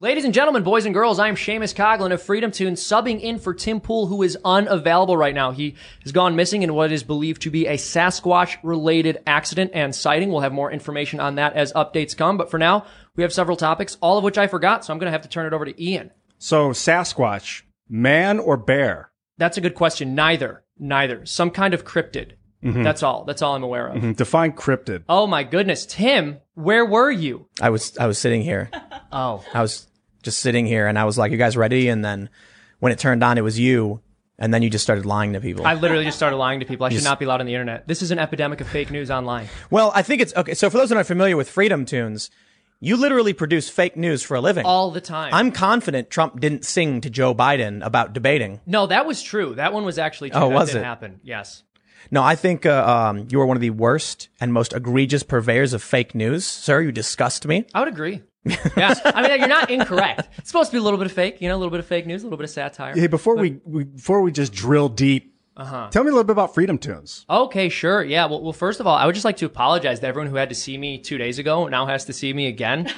Ladies and gentlemen, boys and girls, I'm Seamus Coughlin of Freedom Tune, subbing in for Tim Pool, who is unavailable right now. He has gone missing in what is believed to be a Sasquatch-related accident and sighting. We'll have more information on that as updates come. But for now, we have several topics, all of which I forgot, so I'm going to have to turn it over to Ian. So Sasquatch, man or bear? That's a good question. Neither. Neither. Some kind of cryptid. That's all. That's all I'm aware of. Hmm, Define cryptid. Oh my goodness. Tim, where were you? I was I was sitting here. Oh. I was just sitting here, and I was like, "You guys ready?" And then when it turned on, it was you, and then you just started lying to people. I literally just started lying to people. I should not be allowed on the internet. This is an epidemic of fake news online. well, I think it's okay. So for those that are not familiar with Freedom Tunes, you literally produce fake news for a living. All the time. I'm confident Trump didn't sing to Joe Biden about debating. No, that was true. That one was actually true. Oh, that was did it? happen. Yes. No, I think uh, um, you are one of the worst and most egregious purveyors of fake news, sir. You disgust me. I would agree. yeah. I mean, you're not incorrect. It's supposed to be a little bit of fake, you know, a little bit of fake news, a little bit of satire. Hey, before we, we before we just drill deep, Uh-huh. tell me a little bit about Freedom Tunes. Okay, sure. Yeah. Well, well, first of all, I would just like to apologize to everyone who had to see me two days ago now has to see me again.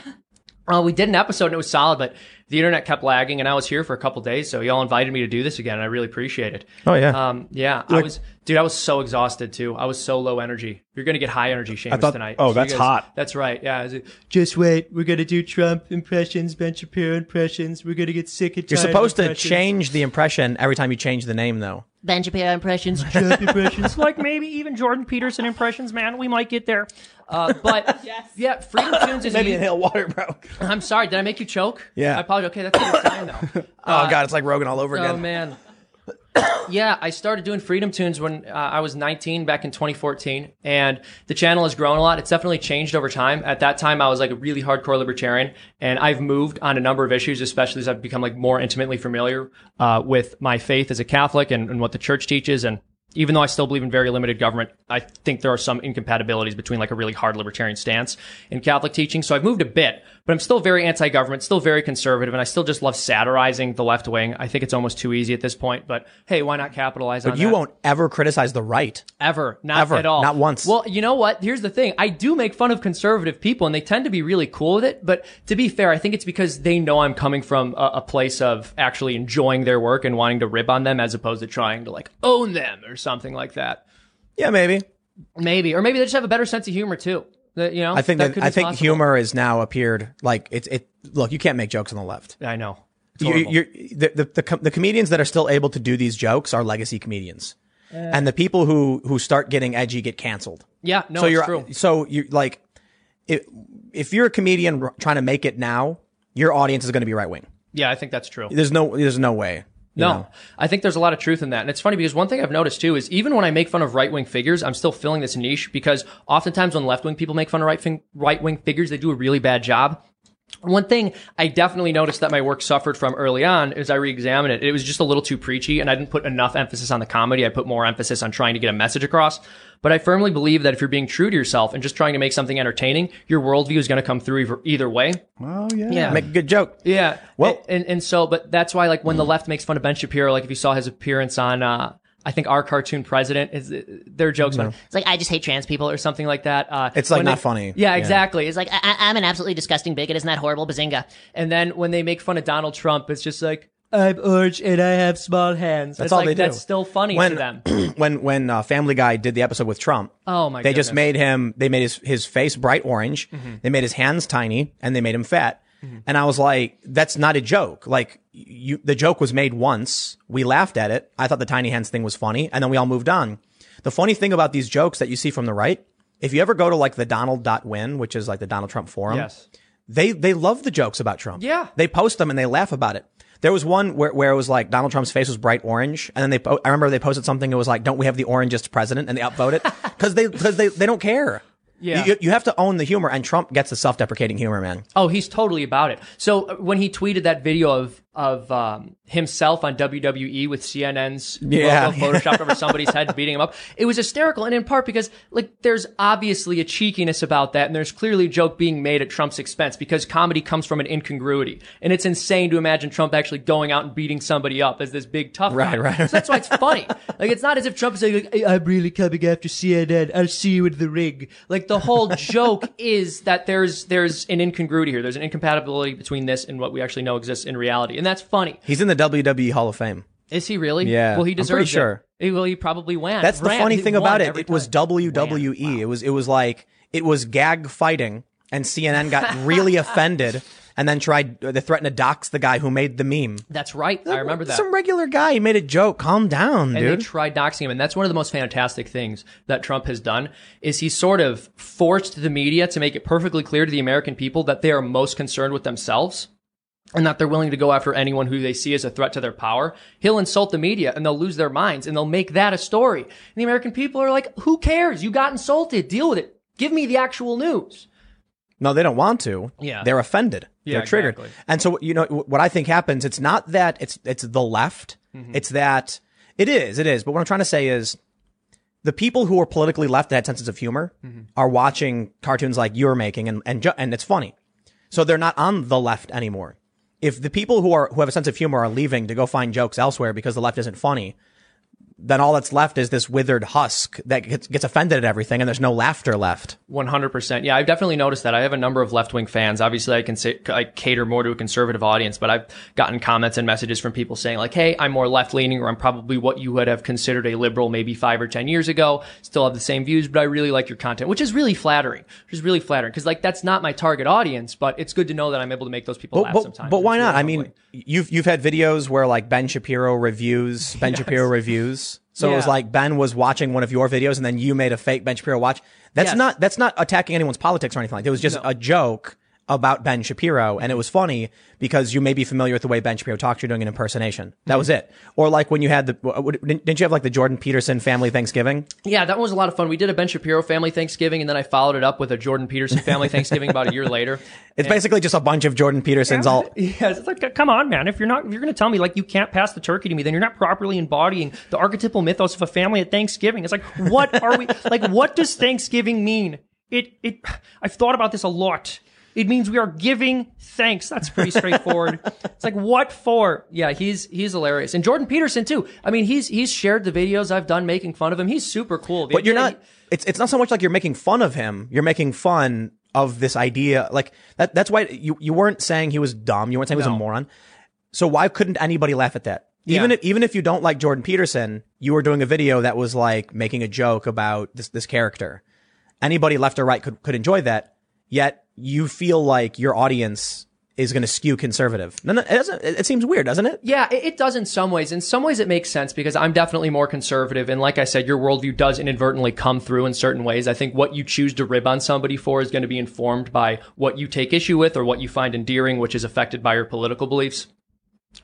Uh, we did an episode and it was solid, but the internet kept lagging and I was here for a couple days. So y'all invited me to do this again and I really appreciate it. Oh yeah. Um, yeah, I was, dude, I was so exhausted too. I was so low energy. You're going to get high energy, Seamus, thought- tonight. oh, you that's hot. That's right. Yeah. Like, Just wait. We're going to do Trump impressions, Ben Shapiro impressions. We're going to get sick and You're supposed to change the impression every time you change the name, though. Ben Shapiro impressions. Trump impressions. like maybe even Jordan Peterson impressions, man. We might get there. Uh, but yeah, Freedom Tunes is. Maybe a- inhale water, bro. I'm sorry. Did I make you choke? Yeah. I apologize. Okay, that's a good sign though. oh god, it's like Rogan all over again. Oh man. yeah, I started doing Freedom Tunes when uh, I was 19 back in 2014, and the channel has grown a lot. It's definitely changed over time. At that time, I was like a really hardcore libertarian, and I've moved on a number of issues, especially as I've become like more intimately familiar uh, with my faith as a Catholic and, and what the church teaches. And even though I still believe in very limited government, I think there are some incompatibilities between like a really hard libertarian stance and Catholic teaching. So I've moved a bit, but I'm still very anti-government, still very conservative, and I still just love satirizing the left wing. I think it's almost too easy at this point, but hey, why not capitalize on But you that? won't ever criticize the right. Ever. Not Ever. at all. Not once. Well, you know what? Here's the thing. I do make fun of conservative people and they tend to be really cool with it. But to be fair, I think it's because they know I'm coming from a, a place of actually enjoying their work and wanting to rib on them as opposed to trying to like own them or something like that. Yeah, maybe. Maybe. Or maybe they just have a better sense of humor too. That, you know, I think that, could I think possible. humor has now appeared like it's it. Look, you can't make jokes on the left. I know. You, you're, the, the, the, com- the comedians that are still able to do these jokes are legacy comedians. and the people who, who start getting edgy get canceled. yeah, no, so it's you're, true. so you're like, if, if you're a comedian r- trying to make it now, your audience is going to be right wing. Yeah, I think that's true. There's no, there's no way. No, know? I think there's a lot of truth in that. And it's funny because one thing I've noticed too is even when I make fun of right wing figures, I'm still filling this niche because oftentimes when left wing people make fun of right wing figures, they do a really bad job. One thing I definitely noticed that my work suffered from early on is I re-examined it. It was just a little too preachy and I didn't put enough emphasis on the comedy. I put more emphasis on trying to get a message across. But I firmly believe that if you're being true to yourself and just trying to make something entertaining, your worldview is going to come through either, either way. Oh yeah. Yeah. Make a good joke. Yeah. Well- and, and and so, but that's why, like, when the left makes fun of Ben Shapiro, like, if you saw his appearance on, uh, I think our cartoon president is their jokes about It's like I just hate trans people. or something like that. Uh, It's, like, not they- funny. Yeah, Yeah. exactly. It's like I, I'm an absolutely disgusting bigot. Isn't that horrible, Bazinga? and then when they make fun of Donald Trump, it's just like I'm orange and I have small hands. That's it's all like, they do. That's still funny when to them. when when uh, Family Guy did the episode with Trump, Oh my! they just made him. They made his his face bright orange. Mm-hmm. They made his hands tiny, and they made him fat. Mm-hmm. And I was like, "That's not a joke. Like you, the joke was made once. We laughed at it. I thought the tiny hands thing was funny, and then we all moved on. The funny thing about these jokes that you see from the right, if you ever go to like the Donald.win, which is like the Donald Trump forum, Yes. they they love the jokes about Trump. Yeah. they post them and they laugh about it. There was one where, where it was like Donald Trump's face was bright orange, and then they po- I remember they posted something. It was like, "Don't we have the orangest president?" And they upvoted because they because they they don't care. Yeah. you, you have to own the humor, and Trump gets the self-deprecating humor, man. Oh, he's totally about it. So uh, when he tweeted that video of of um, himself on WWE with CNN's Yeah. logo photoshopped over somebody's head, beating him up. It was hysterical, and in part because like there's obviously a cheekiness about that, and there's clearly a joke being made at Trump's expense because comedy comes from an incongruity, and it's insane to imagine Trump actually going out and beating somebody up as this big tough guy. Right, right. So that's why it's funny. Like it's not as if Trump is saying, like, "Hey, "I'm really coming after CNN. I'll see you in the ring." Like the whole joke is that there's there's an incongruity here. There's an incompatibility between this and what we actually know exists in reality, and that's funny. He's in the WWE Hall of Fame. Is he really? Yeah, Well, he deserves sure. it. Well, he probably went. That's the Ran- funny thing about it. It was time. WWE. It was it was like it was gag fighting, and CNN got really offended, and then tried they threatened to dox the guy who made the meme. That's right. I remember that. Some regular guy he made a joke. Calm down, and dude. they tried doxing him. And that's one of the most fantastic things that Trump has done is he sort of forced the media to make it perfectly clear to the American people that they are most concerned with themselves and that they're willing to go after anyone who they see as a threat to their power. He'll insult the media and they'll lose their minds and they'll make that a story. And the American people are like, who cares? You got insulted. Deal with it. Give me the actual news. No, they don't want to. Yeah. They're offended. Yeah, They're triggered. exactly. And so, you know, what I think happens, it's not that it's, it's the left. Mm-hmm. It's that it is, it is. But what I'm trying to say is the people who are politically left that had senses of humor Mm-hmm. are watching cartoons like you're making and, and, and it's funny. So they're not on the left anymore. If the people who are, who have a sense of humor are leaving to go find jokes elsewhere because the left isn't funny, then all that's left is this withered husk that gets, gets offended at everything and there's no laughter left. 100%. Yeah, I've definitely noticed that. I have a number of left wing fans. Obviously, I can say, I cater more to a conservative audience, but I've gotten comments and messages from people saying, like, hey, I'm more left leaning, or I'm probably what you would have considered a liberal maybe five or 10 years ago. Still have the same views, but I really like your content, which is really flattering, which is really flattering. Cause, like, that's not my target audience, but it's good to know that I'm able to make those people laugh but, sometimes. But why not? I mean, you've you've had videos where like Ben Shapiro reviews Ben Shapiro reviews. So it was like Ben was watching one of your videos and then you made a fake Ben Shapiro watch. That's Yes. not that's not attacking anyone's politics or anything like that. It was just a joke about Ben Shapiro and it was funny because you may be familiar with the way Ben Shapiro talks. You're doing an impersonation. That was it. Or like when you had the didn't you have like the Jordan Peterson family Thanksgiving? Yeah, that one was a lot of fun. We did a Ben Shapiro family Thanksgiving, and then I followed it up with a Jordan Peterson family Thanksgiving about a year later. It's basically just a bunch of Jordan Petersons all Yes, it's like, come on, man. If you're not, if you're going to tell me like you can't pass the turkey to me, then you're not properly embodying the archetypal mythos of a family at Thanksgiving. It's like, what are we like? What does Thanksgiving mean? It, it. I've thought about this a lot. It means we are giving thanks. That's pretty straightforward. it's like, what for? Yeah, he's he's hilarious, and Jordan Peterson too. I mean, he's he's shared the videos I've done making fun of him. He's super cool. But you're not. It's it's not so much like you're making fun of him. You're making fun of this idea. Like that. That's why you you weren't saying he was dumb. You weren't saying he was a moron. So why couldn't anybody laugh at that? Even Yeah. if even if you don't like Jordan Peterson, you were doing a video that was like making a joke about this this character. Anybody left or right could could enjoy that. Yet you feel like your audience is going to skew conservative. No, no, it doesn't. It, seems weird, doesn't it? Yeah, it, it does in some ways. In some ways, it makes sense because I'm definitely more conservative. And like I said, your worldview does inadvertently come through in certain ways. I think what you choose to rib on somebody for is going to be informed by what you take issue with or what you find endearing, which is affected by your political beliefs.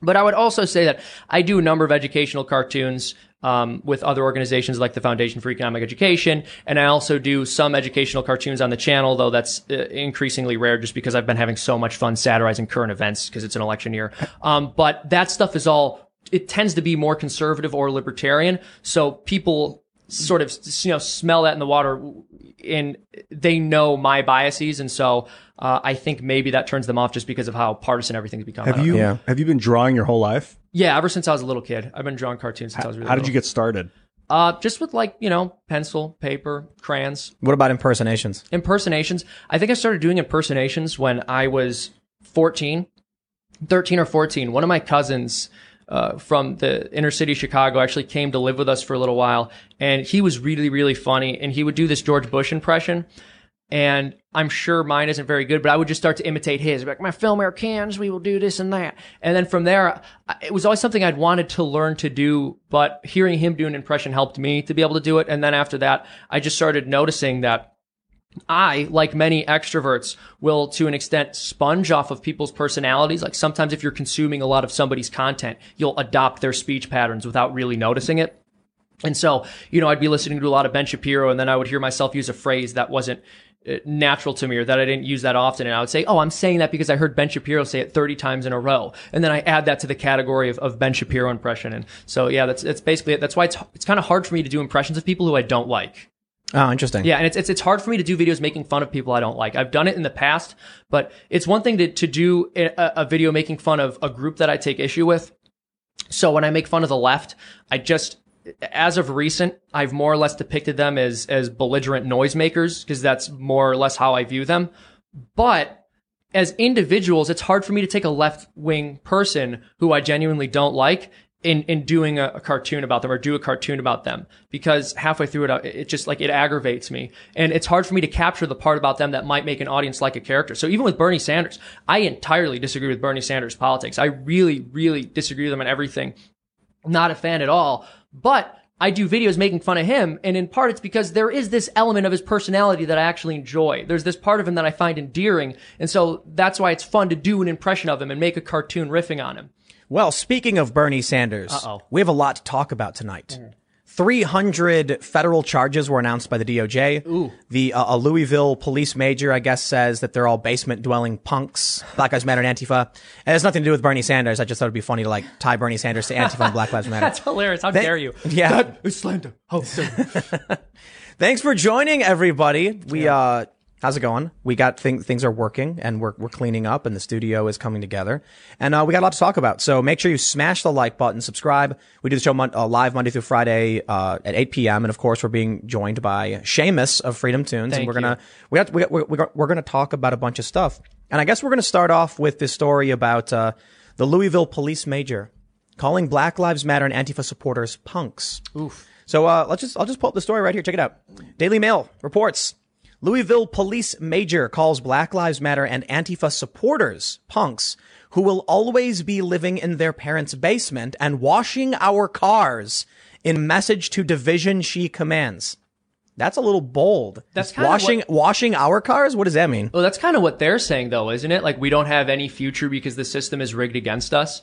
But I would also say that I do a number of educational cartoons um, with other organizations like the Foundation for Economic Education, and I also do some educational cartoons on the channel, though that's uh, increasingly rare just because I've been having so much fun satirizing current events because it's an election year. Um, but that stuff is all it tends to be more conservative or libertarian, so people sort of you know smell that in the water and they know my biases and so uh, i think maybe that turns them off just because of how partisan everything's become Have you Yeah. have you been drawing your whole life? Yeah, ever since I was a little kid, I've been drawing cartoons since I was really. How did you get started? Uh, just with like you know pencil, paper, crayons, What about impersonations? impersonations. I think I started doing impersonations when I was 14, 13 or 14. One of my cousins uh, from the inner city Chicago actually came to live with us for a little while, and he was really really funny, and he would do this George Bush impression. And I'm sure mine isn't very good, but I would just start to imitate his. Like, my film air cans, we will do this and that. And then from there, it was always something I'd wanted to learn to do, but hearing him do an impression helped me to be able to do it. And then after that, I just started noticing that I, like many extroverts, will to an extent sponge off of people's personalities. Like sometimes if you're consuming a lot of somebody's content, you'll adopt their speech patterns without really noticing it. And so, you know, I'd be listening to a lot of Ben Shapiro and then I would hear myself use a phrase that wasn't uh, natural to me or that I didn't use that often. And I would say, oh, I'm saying that because I heard Ben Shapiro say it 30 times in a row. And then I add that to the category of, of Ben Shapiro impression. And so, yeah, that's, that's basically it. That's why it's, it's kind of hard for me to do impressions of people who I don't like. Oh, interesting. Yeah, and it's, it's it's hard for me to do videos making fun of people I don't like. I've done it in the past, but it's one thing to to do a, a video making fun of a group that I take issue with. So when I make fun of the left, I just as of recent, I've more or less depicted them as as belligerent noisemakers because that's more or less how I view them. But as individuals, it's hard for me to take a left wing person who I genuinely don't like in, in doing a, a cartoon about them or do a cartoon about them because halfway through it, uh, it just like it aggravates me. And it's hard for me to capture the part about them that might make an audience like a character. So even with Bernie Sanders, I entirely disagree with Bernie Sanders politics. I really, really disagree with him on everything. Not a fan at all. But I do videos making fun of him, and in part it's because there is this element of his personality that I actually enjoy. There's this part of him that I find endearing, and so that's why it's fun to do an impression of him and make a cartoon riffing on him. Well, speaking of Bernie Sanders, Uh-oh. we have a lot to talk about tonight. 300 federal charges were announced by the DOJ. Ooh. The uh, a Louisville police major, I guess, says that they're all basement dwelling punks. Black Lives Matter and Antifa. And It has nothing to do with Bernie Sanders. I just thought it'd be funny to like tie Bernie Sanders to Antifa and Black Lives Matter. That's hilarious. How dare you? Yeah. It's slander. Oh, so Thanks for joining, everybody. We uh, how's it going? We got things things are working, and we're we're cleaning up, and the studio is coming together, and uh, we got a lot to talk about. So make sure you smash the like button, subscribe. We do the show mon- uh, live Monday through Friday uh, at 8 p.m., and of course, we're being joined by Seamus of Freedom Tunes, Thank and we're gonna we got we got, we're, we're we're gonna talk about a bunch of stuff, and I guess we're gonna start off with this story about uh, the Louisville police major calling Black Lives Matter and Antifa supporters punks. oof. So uh, let's just I'll just pull up the story right here. Check it out. Daily Mail reports Louisville police major calls Black Lives Matter and Antifa supporters punks who will always be living in their parents' basement and washing our cars in message to division she commands. That's a little bold. That's kinda washing what- washing our cars. What does that mean? Well, that's kind of what they're saying, though, isn't it? Like we don't have any future because the system is rigged against us.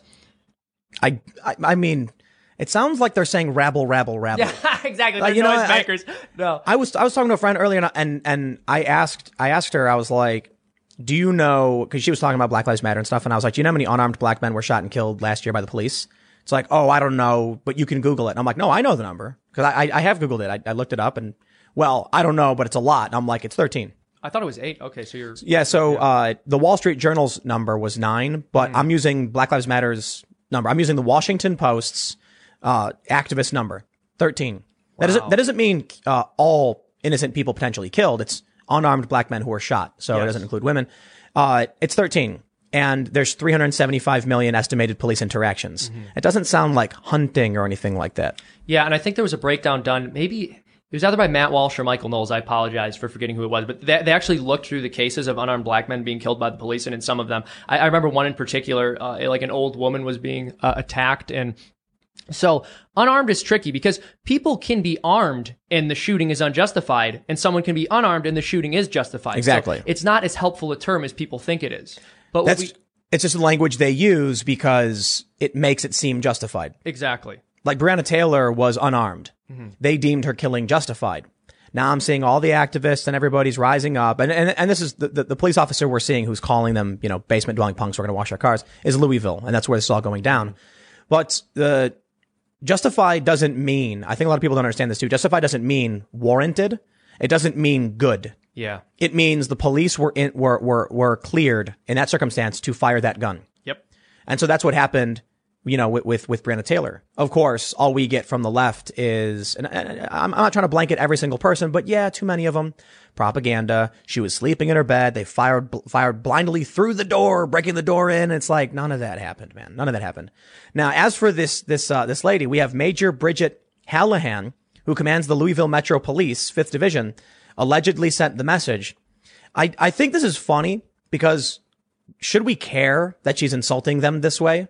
I I, I mean, it sounds like they're saying rabble, rabble, rabble. Yeah, exactly. Like, They're you know, I- makers. no. I was I was talking to a friend earlier, and and, and I asked I asked her I was like, "Do you know?" Because she was talking about Black Lives Matter and stuff, and I was like, "Do you know how many unarmed black men were shot and killed last year by the police?" It's like, "Oh, I don't know, but you can Google it." And I'm like, "No, I know the number because I, I I have Googled it. I, I looked it up, and well, I don't know, but it's a lot." And I'm like, "It's 13." I thought it was eight. Okay, so you're. Yeah, so uh, the Wall Street Journal's number was nine, but Hmm. I'm using Black Lives Matter's number. I'm using the Washington Post's uh, activist number, thirteen. That doesn't that doesn't mean uh, all innocent people potentially killed. It's unarmed black men who were shot, so it doesn't include women. Uh, it's thirteen, and there's 375 million estimated police interactions. Mm-hmm. It doesn't sound like hunting or anything like that. Yeah, and I think there was a breakdown done. Maybe it was either by Matt Walsh or Michael Knowles. I apologize for forgetting who it was, but they, they actually looked through the cases of unarmed black men being killed by the police, and in some of them, I, I remember one in particular, uh, like an old woman was being uh, attacked, and so unarmed is tricky because people can be armed and the shooting is unjustified, and someone can be unarmed and the shooting is justified. So Exactly. it's not as helpful a term as people think it is. But That's we, it's just the language they use because it makes it seem justified. exactly. like Breonna Taylor was unarmed. Mm-hmm. They deemed her killing justified. Now I'm seeing all the activists and everybody's rising up. And, and, and this is the, the, the police officer we're seeing who's calling them, you know, basement dwelling punks. We're going to wash our cars is Louisville. And that's where this is all going down. But the justified doesn't mean, I think a lot of people don't understand this too. Justify doesn't mean warranted. It doesn't mean good. Yeah. It means the police were in, were, were, were cleared in that circumstance to fire that gun. Yep. And so that's what happened, you know, with, with, with Breonna Taylor. Of course, all we get from the left is, and, I'm not trying to blanket every single person, but yeah, too many of them. Propaganda. She was sleeping in her bed. They fired, fired blindly through the door, breaking the door in. It's like, none of that happened, man. None of that happened. Now, as for this, this, uh, this lady, we have Major Bridget Hallahan, who commands the Louisville Metro Police, 5th Division, allegedly sent the message. I, I think this is funny because should we care that she's insulting them this way?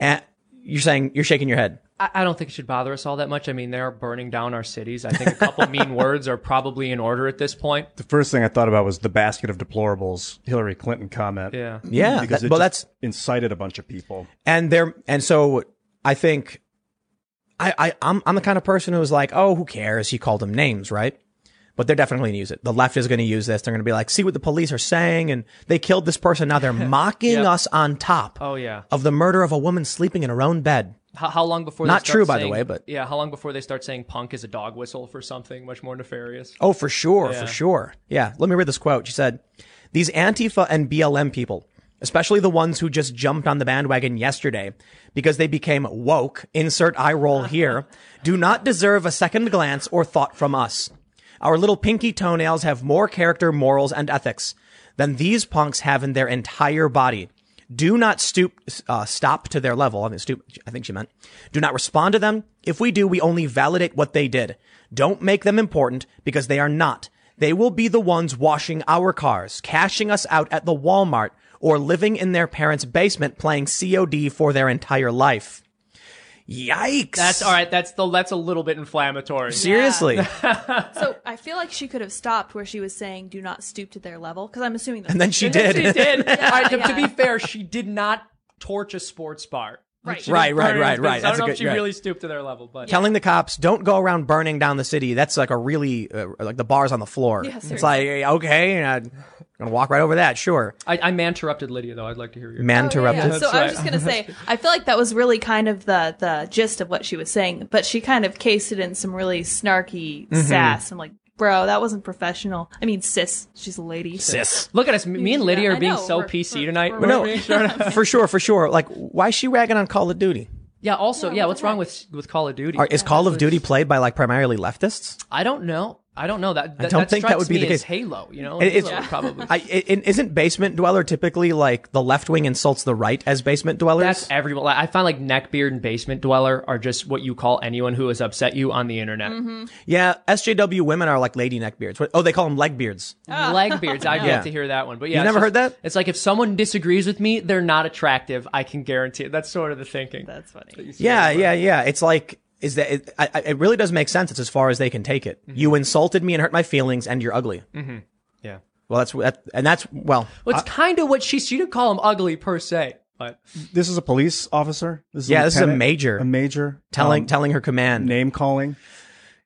And you're saying you're shaking your head. I, I don't think it should bother us all that much. I mean, they're burning down our cities. I think a couple mean words are probably in order at this point. The first thing I thought about was the basket of deplorables Hillary Clinton comment. Yeah. Yeah, Because that- it well, just that's incited a bunch of people. and there and so I think I, I I'm I'm the kind of person who's like, oh, who cares? He called them names, right? But they're definitely going to use it. The left is going to use this. They're going to be like, see what the police are saying. And they killed this person. Now they're mocking Yep. us on top Oh yeah. of the murder of a woman sleeping in her own bed. How, how long before? Not they start true, by the saying- way, but- yeah, how long before they start saying punk is a dog whistle for something much more nefarious? Oh, for sure, Yeah. for sure. Yeah. Let me read this quote. She said, These Antifa and BLM people, especially the ones who just jumped on the bandwagon yesterday because they became woke, insert eye roll here, do not deserve a second glance or thought from us. Our little pinky toenails have more character, morals, and ethics than these punks have in their entire body. Do not stoop, uh, stop to their level. I mean, stoop, I think she meant. Do not respond to them. If we do, we only validate what they did. Don't make them important because they are not. They will be the ones washing our cars, cashing us out at the Walmart, or living in their parents' basement playing COD for their entire life. Yikes. That's all right. That's the that's a little bit inflammatory. Seriously. So I feel like she could have stopped where she was saying, "Do not stoop to their level," because I'm assuming. That and then she did. She did. all right. To, to yeah. be fair, she did not torch a sports bar. Right. Right, right, right, right. business. I don't a know good- if she right. really stooped to their level, but telling the cops don't go around burning down the city that's like a really uh, like the bars on the floor Yeah, it's like okay i'm gonna walk right over that sure I, I man interrupted Lydia though. I'd like to hear your. man Oh, yeah, interrupted yeah. So I was just gonna say, I feel like that was really kind of the the gist of what she was saying, but she kind of cased it in some really snarky Mm-hmm. sass. I'm like, bro, that wasn't professional. I mean, sis, she's a lady. sis Look at us. Me and Lydia Yeah, are being so We're- PC we're- tonight. we're- no We're being sure- for sure for sure like why is she ragging on call of duty yeah. Also, Yeah, yeah. What's wrong heck? with with Call of Duty? Are, is call of duty played by like primarily leftists I don't know. I don't know that. that don't think that would be me the case. Halo, you know, It- it's- Halo would probably. I, it, isn't basement dweller typically like the left wing insults the right as basement dwellers That's everyone. Like, I find like neckbeard and basement dweller are just what you call anyone who has upset you on the internet. Mm-hmm. yeah sjw women are like lady neckbeards What- oh they call them leg beards Leg beards. I'd Yeah. love to hear that one. But yeah, You've never just- heard that? It's like if someone disagrees with me, they're not attractive. I can guarantee it. That's sort of the thinking. That's funny. Yeah, yeah, yeah. It's like is that it, I, I- it really does make sense. It's as far as they can take it. You insulted me and hurt my feelings, and you're ugly. Mm-hmm. Yeah. Well, that's that, and that's well. Well, it's kind of what she. She didn't call him ugly per se, but This is a police officer. This is Yeah, this is a major. A major telling um, telling her command. name calling.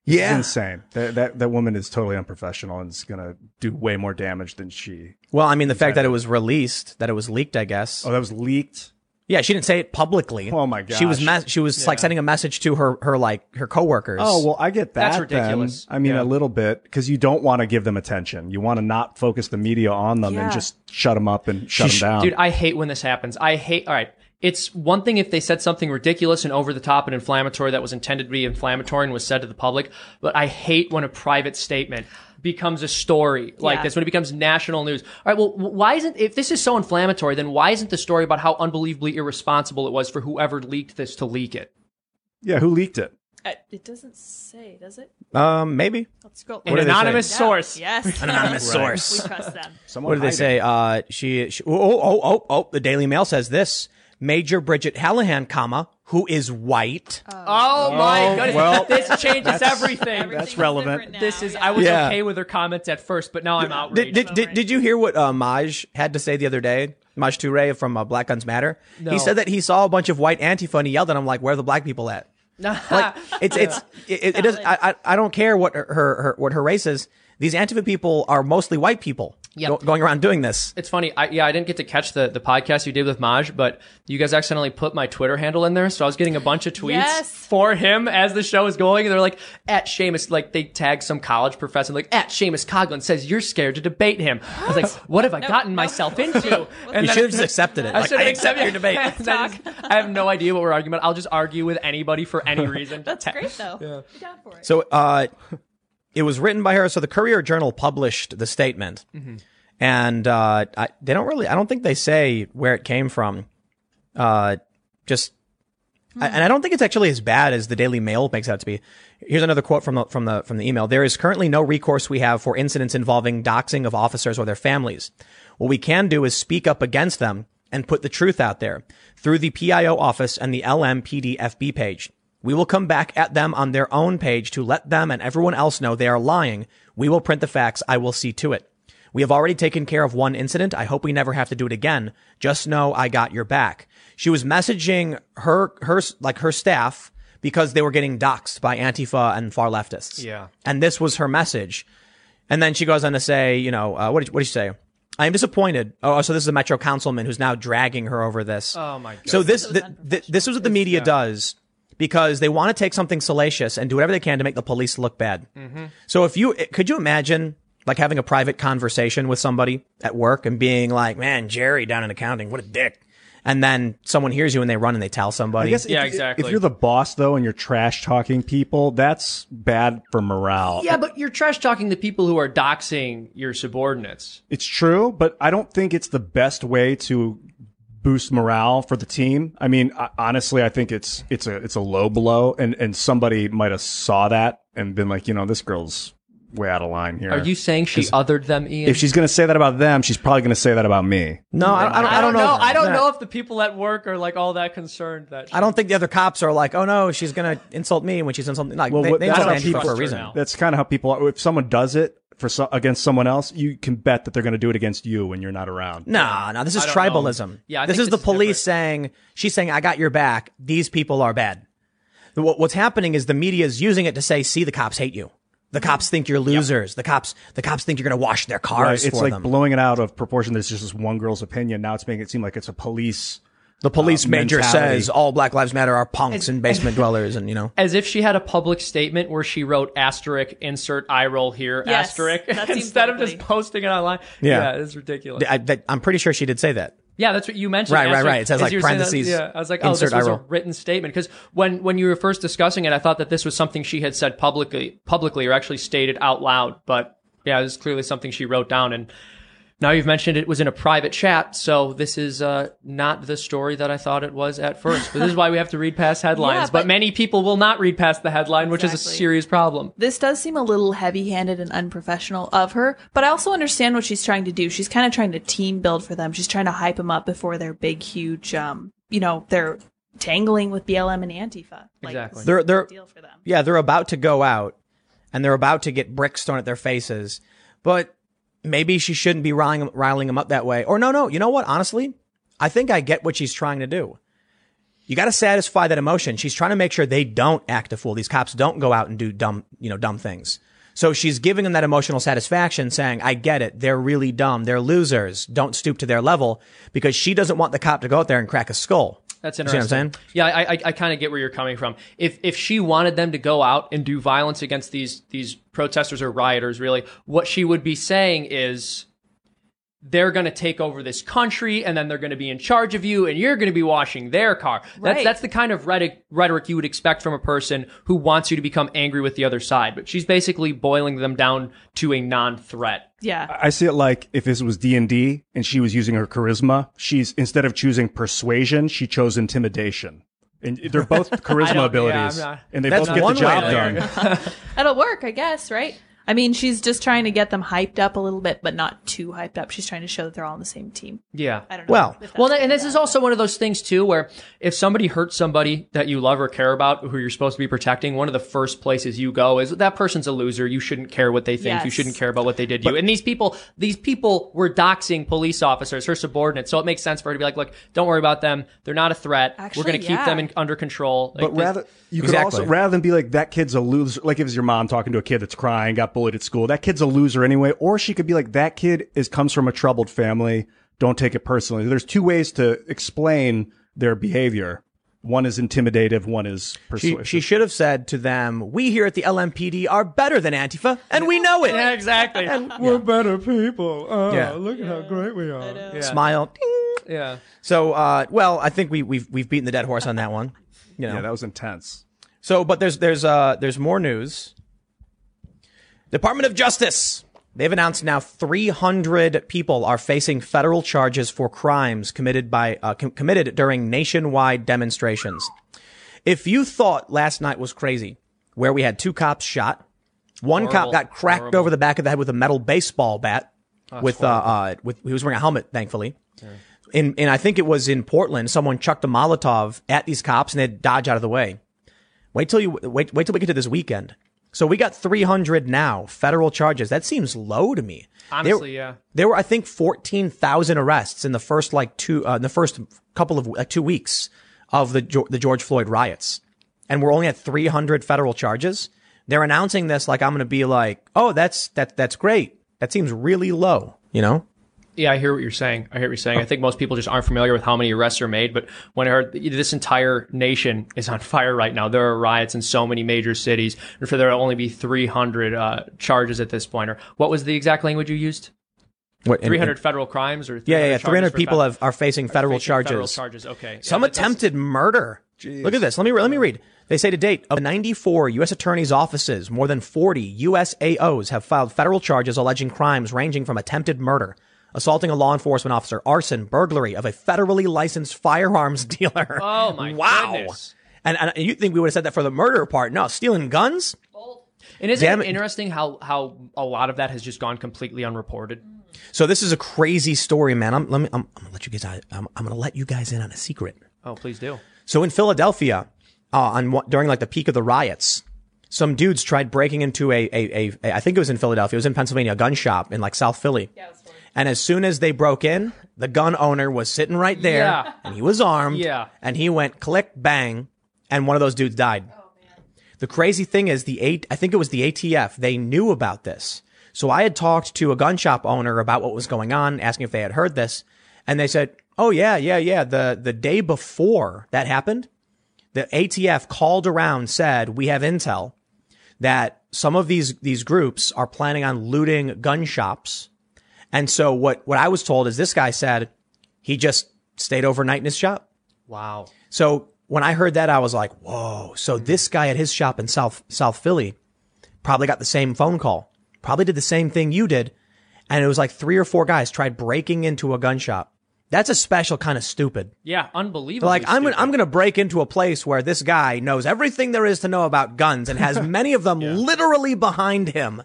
Yeah, It's yeah. insane. That, that that woman is totally unprofessional and is gonna do way more damage than she. Well, I mean, the fact that it was released, that it was leaked, I guess. Oh, that was leaked. Yeah, she didn't say it publicly. Oh my god, She was gosh. mes- she was like sending a message to her her like her coworkers. Oh well, I get that. That's then. ridiculous. I mean, Yeah. a little bit because you don't want to give them attention. You want to not focus the media on them Yeah. and just shut them up and shut She- them down. dude, I hate when this happens. I hate. All right. It's one thing if they said something ridiculous and over the top and inflammatory that was intended to be inflammatory and was said to the public, but I hate when a private statement becomes a story like Yeah. this when it becomes national news. All right, well, why isn't if this is so inflammatory, then why isn't the story about how unbelievably irresponsible it was for whoever leaked this to leak it? yeah, who leaked it? Uh, it doesn't say, does it? um, maybe. Let's scroll. An did they anonymous Yeah. source. Yes. An anonymous source. We trust them. Someone What did they hiding. say? Uh, she, she oh, oh, oh, oh, the Daily Mail says this. Major Bridget Hallahan, comma, who is white. Oh my goodness. well, this changes everything. That's relevant. now, This is yeah. I was Yeah. okay with her comments at first, but now I'm outraged. Did, did, did, did you hear what uh, Maj had to say the other day? Maj Toure from uh, Black Guns Matter. No. He said that he saw a bunch of white Antifa and he yelled at him, like, "Where are the black people at?" Like it's it's it, it, it does. I, I I don't care what her, her what her race is. These Antifa people are mostly white people Yep. go- going around doing this. It's funny. I, yeah, I didn't get to catch the, the podcast you did with Maj, but you guys accidentally put my Twitter handle in there. So I was getting a bunch of tweets Yes. for him as the show was going. And they're like, at Seamus, like they tag some college professor, like, at Seamus Coughlin says you're scared to debate him. I was like, what have I gotten myself into? And You should have just accepted it. I Like, should I have accept accepted your debate. And I, I have no idea what we're arguing about. I'll just argue with anybody for any reason. That's great, though. You're down for it. So uh, it was written by her. So the Courier Journal published the statement, and uh, I, they don't really. I don't think they say where it came from. Uh, just, I- and I don't think it's actually as bad as the Daily Mail makes it out to be. Here's another quote from the from the from the email. There is currently no recourse we have for incidents involving doxing of officers or their families. What we can do is speak up against them and put the truth out there through the PIO office and the LMPD FB page. We will come back at them on their own page to let them and everyone else know they are lying. We will print the facts. I will see to it. We have already taken care of one incident. I hope we never have to do it again. Just know I got your back. She was messaging her, her, like her staff because they were getting doxxed by Antifa and far leftists. Yeah. And this was her message. And then she goes on to say, you know, uh, what did what did she say? I am disappointed. Oh, so this is a Metro councilman who's now dragging her over this. Oh my god. So this th- th- this is what the media does because they want to take something salacious and do whatever they can to make the police look bad. Mm-hmm. So if you could you imagine like having a private conversation with somebody at work and being like, "Man, Jerry down in accounting, what a dick." And then someone hears you and they run and they tell somebody. I guess Yeah, exactly. If you're the boss though and you're trash talking people, that's bad for morale. yeah, but you're trash talking the people who are doxing your subordinates. It's true, but I don't think it's the best way to boost morale for the team. I mean, I- honestly, I think it's it's a it's a low blow, and and somebody might have saw that and been like, you know, this girl's way out of line here. Are you saying she othered them, Ian? If she's gonna say that about them, she's probably gonna say that about me. no, I, I don't, I don't know. I don't know if the people at work are like all that concerned that. I don't think the other cops are like, "Oh no, she's gonna insult me when she's insulting." Like, Well, they, they that's insult how people- for a reason. now. That's kind of how people. are. If someone does it for so, against someone else, you can bet that they're gonna do it against you when you're not around. No, no, this is I don't know. tribalism. Yeah, I this is this the is police saying she's saying I got your back. These people are bad. What, what's happening is the media is using it to say, "See, the cops hate you. The cops think you're losers. The cops, the cops think you're going to wash their Right? cars It's for like them." blowing it out of proportion. There's just this one girl's opinion. Now it's making it seem like it's a police. The police uh, major mentality. says all Black Lives Matter are punks and basement dwellers, and you know. as if she had a public statement where she wrote asterisk insert eye roll here Yes, asterisk instead of just posting it online. Yeah. yeah it's ridiculous. I, that, I'm pretty sure she did say that. Yeah, that's what you mentioned. Right, right, Asterisk- right. It says, like, you that- parentheses, yeah, I was like, oh, this insert was a written statement because when when you were first discussing it, I thought that this was something she had said publicly, publicly or actually stated out loud. But yeah, this is clearly something she wrote down. And now you've mentioned it was in a private chat, so this is uh, not the story that I thought it was at first. But this is why we have to read past headlines. Yeah, but, but- many people will not read past the headline, which is a serious problem. This does seem a little heavy-handed and unprofessional of her, but I also understand what she's trying to do. She's kind of trying to team build for them. She's trying to hype them up before their big, huge, um, you know, they're tangling with BLM and Antifa. Like, Exactly. They're- a they're- deal for them. Yeah, they're about to go out and they're about to get bricks thrown at their faces. But maybe she shouldn't be riling, riling them up that way. Or no, no, you know what? Honestly, I think I get what she's trying to do. You got to satisfy that emotion. She's trying to make sure they don't act a fool. These cops don't go out and do dumb, you know, dumb things. So she's giving them that emotional satisfaction saying, I get it. They're really dumb. They're losers. Don't stoop to their level because she doesn't want the cop to go out there and crack a skull. That's See interesting. what I'm saying? Yeah, I I, I kind of get where you're coming from. If if she wanted them to go out and do violence against these these protesters or rioters, really, what she would be saying is they're going to take over this country and then they're going to be in charge of you and you're going to be washing their car. That's Right. that's the kind of rhetoric, rhetoric you would expect from a person who wants you to become angry with the other side. But she's basically boiling them down to a non-threat. Yeah. I see it like if this was D and D and she was using her charisma, she's instead of choosing persuasion, she chose intimidation. And they're both charisma don't- yeah, abilities, not- and they both get the job way to- done. It'll work, I guess, right? I mean, she's just trying to get them hyped up a little bit, but not too hyped up. She's trying to show that they're all on the same team. Yeah. I don't know. Well, Well, and this is also one of those things too, where if somebody hurts somebody that you love or care about, who you're supposed to be protecting, one of the first places you go is that person's a loser. You shouldn't care what they think. You shouldn't care about what they did to you. And these people, these people were doxing police officers, her subordinates. So it makes sense for her to be like, look, don't worry about them. They're not a threat. Actually, We're going to keep them in, under control. Like, But this- rather, you could Exactly. also rather than be like that kid's a loser. Like if it's your mom talking to a kid that's crying, got bullied at school, that kid's a loser anyway. Or she could be like that kid is comes from a troubled family. Don't take it personally. There's two ways to explain their behavior. One is intimidative. One is She, persuasive. she should have said to them, "We here at the LMPD are better than Antifa, and we know it." yeah, exactly. We're better people. Oh, Yeah. look at how great we are. Smile. Ding. yeah. So, uh, well, I think we, we've we've beaten the dead horse on that one. You know. Yeah, that was intense. so, but there's there's uh there's more news. Department of Justice. They've announced now 300 people are facing federal charges for crimes committed by uh, com- committed during nationwide demonstrations. If you thought last night was crazy, where we had two cops shot, one Horrible. cop got cracked Horrible. over the back of the head with a metal baseball bat. with uh, uh, with he was wearing a helmet, thankfully. In and I think it was in Portland. Someone chucked a Molotov at these cops and they'd dodge out of the way. Wait till you wait. Wait till we get to this weekend. So we got 300 now federal charges. That seems low to me. Honestly, there, yeah. There were I think 14,000 arrests in the first like two uh, in the first couple of like two weeks of the the George Floyd riots, and we're only at 300 federal charges. they're announcing this like I'm going to be like, oh, that's that that's great. That seems really low, you know. Yeah, I hear what you're saying. I hear what you're saying. I think most people just aren't familiar with how many arrests are made. But when I heard this entire nation is on fire right now, there are riots in so many major cities, and for there to only be 300 uh, charges at this point, or what was the exact language you used? What, in- 300 federal crimes, or Yeah, yeah, yeah. 300 300 charges for people fe- have, are facing federal facing charges. Federal charges. Okay. Some that- that's- attempted murder. Look at this. Let me let me read. They say to date, of 94 U.S. attorneys' offices, more than 40 USAOs have filed federal charges alleging crimes ranging from attempted murder, assaulting a law enforcement officer, arson, burglary of a federally licensed firearms dealer. Oh my wow. goodness. And, and you think we would have said that for the murder part? No, stealing guns. And isn't Damn it it. interesting how how a lot of that has just gone completely unreported? So this is a crazy story, man. I'm let me. I'm, I'm gonna let you guys. I'm, I'm gonna let you guys in on a secret. Oh, please do. So in Philadelphia, uh, on during like the peak of the riots, some dudes tried breaking into a, a, a, a I think it was in Philadelphia, it was in Pennsylvania, a gun shop in like South Philly. And as soon as they broke in, the gun owner was sitting right there, Yeah. and he was armed. Yeah. And he went click bang, and one of those dudes died. Oh, the crazy thing is the eight, I think it was the ATF. They knew about this. So I had talked to a gun shop owner about what was going on, asking if they had heard this. And they said, Oh yeah, yeah, yeah. The, the day before that happened, the ATF called around, said, we have intel that some of these, these groups are planning on looting gun shops. And so what, what I was told is this guy said he just stayed overnight in his shop. Wow. So when I heard that, I was like, whoa. So this guy at his shop in South, South Philly probably got the same phone call, probably did the same thing you did. And it was like three or four guys tried breaking into a gun shop. That's a special kind of stupid. Yeah, unbelievable. Like I'm gonna, I'm gonna break into a place where this guy knows everything there is to know about guns and has many of them literally behind him.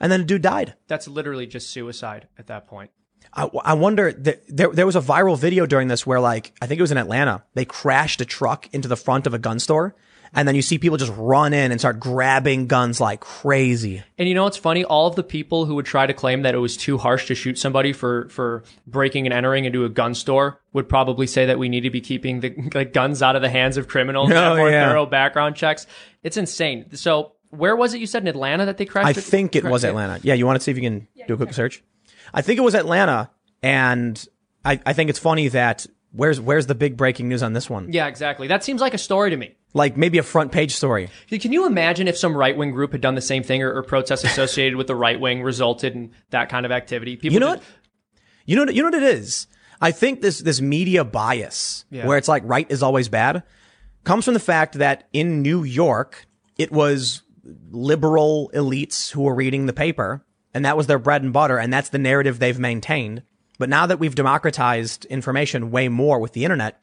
And then a dude died. That's literally just suicide at that point. I, I wonder, th- there, there was a viral video during this where like, I think it was in Atlanta. They crashed a truck into the front of a gun store. And then you see people just run in and start grabbing guns like crazy. And you know what's funny? All of the people who would try to claim that it was too harsh to shoot somebody for for breaking and entering into a gun store would probably say that we need to be keeping the, guns out of the hands of criminals and Oh, more yeah. thorough background checks. It's insane. So where was it you said in Atlanta that they crashed? I think it was Atlanta. Yeah, you want to see if you can do a quick search? I think it was Atlanta. And I, I think it's funny that where's, where's the big breaking news on this one? Yeah, exactly. That seems like a story to me. Like maybe a front page story. Can you imagine if some right wing group had done the same thing or, or protests associated with the right wing resulted in that kind of activity? People You know what? You know, you know what it is? I think this, this media bias Yeah. where it's like right is always bad comes from the fact that in New York, it was liberal elites who were reading the paper and that was their bread and butter. And that's the narrative they've maintained. But now that we've democratized information way more with the internet,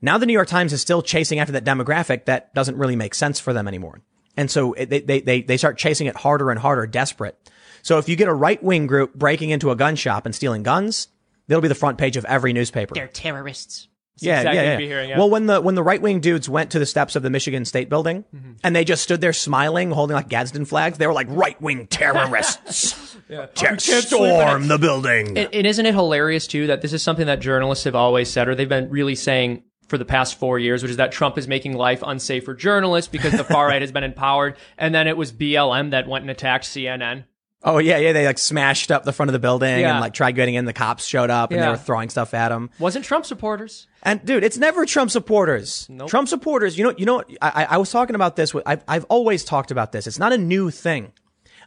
now the New York Times is still chasing after that demographic that doesn't really make sense for them anymore. And so they, they, they, start chasing it harder and harder, desperate. So if you get a right wing group breaking into a gun shop and stealing guns, they'll be the front page of every newspaper. They're terrorists. Yeah, exactly yeah, what yeah. you'd be hearing, yeah. Well, when the when the right wing dudes went to the steps of the Michigan State Building Mm-hmm. and they just stood there smiling, holding like Gadsden flags, they were like right wing terrorists. Ter- storm the building. And, and isn't it hilarious too that this is something that journalists have always said, or they've been really saying for the past four years, which is that Trump is making life unsafe for journalists because the far right has been empowered, and then it was BLM that went and attacked CNN. Oh yeah, yeah. They like smashed up the front of the building Yeah. and like tried getting in. The cops showed up and they were throwing stuff at them. Wasn't Trump supporters? And dude, it's never Trump supporters. Trump supporters, you know, you know. I, I- I was talking about this. With, I've, I've always talked about this. It's not a new thing.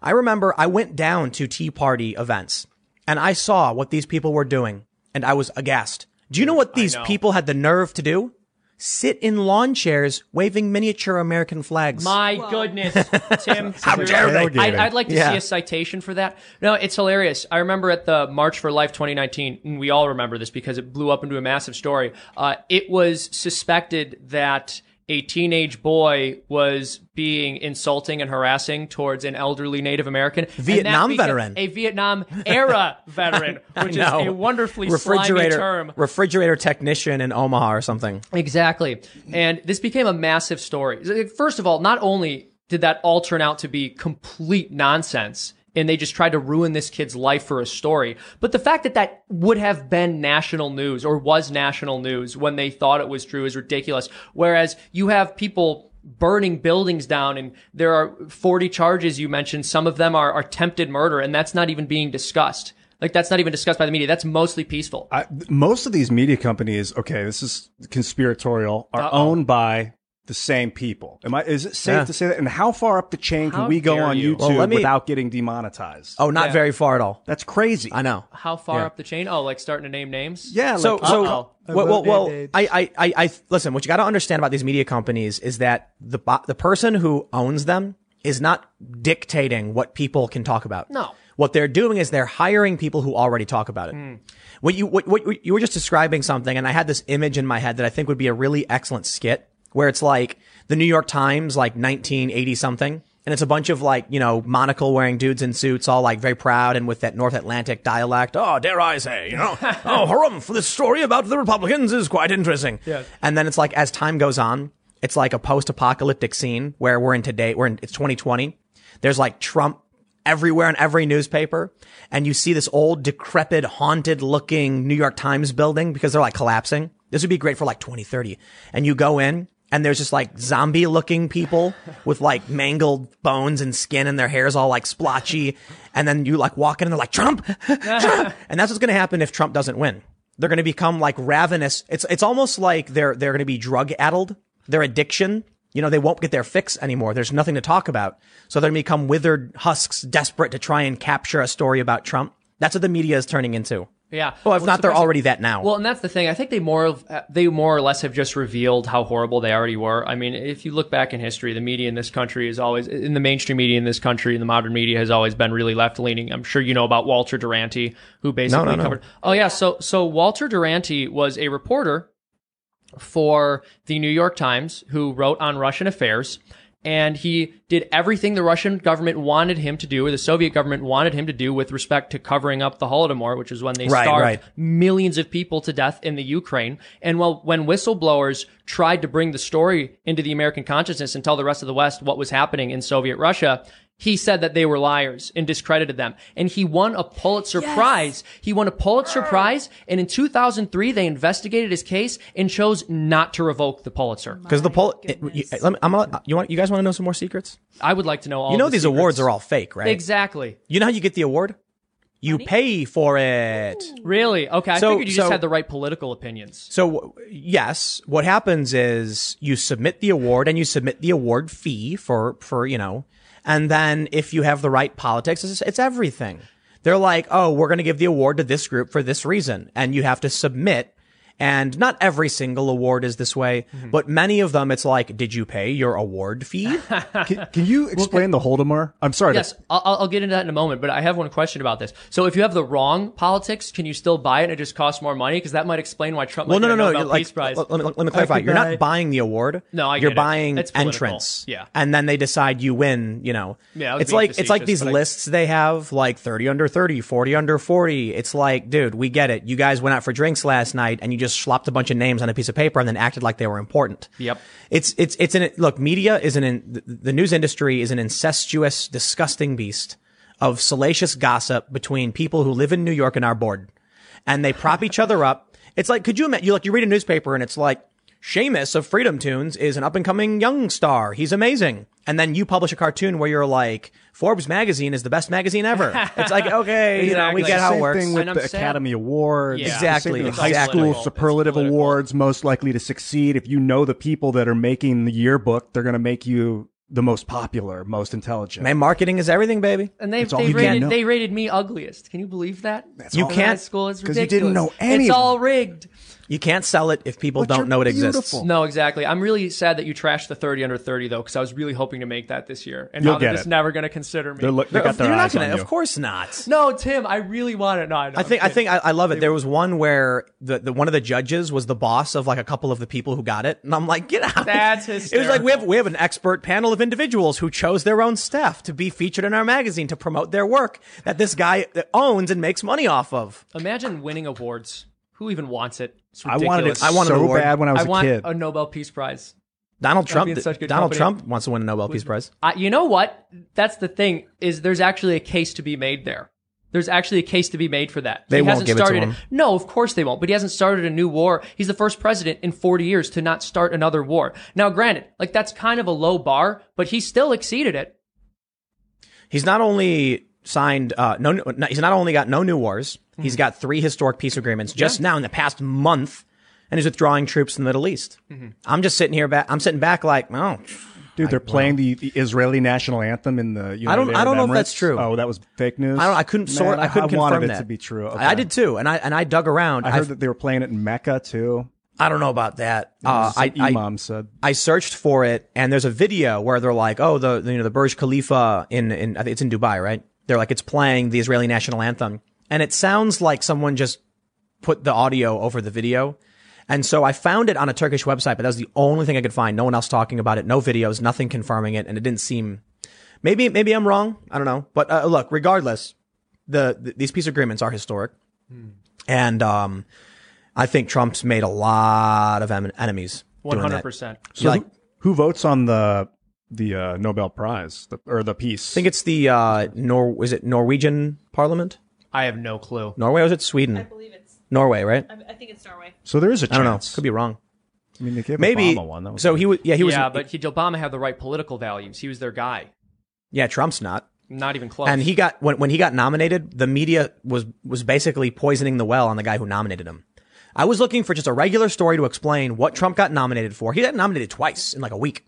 I remember I went down to Tea Party events and I saw what these people were doing and I was aghast. Do you know what these know. people had the nerve to do? Sit in lawn chairs waving miniature American flags. My goodness, Tim. How dare they? I'd, I'd like to Yeah. see a citation for that. No, it's hilarious. I remember at the March for Life 2019, and we all remember this because it blew up into a massive story. Uh, it was suspected that a teenage boy was being insulting and harassing towards an elderly Native American. Vietnam veteran. A Vietnam era veteran, which is a wonderfully refrigerator term. refrigerator technician in Omaha or something. Exactly. And this became a massive story. First of all, not only did that all turn out to be complete nonsense, and they just tried to ruin this kid's life for a story, but the fact that that would have been national news or was national news when they thought it was true is ridiculous. Whereas you have people burning buildings down and there are 40 charges you mentioned. Some of them are, attempted murder and that's not even being discussed. Like that's not even discussed by the media. That's mostly peaceful. I, most of these media companies, okay, this is conspiratorial, are Uh-oh. owned by the same people. Am I? Is it safe Yeah. to say that? And how far up the chain can we go on you. YouTube Well, me- without getting demonetized? Oh, not Yeah. very far at all. that's crazy. I know. How far Yeah. up the chain? Oh, like starting to name names? Yeah. So, like, so, uh-oh. well, well, well I, I, I, I, listen, what you got to understand about these media companies is that the, the person who owns them is not dictating what people can talk about. No. What they're doing is they're hiring people who already talk about it. Hmm. What you, what, what, you were just describing something, and I had this image in my head that I think would be a really excellent skit where it's like the New York Times, like 1980 something. And it's a bunch of like, you know, monocle wearing dudes in suits, all like very proud and with that North Atlantic dialect. Oh, dare I say, you know, oh, harumph, this story about the Republicans is quite interesting. Yeah. And then it's like, as time goes on, it's like a post-apocalyptic scene where we're in today, we're in, it's 2020. There's like Trump everywhere in every newspaper. And you see this old, decrepit, haunted looking New York Times building because they're like collapsing. This would be great for like 2030. And you go in and there's just like zombie looking people with like mangled bones and skin and their hair's all like splotchy. And then you like walk in and they're like, Trump, Trump. And that's what's going to happen if Trump doesn't win. They're going to become like ravenous. It's, it's almost like they're, they're going to be drug addled. Their addiction, you know, they won't get their fix anymore. There's nothing to talk about. So they're going to become withered husks, desperate to try and capture a story about Trump. That's what the media is turning into. Yeah. Well, if What's not, they're already that now. Well, and that's the thing. I think they more of, uh, they more or less have just revealed how horrible they already were. I mean, if you look back in history, the media in this country is always in the mainstream media in this country, in the modern media has always been really left leaning. I'm sure you know about Walter Duranty, who basically no, no. covered. Oh yeah, so so Walter Duranty was a reporter for the New York Times who wrote on Russian affairs. And he did everything the Russian government wanted him to do, or the Soviet government wanted him to do with respect to covering up the Holodomor, which is when they Right, starved right. millions of people to death in the Ukraine. And well, when whistleblowers tried to bring the story into the American consciousness and tell the rest of the West what was happening in Soviet Russia, he said that they were liars and discredited them. And he won a Pulitzer Prize. He won a Pulitzer Prize. And in 2003, they investigated his case and chose not to revoke the Pulitzer. Because the poll, My it- you, me, I'm you want, you guys want to know some more secrets? I would like to know all You know the these secrets. awards are all fake, right? Exactly. You know how you get the award? You pay for it. Really? Okay. I So- figured you just had the right political opinions. So yes, what happens is you submit the award and you submit the award fee for, for, you know, and then if you have the right politics, it's, it's everything. They're like, oh, we're going to give the award to this group for this reason. And you have to submit. And not every single award is this way, Mm-hmm. but many of them, it's like, did you pay your award fee? can, can you explain the Holodomor? I'm sorry. Yes, to- I'll, I'll I'll get into that in a moment, but I have one question about this. So if you have the wrong politics, can you still buy it and it just costs more money? Because that might explain why Trump Well, might no, get no, no. Nobel Like, Peace Prize. let, let me, let me clarify. You're not buying the award. No, I you're get it. buying It's political. entrance. Yeah. and then they decide you win. You know. Yeah, it's like it's like these but I- lists they have, like thirty under 30, 40 under forty. It's like, dude, we get it. You guys went out for drinks last night, and you just slopped a bunch of names on a piece of paper and then acted like they were important. Yep. It's it's it's an look. Media is an in, the- news industry is an incestuous, disgusting beast of salacious gossip between people who live in New York and are bored, and they prop each other up. It's like, could you imagine? You like you read a newspaper and it's like. Seamus of Freedom Toons is an up and coming young star. He's amazing. And then you publish a cartoon where you're like, Forbes magazine is the best magazine ever. It's like, okay, you know, we Exactly. get how it Same works. thing with the sad- Academy Awards. Yeah. Exactly, Same thing high exactly. school superlative awards most likely to succeed. If you know the people that are making the yearbook, they're going to make you the most popular, most intelligent. Man, marketing is everything, baby. and they they rated they rated me ugliest. Can you believe that? You all- can't- High school is 'cause you ridiculous. didn't know any It's all rigged. You can't sell it if people But don't know it exists. No, exactly. I'm really sad that you trashed the 30 under 30 though, because I was really hoping to make that this year, and You'll now they're get just it. never going to consider me. They're look- they got their You're not eyes gonna, on you. of course not. no, Tim, I really want it. No, I, know, I think I think I, I love it. There was one where the, the one of the judges was the boss of like a couple of the people who got it, and I'm like, get out! That's It was like we have we have an expert panel of individuals who chose their own staff to be featured in our magazine to promote their work that this guy owns and makes money off of. Imagine winning awards. Who even wants it? It's I wanted it. I wanted so bad when I was I want a kid. a Nobel Peace Prize. Donald Trump. be in such good Donald company. Trump wants to win a Nobel Peace Prize. I, you know what? That's the thing is there's actually a case to be made there. There's actually a case to be made for that. They he won't hasn't give it to him. No, of course they won't. But he hasn't started a new war. He's the first president in 40 years to not start another war. Now, granted, like that's kind of a low bar, but he still exceeded it. He's not only signed, uh, no, no, he's not only got no new wars, he's got three historic peace agreements just now in the past month, and he's withdrawing troops in the Middle East. I'm just sitting here back, I'm sitting back like, oh, Dude, they're playing the, the Israeli national anthem in the. United I don't- I don't know if that's true. Oh, that was fake news. I don't, I couldn't sort, Man, I couldn't I wanted confirm it to be true. I, I did too, and I and I dug around. I I, heard that they were playing it in Mecca too. I don't know about that. Uh, Some I, I, imam said. I searched for it, and there's a video where they're like, "Oh, the you know the Burj Khalifa in in I think it's in Dubai, right? They're like it's playing the Israeli national anthem, and it sounds like someone just put the audio over the video." And so I found it on a Turkish website, but that was the only thing I could find. No one else talking about it, no videos, nothing confirming it, and it didn't seem. Maybe maybe I'm wrong. I don't know. But uh, look, regardless, the, the these peace agreements are historic, and um, I think Trump's made a lot of em- enemies. 100%. So like- who, who votes on the the uh, Nobel Prize the, or the peace? I think it's the uh, Nor. Is it Norwegian Parliament? I have no clue. Norway or is it Sweden? I believe it's. Norway, right? I think it's Norway. so there is a I don't know. chance. Could be wrong. I mean, they gave Maybe. Obama one. That was So he was. Yeah, he was. yeah, but he, Obama had the right political values. He was their guy. yeah, Trump's not. Not even close. And he got when when he got nominated, the media was was basically poisoning the well on the guy who nominated him. I was looking for just a regular story to explain what Trump got nominated for. He got nominated twice in like a week.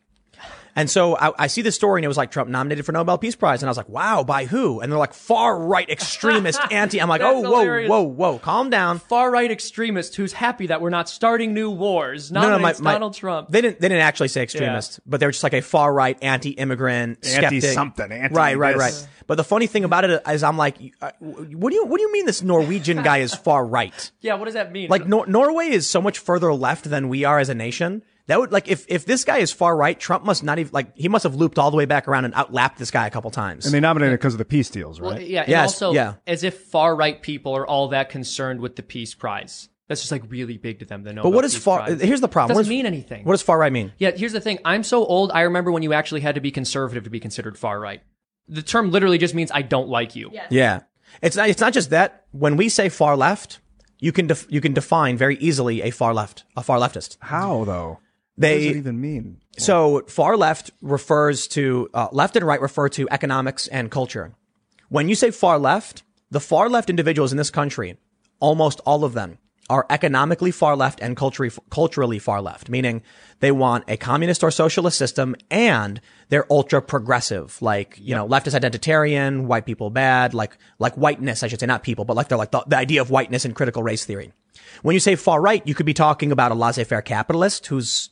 And so I, I see this story and it was like Trump nominated for Nobel Peace Prize. And I was like, wow, by who? And they're like far right extremist anti. I'm like, oh, whoa, hilarious. whoa, whoa, calm down. far right extremist who's happy that we're not starting new wars. Nominates Donald Trump. They didn't. They didn't actually say extremist, but they were just like a far right, anti-immigrant, skeptic. Anti-something, anti right, right, this. right. But the funny thing about it is, I'm like, uh, what do you what do you mean this Norwegian guy is far right? yeah, what does that mean? Like Nor- Norway is so much further left than we are as a nation. That would like if if this guy is far right, Trump must not even like he must have looped all the way back around and outlapped this guy a couple times. and they nominated it because of the peace deals, right? Well, yeah, and Yes, also yeah. as if far right people are all that concerned with the Peace Prize. That's just like really big to them. The but Nobel what is Peace far? Prize. Here's the problem. Doesn't What does- mean anything. What does far right mean? Yeah, here's the thing. I'm so old. I remember when you actually had to be conservative to be considered far right. The term literally just means I don't like you. Yes. Yeah. It's not, it's not just that. When we say far left, you can, def- you can define very easily a far left, a far leftist. How though? What They, does it even mean? so far left refers to, uh, left and right refer to economics and culture. When you say far left, the far left individuals in this country, almost all of them are economically far left and culturally, culturally far left, meaning they want a communist or socialist system and they're ultra progressive, like, you know, leftist identitarian, white people bad, like, like whiteness, I should say, not people, but like they're like the, the idea of whiteness and critical race theory. When you say far right, you could be talking about a laissez-faire capitalist who's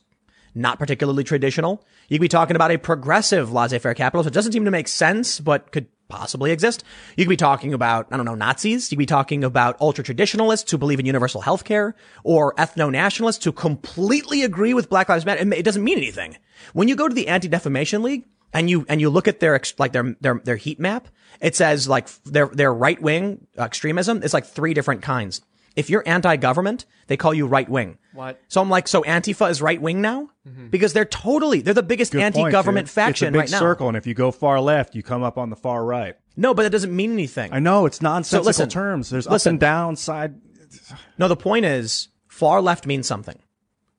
not particularly traditional. You could be talking about a progressive laissez-faire capitalist, which doesn't seem to make sense, but could possibly exist. You could be talking about, I don't know, Nazis. You could be talking about ultra-traditionalists who believe in universal health care or ethno-nationalists who completely agree with Black Lives Matter. It, doesn't mean anything. When you go to the Anti-Defamation League and you, and you look at their, like their, their, their heat map, it says like their, their right-wing uh, extremism is like three different kinds. If you're anti-government, they call you right-wing. What? So I'm like, so Antifa is right wing now? Mm-hmm. Because they're totally, they're the biggest Good point, anti-government dude. faction it's a big right now. circle, and if you go far left, you come up on the far right. No, but that doesn't mean anything. I know it's nonsensical listen, terms. There's up and down, side. No, the point is far left means something.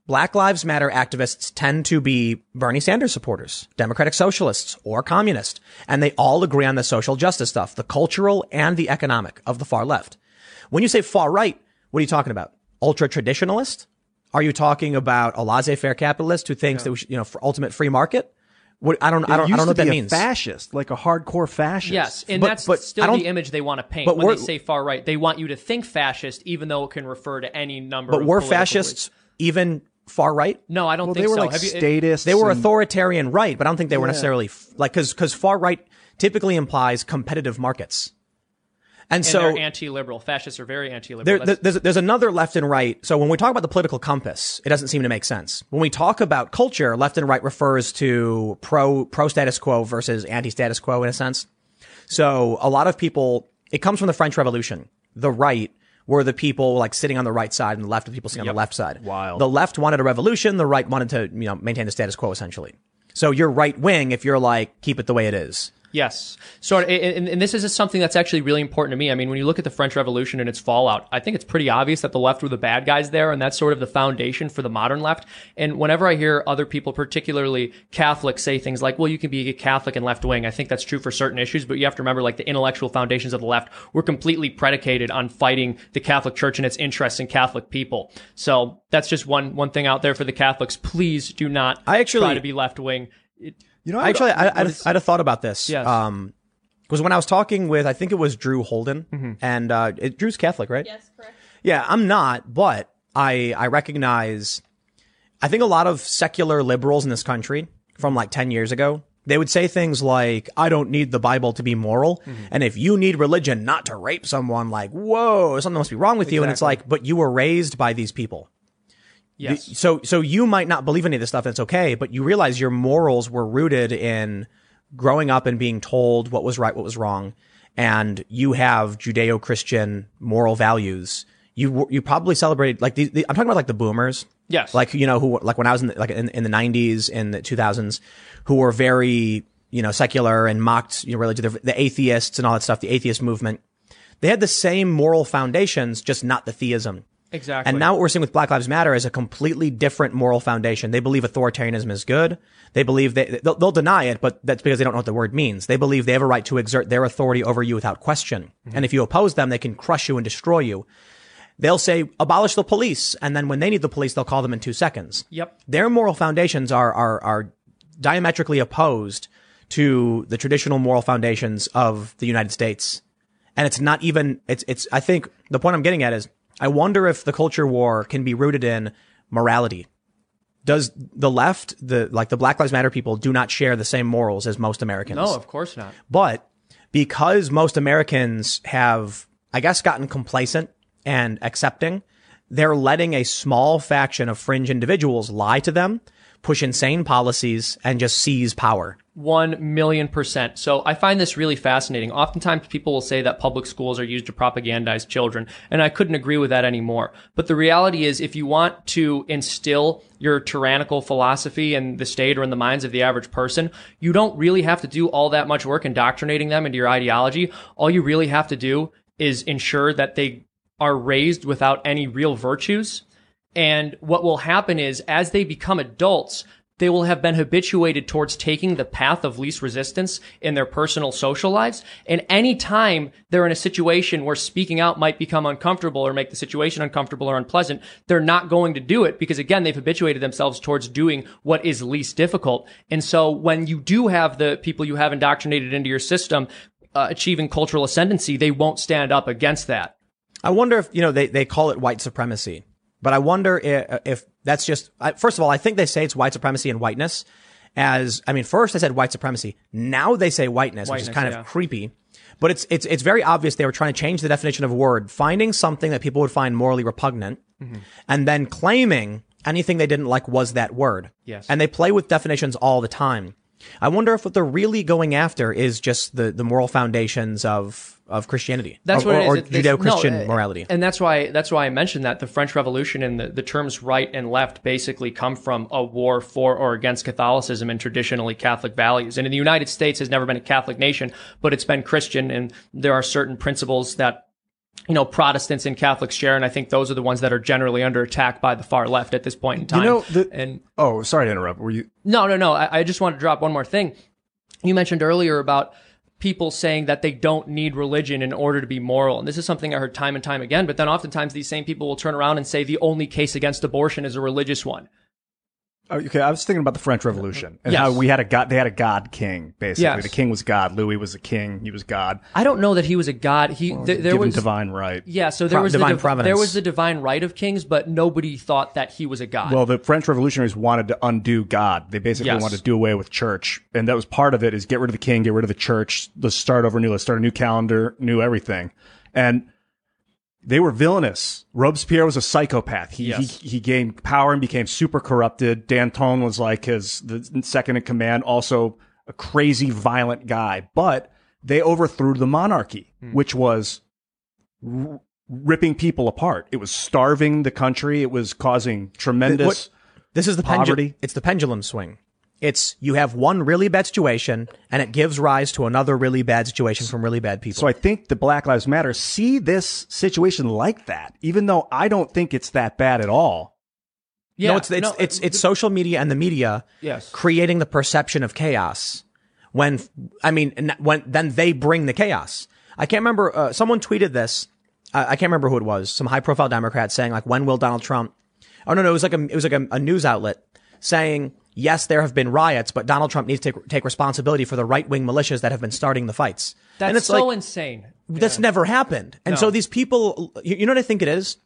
Black Lives Matter activists tend to be Bernie Sanders supporters, Democratic socialists, or communist. And they all agree on the social justice stuff, the cultural and the economic of the far left. When you say far right, what are you talking about? Ultra traditionalist? Are you talking about a laissez-faire capitalist who thinks that we should, you know, for ultimate free market? What, I don't, I don't, I don't know used what that means. fascist, like a hardcore fascist. Yes, and But- that's but still the image they want to paint but when they say far right. They want you to think fascist, even though it can refer to any number. but of were fascists beliefs. even far right? No, I don't Well, think they were so. like Have you- statists. They were authoritarian right, but I don't think they were necessarily f- like because because far right typically implies competitive markets, and, and so they're anti-liberal. Fascists are very anti-liberal. there, there's there's another left and right. So when we talk about the political compass, it doesn't seem to make sense. When we talk about culture, left and right refers to pro pro status quo versus anti status quo in a sense. So a lot of people, it comes from the French Revolution. The right were the people like sitting on the right side, and the left were people sitting on the left side. Wild. The left wanted a revolution. The right wanted to you know maintain the status quo essentially. So you're right wing if you're like keep it the way it is. Yes. So, and, and this is something that's actually really important to me. I mean, when you look at the French Revolution and its fallout, I think it's pretty obvious that the left were the bad guys there, and that's sort of the foundation for the modern left. And whenever I hear other people, particularly Catholics, say things like, well, you can be a Catholic and left wing, I think that's true for certain issues, but you have to remember, like, the intellectual foundations of the left were completely predicated on fighting the Catholic Church and its interests in Catholic people. So that's just one, one thing out there for the Catholics. Please do not I actually- try to be left wing. You know, I- Actually, I, I'd, I'd have thought about this. Yes. Um, because when I was talking with, I think it was Drew Holden, Mm-hmm. and uh, it, Drew's Catholic, right? Yes, correct. Yeah, I'm not, but I I recognize. I think a lot of secular liberals in this country from like ten years ago, they would say things like, "I don't need the Bible to be moral," and if you need religion not to rape someone, like, whoa, something must be wrong with you. And it's like, but you were raised by these people. Yes. So so you might not believe any of this stuff. That's okay, but you realize your morals were rooted in growing up and being told what was right, what was wrong, and you have Judeo-Christian moral values. You you probably celebrated like the, the I'm talking about like the boomers. Yes. Like you know who like when I was in the, like in, in the 90s in the 2000s, who were very you know secular and mocked you know religion, the, the atheists and all that stuff, the atheist movement. They had the same moral foundations, just not the theism. Exactly. And now what we're seeing with Black Lives Matter is a completely different moral foundation. They believe authoritarianism is good. They believe they, they'll, they'll deny it, but that's because they don't know what the word means. They believe they have a right to exert their authority over you without question. Mm-hmm. And if you oppose them, they can crush you and destroy you. They'll say, abolish the police. And then when they need the police, they'll call them in two seconds. Yep. Their moral foundations are, are, are diametrically opposed to the traditional moral foundations of the United States. And it's not even, it's, it's, I think the point I'm getting at is, I wonder if the culture war can be rooted in morality. Does the left, the, like the Black Lives Matter people do not share the same morals as most Americans? No, of course not. But because most Americans have, I guess, gotten complacent and accepting, they're letting a small faction of fringe individuals lie to them, push insane policies, and just seize power. One million percent. So I find this really fascinating. Oftentimes people will say that public schools are used to propagandize children, and I couldn't agree with that anymore. But the reality is, if you want to instill your tyrannical philosophy in the state or in the minds of the average person, you don't really have to do all that much work indoctrinating them into your ideology. All you really have to do is ensure that they are raised without any real virtues. And what will happen is, as they become adults, they will have been habituated towards taking the path of least resistance in their personal social lives. And any time they're in a situation where speaking out might become uncomfortable or make the situation uncomfortable or unpleasant, they're not going to do it because again, they've habituated themselves towards doing what is least difficult. And so when you do have the people you have indoctrinated into your system uh, achieving cultural ascendancy, they won't stand up against that. I wonder if, you know, they, they call it white supremacy, but I wonder if, if that's just, I, first of all, I think they say it's white supremacy and whiteness as, I mean, first they said white supremacy. Now they say whiteness, which is kind yeah. of creepy. But it's, it's, it's very obvious they were trying to change the definition of a word, finding something that people would find morally repugnant, Mm-hmm. and then claiming anything they didn't like was that word. Yes. And they play with definitions all the time. I wonder if what they're really going after is just the, the moral foundations of, of Christianity. That's or, what it is. or, Judeo-Christian no, uh, morality. and that's why that's why I mentioned that the French Revolution and the, the terms right and left basically come from a war for or against Catholicism and traditionally Catholic values. And in the United States has never been a Catholic nation, but it's been Christian, and there are certain principles that you know Protestants and Catholics share, and I think those are the ones that are generally under attack by the far left at this point in time. You know, the, and oh, sorry to interrupt. Were you? no, no, no. I, I just want to drop one more thing. You mentioned earlier about people saying that they don't need religion in order to be moral. And this is something I heard time and time again. But then oftentimes these same people will turn around and say the only case against abortion is a religious one. Oh, Okay, I was thinking about the French Revolution and Yes. how we had a god. They had a god king. Basically, Yes. the king was God. Louis was a king. He was God. I don't know that he was a god. He th- there given was divine right. yeah. So there Pro- was divine the div- providence. there was the divine right of kings, but nobody thought that he was a god. Well, the French revolutionaries wanted to undo God. They basically Yes. wanted to do away with church. And that was part of it is get rid of the king, get rid of the church, let's start over new, let's start a new calendar, new everything. And they were villainous. Robespierre was a psychopath. He, Yes. he, he gained power and became super corrupted. Danton was like his, the second in command, also a crazy, violent guy. But they overthrew the monarchy, hmm. which was r- ripping people apart. It was starving the country. It was causing tremendous. What- this is the Poverty. pendulum. It's the pendulum swing. It's you have one really bad situation and it gives rise to another really bad situation from really bad people. So I think the Black Lives Matter see this situation like that, even though I don't think it's that bad at all. Yeah, no, it's it's, no, it's it's social media and the media Yes. creating the perception of chaos. When I mean, when then they bring the chaos. I can't remember. Uh, someone tweeted this. I I can't remember who it was. Some high profile Democrat saying like, when will Donald Trump? Oh no, no, it was like a it was like a, a news outlet saying yes, there have been riots, but Donald Trump needs to take, take responsibility for the right wing militias that have been starting the fights. That's and it's so like, insane. that's never happened. And so these people, you you know what I think it is?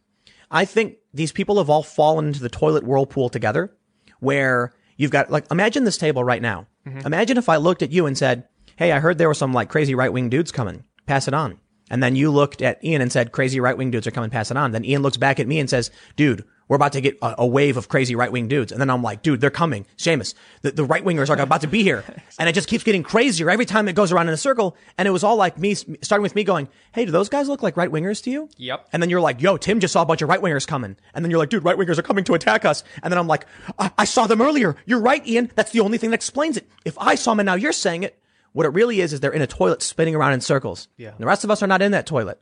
I think these people have all fallen into the toilet whirlpool together where you've got, like, imagine this table right now. Mm-hmm. Imagine if I looked at you and said, Hey, I heard there were some like crazy right wing dudes coming. Pass it on. And then you looked at Ian and said, crazy right wing dudes are coming. Pass it on. Then Ian looks back at me and says, dude, we're about to get a, a wave of crazy right wing dudes. And then I'm like, dude, they're coming. Seamus, the, the right wingers are about to be here. And it just keeps getting crazier every time it goes around in a circle. And it was all like me, starting with me going, Hey, do those guys look like right wingers to you? Yep. And then you're like, yo, Tim just saw a bunch of right wingers coming. And then you're like, dude, right wingers are coming to attack us. And then I'm like, I-, I saw them earlier. You're right, Ian. That's the only thing that explains it. If I saw them and now you're saying it, what it really is, is they're in a toilet spinning around in circles. Yeah. The rest of us are not in that toilet.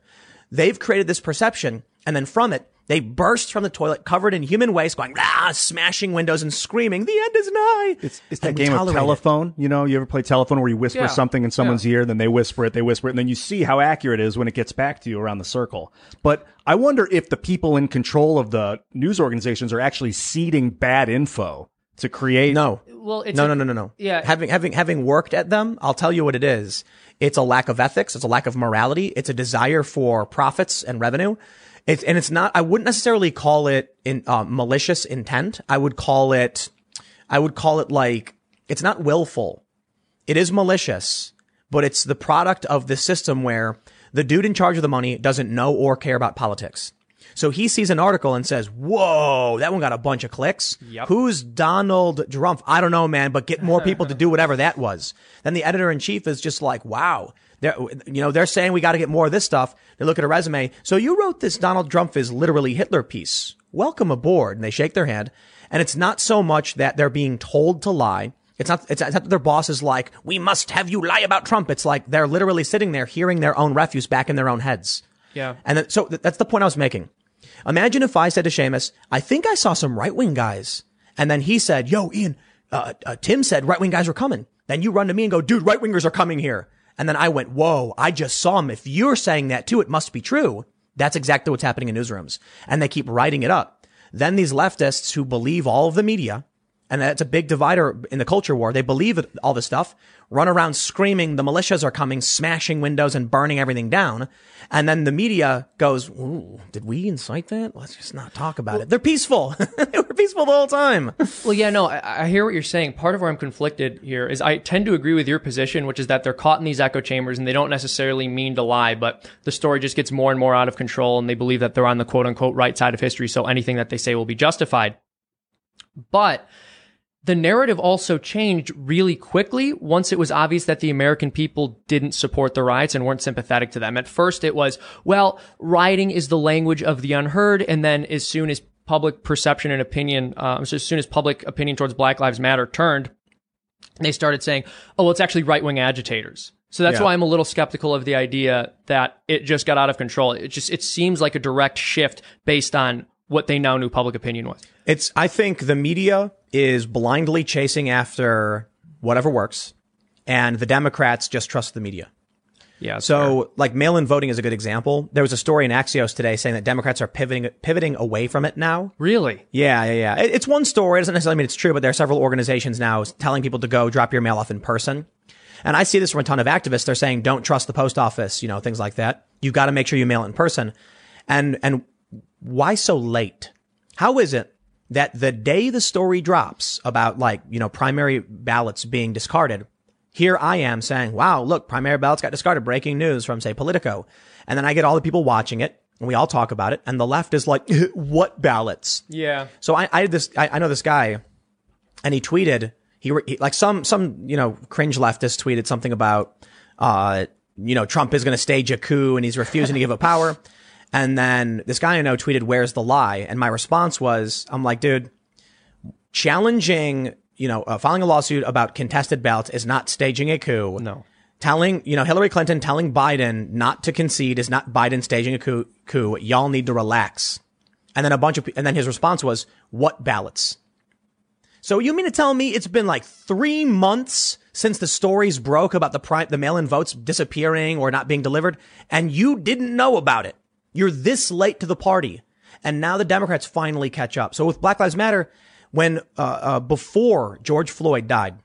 They've created this perception. And then from it, they burst from the toilet covered in human waste, going, ah, smashing windows and screaming, the end is nigh. It's, it's that game of tolerate it. telephone. You know, you ever play telephone where you whisper Yeah. something in someone's ear, then they whisper it, they whisper it, and then you see how accurate it is when it gets back to you around the circle. But I wonder if the people in control of the news organizations are actually seeding bad info to create. No. Well, it's no, a- no, no, no, no. Yeah. Having having having worked at them, I'll tell you what it is. It's a lack of ethics. It's a lack of morality. It's a desire for profits and revenue. It's and it's not. I wouldn't necessarily call it in uh, malicious intent. I would call it. I would call it like it's not willful. It is malicious, but it's the product of the system where the dude in charge of the money doesn't know or care about politics. So he sees an article and says, whoa, that one got a bunch of clicks. Who's Donald Trump? I don't know, man, but get more people to do whatever that was. Then the editor in chief is just like, wow. They're, you know, they're saying we got to get more of this stuff. They look at a resume. So you wrote this Donald Trump is literally Hitler piece. Welcome aboard. And they shake their hand. And it's not so much that they're being told to lie. It's not, it's not that their boss is like, we must have you lie about Trump. It's like they're literally sitting there hearing their own refuse back in their own heads. Yeah. And then, so th- that's the point I was making. Imagine if I said to Seamus, I think I saw some right wing guys. And then he said, yo, Ian, uh, uh, Tim said right wing guys were coming. Then you run to me and go, dude, right wingers are coming here. And then I went, whoa, I just saw them. If you're saying that too, it must be true. That's exactly what's happening in newsrooms. And they keep writing it up. Then these leftists who believe all of the media, and that's a big divider in the culture war. They believe all this stuff, run around screaming the militias are coming, smashing windows and burning everything down. And then the media goes, Ooh, did we incite that? Let's just not talk about it. They're peaceful. they were peaceful the whole time. Well, yeah, no, I, I hear what you're saying. Part of where I'm conflicted here is I tend to agree with your position, which is that they're caught in these echo chambers and they don't necessarily mean to lie, but the story just gets more and more out of control and they believe that they're on the quote unquote right side of history, so anything that they say will be justified. But the narrative also changed really quickly once it was obvious that the American people didn't support the riots and weren't sympathetic to them. At first, it was, well, rioting is the language of the unheard. And then as soon as public perception and opinion, um, so as soon as public opinion towards Black Lives Matter turned, they started saying, oh, well, it's actually right wing agitators. So that's Yeah. why I'm a little skeptical of the idea that it just got out of control. It just, it seems like a direct shift based on what they now knew public opinion was. It's, I think the media is blindly chasing after whatever works. And the Democrats just trust the media. Yeah. So, like mail-in voting is a good example. There was a story in Axios today saying that Democrats are pivoting pivoting away from it now. really, Yeah, yeah, yeah. It- It's one story. It doesn't necessarily mean it's true, but there are several organizations now telling people to go drop your mail off in person. And I see this from a ton of activists. They're saying don't trust the post office, you know, things like that. You've got to make sure you mail it in person. And and why so late? How is it that the day the story drops about like, you know, primary ballots being discarded, here I am saying, wow, look, primary ballots got discarded. Breaking news from say Politico. And then I get all the people watching it and we all talk about it. And the left is like, what ballots? yeah. So I, I this, I, I know this guy and he tweeted, he, he like some, some, you know, cringe leftist tweeted something about, uh, you know, Trump is going to stage a coup and he's refusing to give up power. And then this guy I know tweeted, where's the lie? And my response was, I'm like, dude, challenging you know, uh, filing a lawsuit about contested ballots is not staging a coup. No. Telling, you know, Hillary Clinton telling Biden not to concede is not Biden staging a coup. coup. Y'all need to relax. And then a bunch of, and then his response was, what ballots? So you mean to tell me it's been like three months since the stories broke about the pri- the mail-in votes disappearing or not being delivered, and you didn't know about it? You're this late to the party, and now the Democrats finally catch up. So with Black Lives Matter, when uh, uh, before George Floyd died,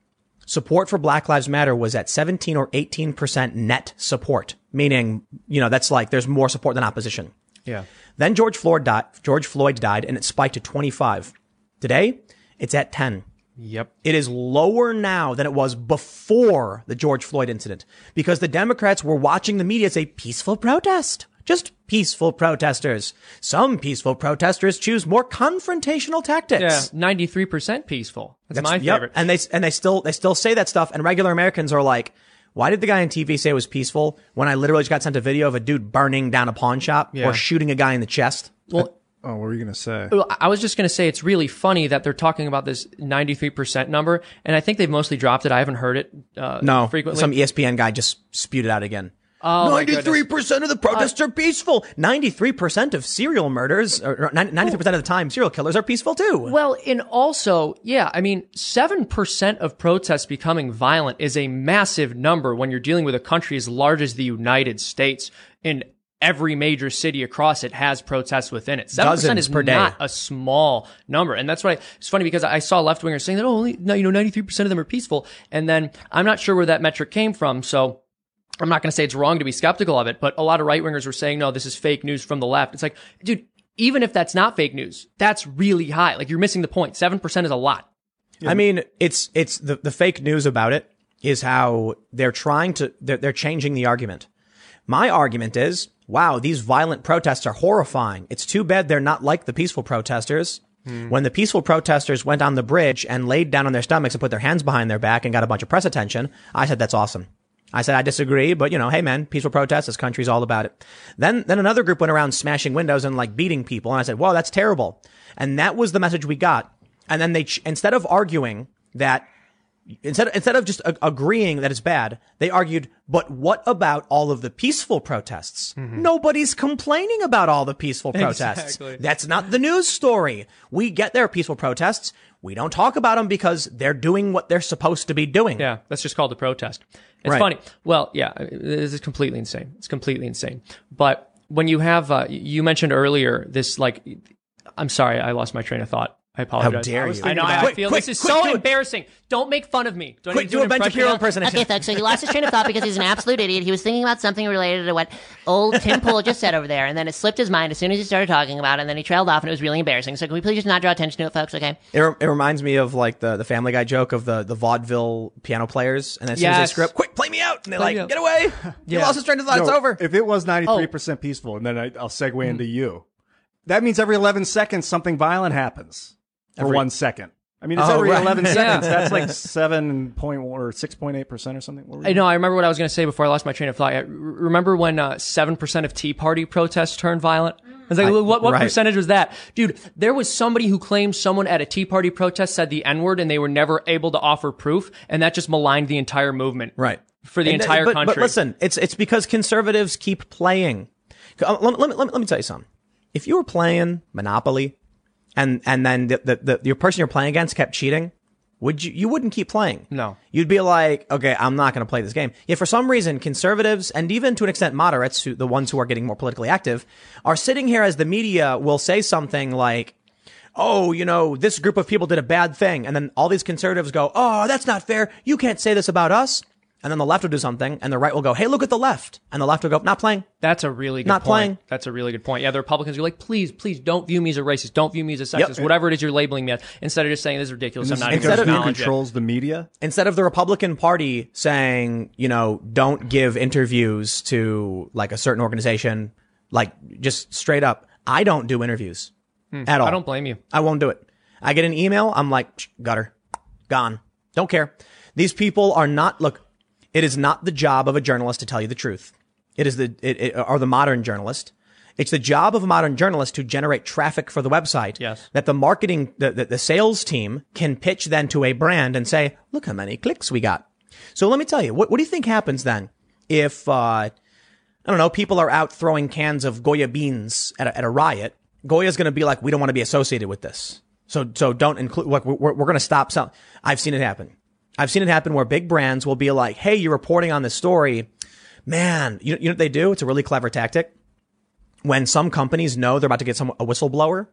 support for Black Lives Matter was at 17 or 18 percent net support, meaning you know that's like there's more support than opposition. Yeah. Then George Floyd died. George Floyd died, and it spiked to 25. Today, it's at 10. Yep. It is lower now than it was before the George Floyd incident because the Democrats were watching the media say peaceful protest. Just peaceful protesters. Some peaceful protesters choose more confrontational tactics. Yeah. Ninety-three percent peaceful. That's, my Yep. favorite. And they and they still they still say that stuff. And regular Americans are like, why did the guy on TV say it was peaceful when I literally just got sent a video of a dude burning down a pawn shop Yeah. or shooting a guy in the chest? Well, Oh, what were you gonna say? I was just going to say it's really funny that they're talking about this 93% number, and I think they've mostly dropped it. I haven't heard it uh, No, frequently. some ESPN guy just spewed it out again. Oh. Ninety-three percent of the protests uh, are peaceful. Ninety-three percent of serial murders, or ninety-three percent of the time, serial killers are peaceful too. Well, and also, yeah, I mean, 7% of protests becoming violent is a massive number when you're dealing with a country as large as the United States and every major city across it has protests within it. 7% is per day. not a small number. And that's why it's funny because I saw left wingers saying that, oh, only, you know, 93% of them are peaceful. And then I'm not sure where that metric came from. So I'm not going to say it's wrong to be skeptical of it, but a lot of right wingers were saying, no, this is fake news from the left. It's like, dude, even if that's not fake news, that's really high. Like you're missing the point. 7% is a lot. I mean, it's it's the the fake news about it is how they're trying to they're, they're changing the argument. My argument is, wow, these violent protests are horrifying. It's too bad they're not like the peaceful protesters. Hmm. When the peaceful protesters went on the bridge and laid down on their stomachs and put their hands behind their back and got a bunch of press attention, I said that's awesome. I said I disagree, but you know, hey man, peaceful protest, this country's all about it. Then then another group went around smashing windows and like beating people, and I said, "Whoa, that's terrible." And that was the message we got. And then they ch- instead of arguing that instead instead of just a- agreeing that it's bad, they argued, "But what about all of the peaceful protests? Mm-hmm. Nobody's complaining about all the peaceful protests. Exactly. That's not the news story. We get their peaceful protests. We don't talk about them because they're doing what they're supposed to be doing." Yeah, that's just called a protest. It's Right. funny. Well, yeah, this is completely insane. It's completely insane. But when you have, uh, you mentioned earlier this, like, I'm sorry, I lost my train of thought. I apologize. How dare you. I know. Quick, I feel quick, this is quick, so do it. embarrassing. Don't make fun of me. Do I Quick, need to do a an Ben impression Shapiro now? impersonation. Okay, folks, so he lost his train of thought because he's an absolute idiot. He was thinking about something related to what old Tim Pool just said over there, and then it slipped his mind as soon as he started talking about it, and then he trailed off, and it was really embarrassing. So can we please just not draw attention to it, folks, okay? It, re- it reminds me of like the, the Family Guy joke of the, the vaudeville piano players. And as soon as Yes. they script, quick, play me out. And they're Play like, get away. You Yeah. lost his train of thought. it's over. If it was 93% peaceful, and then I, I'll segue into mm. you, that means every 11 seconds something violent happens for Every- one second. I mean, it's Oh, every right. 11 seconds. That's like 7 point or 6.8% or something. I know. I remember what I was going to say before I lost my train of thought. I- Remember when uh, seven percent of Tea Party protests turned violent? I was like, I- what, what right. percentage was that, dude? There was somebody who claimed someone at a Tea Party protest said the N word, and they were never able to offer proof, and that just maligned the entire movement. Right. For the And, entire but, country. But listen, it's, it's because conservatives keep playing. Uh, Let, let, let, me, let me tell you something. If you were playing Monopoly and, and then the, the, the, your person you're playing against kept cheating, would you, you wouldn't keep playing. No. You'd be like, okay, I'm not going to play this game. Yet for some reason, conservatives and even to an extent moderates, who, the ones who are getting more politically active, are sitting here as the media will say something like, oh, you know, this group of people did a bad thing. And then all these conservatives go, oh, that's not fair. You can't say this about us. And then the left will do something and the right will go, hey, look at the left. And the left will go, not playing. That's a really good Not point. playing. That's a really good point. Yeah, the Republicans are like, please, please don't view me as a racist. Don't view me as a sexist. Yep. whatever it is you're labeling me as. Instead of just saying this is ridiculous. I'm not because even Instead of- who acknowledge it. controls the media? Instead of the Republican Party saying, you know, don't give interviews to like a certain organization, like just straight up, I don't do interviews hmm. at all. I don't blame you. I won't do it. I get an email. I'm like, gutter, gone. Don't care. These people are not, look, it is not the job of a journalist to tell you the truth. It is the, it, it or the modern journalist. It's the job of a modern journalist to generate traffic for the website. Yes. That the marketing, the, the, the sales team can pitch then to a brand and say, look how many clicks we got. So let me tell you, what, what do you think happens then if, uh, I don't know, people are out throwing cans of Goya beans at a, at a riot? Goya's going to be like, we don't want to be associated with this. So, so don't include, like, we're, we're going to stop selling. I've seen it happen. I've seen it happen where big brands will be like, Hey, you're reporting on this story. Man, you, you know what they do? It's a really clever tactic. When some companies know they're about to get some, a whistleblower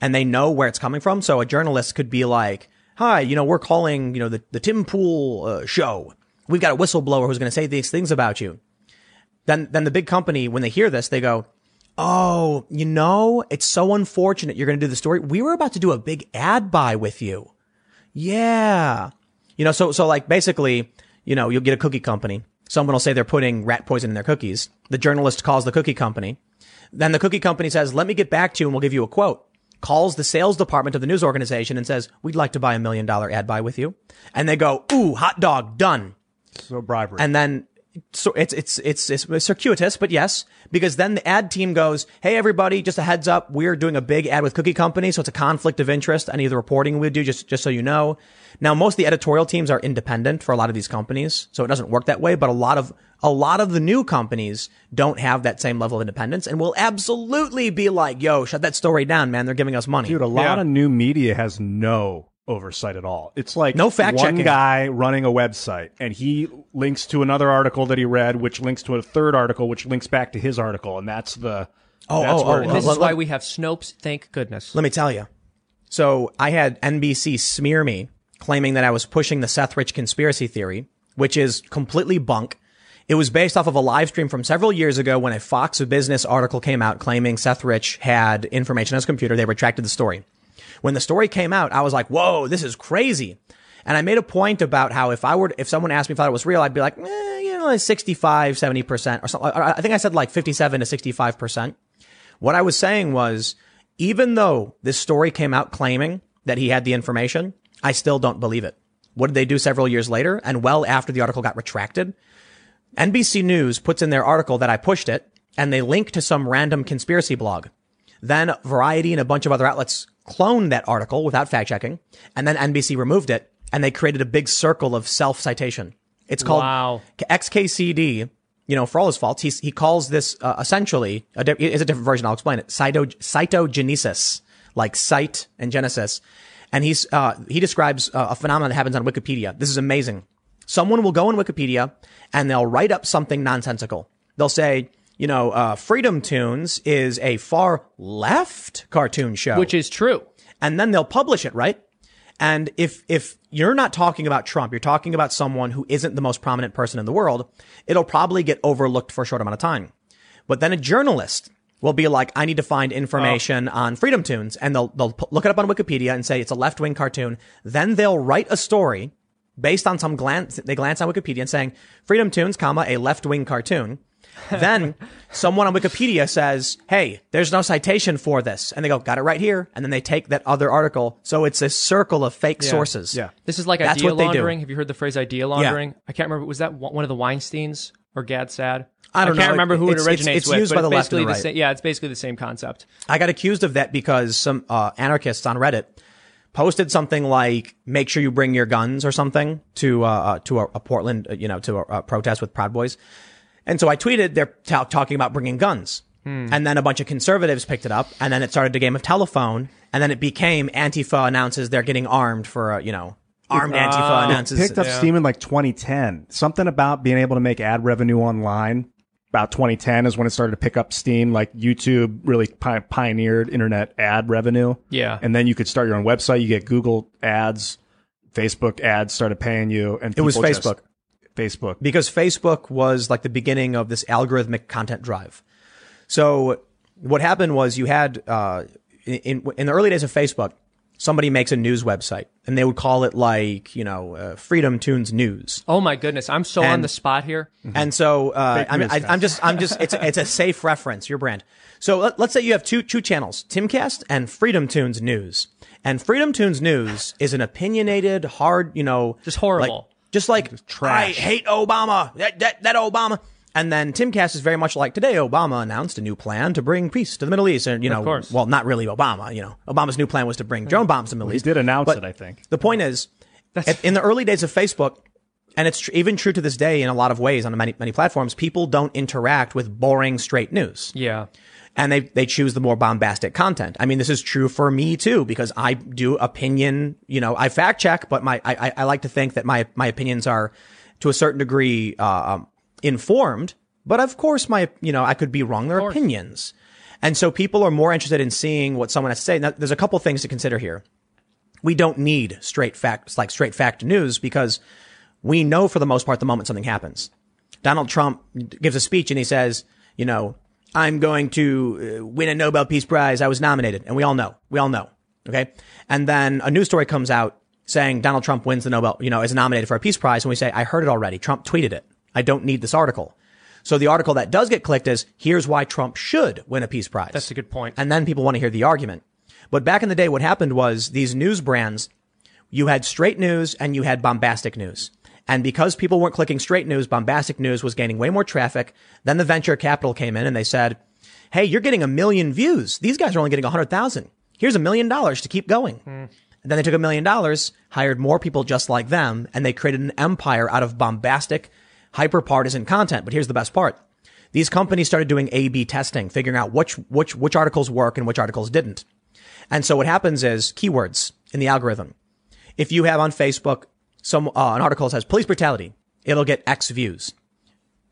and they know where it's coming from. So a journalist could be like, Hi, you know, we're calling, you know, the, the Tim Pool uh, show. We've got a whistleblower who's going to say these things about you. Then, then the big company, when they hear this, they go, Oh, you know, it's so unfortunate you're going to do the story. We were about to do a big ad buy with you. Yeah. You know, so, so like basically, you know, you'll get a cookie company. Someone will say they're putting rat poison in their cookies. The journalist calls the cookie company. Then the cookie company says, let me get back to you and we'll give you a quote. Calls the sales department of the news organization and says, we'd like to buy a million dollar ad buy with you. And they go, ooh, hot dog, done. So bribery. And then so it's, it's, it's, it's circuitous, but yes, because then the ad team goes, Hey, everybody, just a heads up. We're doing a big ad with cookie company. So it's a conflict of interest. Any of the reporting we do, just, just so you know. Now, most of the editorial teams are independent for a lot of these companies. So it doesn't work that way, but a lot of, a lot of the new companies don't have that same level of independence and will absolutely be like, yo, shut that story down, man. They're giving us money. Dude, a lot Yeah. of new media has no oversight at all. It's like No fact one checking. guy running a website and he links to another article that he read, which links to a third article, which links back to his article, and that's the Oh, that's oh, where oh, oh, this let- is why we have Snopes. Thank goodness. Let me tell you. So I had NBC smear me claiming that I was pushing the Seth Rich conspiracy theory, which is completely bunk. It was based off of a live stream from several years ago when a Fox Business article came out claiming Seth Rich had information on his computer. They retracted the story. When the story came out, I was like, whoa, this is crazy. And I made a point about how if I were, if someone asked me if I thought it was real, I'd be like, eh, you know, like 65, 70% or something. I I think I said like 57 to 65%. What I was saying was, even though this story came out claiming that he had the information, I still don't believe it. What did they do several years later? And well after the article got retracted, NBC News puts in their article that I pushed it and they link to some random conspiracy blog. Then Variety and a bunch of other outlets cloned that article without fact checking. And then NBC removed it and they created a big circle of self citation. It's called Wow. XKCD. You know, for all his faults, he's, he calls this uh, essentially a, di- is a different version. I'll explain it. Cito, citogenesis, like cite and genesis. And he's, uh, he describes uh, a phenomenon that happens on Wikipedia. This is amazing. Someone will go on Wikipedia and they'll write up something nonsensical. They'll say, you know, uh, Freedom Toons is a far left cartoon show Which is true. and then they'll publish it, right? And if if you're not talking about Trump, you're talking about someone who isn't the most prominent person in the world, it'll probably get overlooked for a short amount of time. But then a journalist will be like, I need to find information on Freedom Toons, and they'll they'll look it up on Wikipedia and say it's a left wing cartoon. Then they'll write a story based on some glance. They glance on Wikipedia and saying Freedom Toons, comma a left wing cartoon. then someone on Wikipedia says, Hey, there's no citation for this. And they go, got it right here. And then they take that other article. So it's a circle of fake sources. Yeah. This is like That's idea what they do. laundering. Have you heard the phrase idea laundering? I can't remember. Was that one one of the Weinsteins or Gad Saad? I don't can't know. remember who It's- it it's- originates it's with. used by the left and the right. same. Yeah, it's basically the same concept. I got accused of that because some uh, anarchists on Reddit posted something like "Make sure you bring your guns" or something to uh, uh, to a, a Portland, uh, you know, to a, a protest with Proud Boys. And so I tweeted they're ta- talking about bringing guns, and then a bunch of conservatives picked it up, and then it started a game of telephone, and then it became Antifa announces they're getting armed for uh, you know armed Antifa announces picked up steam in like 2010. Something about being able to make ad revenue online. About 2010 is when it started to pick up steam. Like YouTube really pi- pioneered internet ad revenue. Yeah. and then you could start your own website. You get Google ads, Facebook ads started paying you, and It was Facebook. just- Facebook. Facebook. because Facebook was like the beginning of this algorithmic content drive. So what happened was you had uh, in in the early days of Facebook, somebody makes a news website and they would call it like you know uh, Freedom Toons News. Oh my goodness, I'm so on the spot here. And so, uh, I mean, I, am just, I'm just, it's, a- it's a safe reference, your brand. So let, let's say you have two, two channels, Timcast and Freedom Toons News. And Freedom Toons News is an opinionated, hard, you know, Just horrible. like- just like, I trash. hate Obama. That, that, that Obama. And then Tim Timcast is very much like today. Obama announced a new plan to bring peace to the Middle East, and you know, of course. well, not really Obama. You know, Obama's new plan was to bring drone bombs to the Middle He East. He did announce But it, I think. The point is, at- in the early days of Facebook, and it's tr- even true to this day in a lot of ways on many many platforms, people don't interact with boring straight news Yeah. And they they choose the more bombastic content. I mean, this is true for me too because I do opinion. You know, I fact check, but my I, I- like to think that my my opinions are to a certain degree uh, um, informed. But of course, my you know I could be wrong. Their opinions, and so people are more interested in seeing what someone has to say. Now, there's a couple things to consider here. We don't need straight facts like straight fact news because we know for the most part the moment something happens. Donald Trump gives a speech and he says, you know, I'm going to uh, win a Nobel Peace Prize. I was nominated. And we all know. We all know. Okay. And then a news story comes out saying Donald Trump wins the Nobel, you know, is nominated for a peace prize. And we say, I heard it already. Trump tweeted it. I don't need this article. So the article that does get clicked is here's why Trump should win a peace prize. That's a good point. And then people want to hear the argument. But back in the day, what happened was these news brands, you had straight news and you had bombastic news. And because people weren't clicking straight news, bombastic news was gaining way more traffic. Then the venture capital came in and they said, Hey, you're getting a million views. These guys are only getting a hundred thousand. Here's a million dollars to keep going. And then they took a million dollars, hired more people just like them, and they created an empire out of bombastic, hyper partisan content. But here's the best part. These companies started doing A-B testing, figuring out which, which, which articles work and which articles didn't. And so what happens is keywords in the algorithm. If you have on Facebook some uh, an article says police brutality, it'll get X views.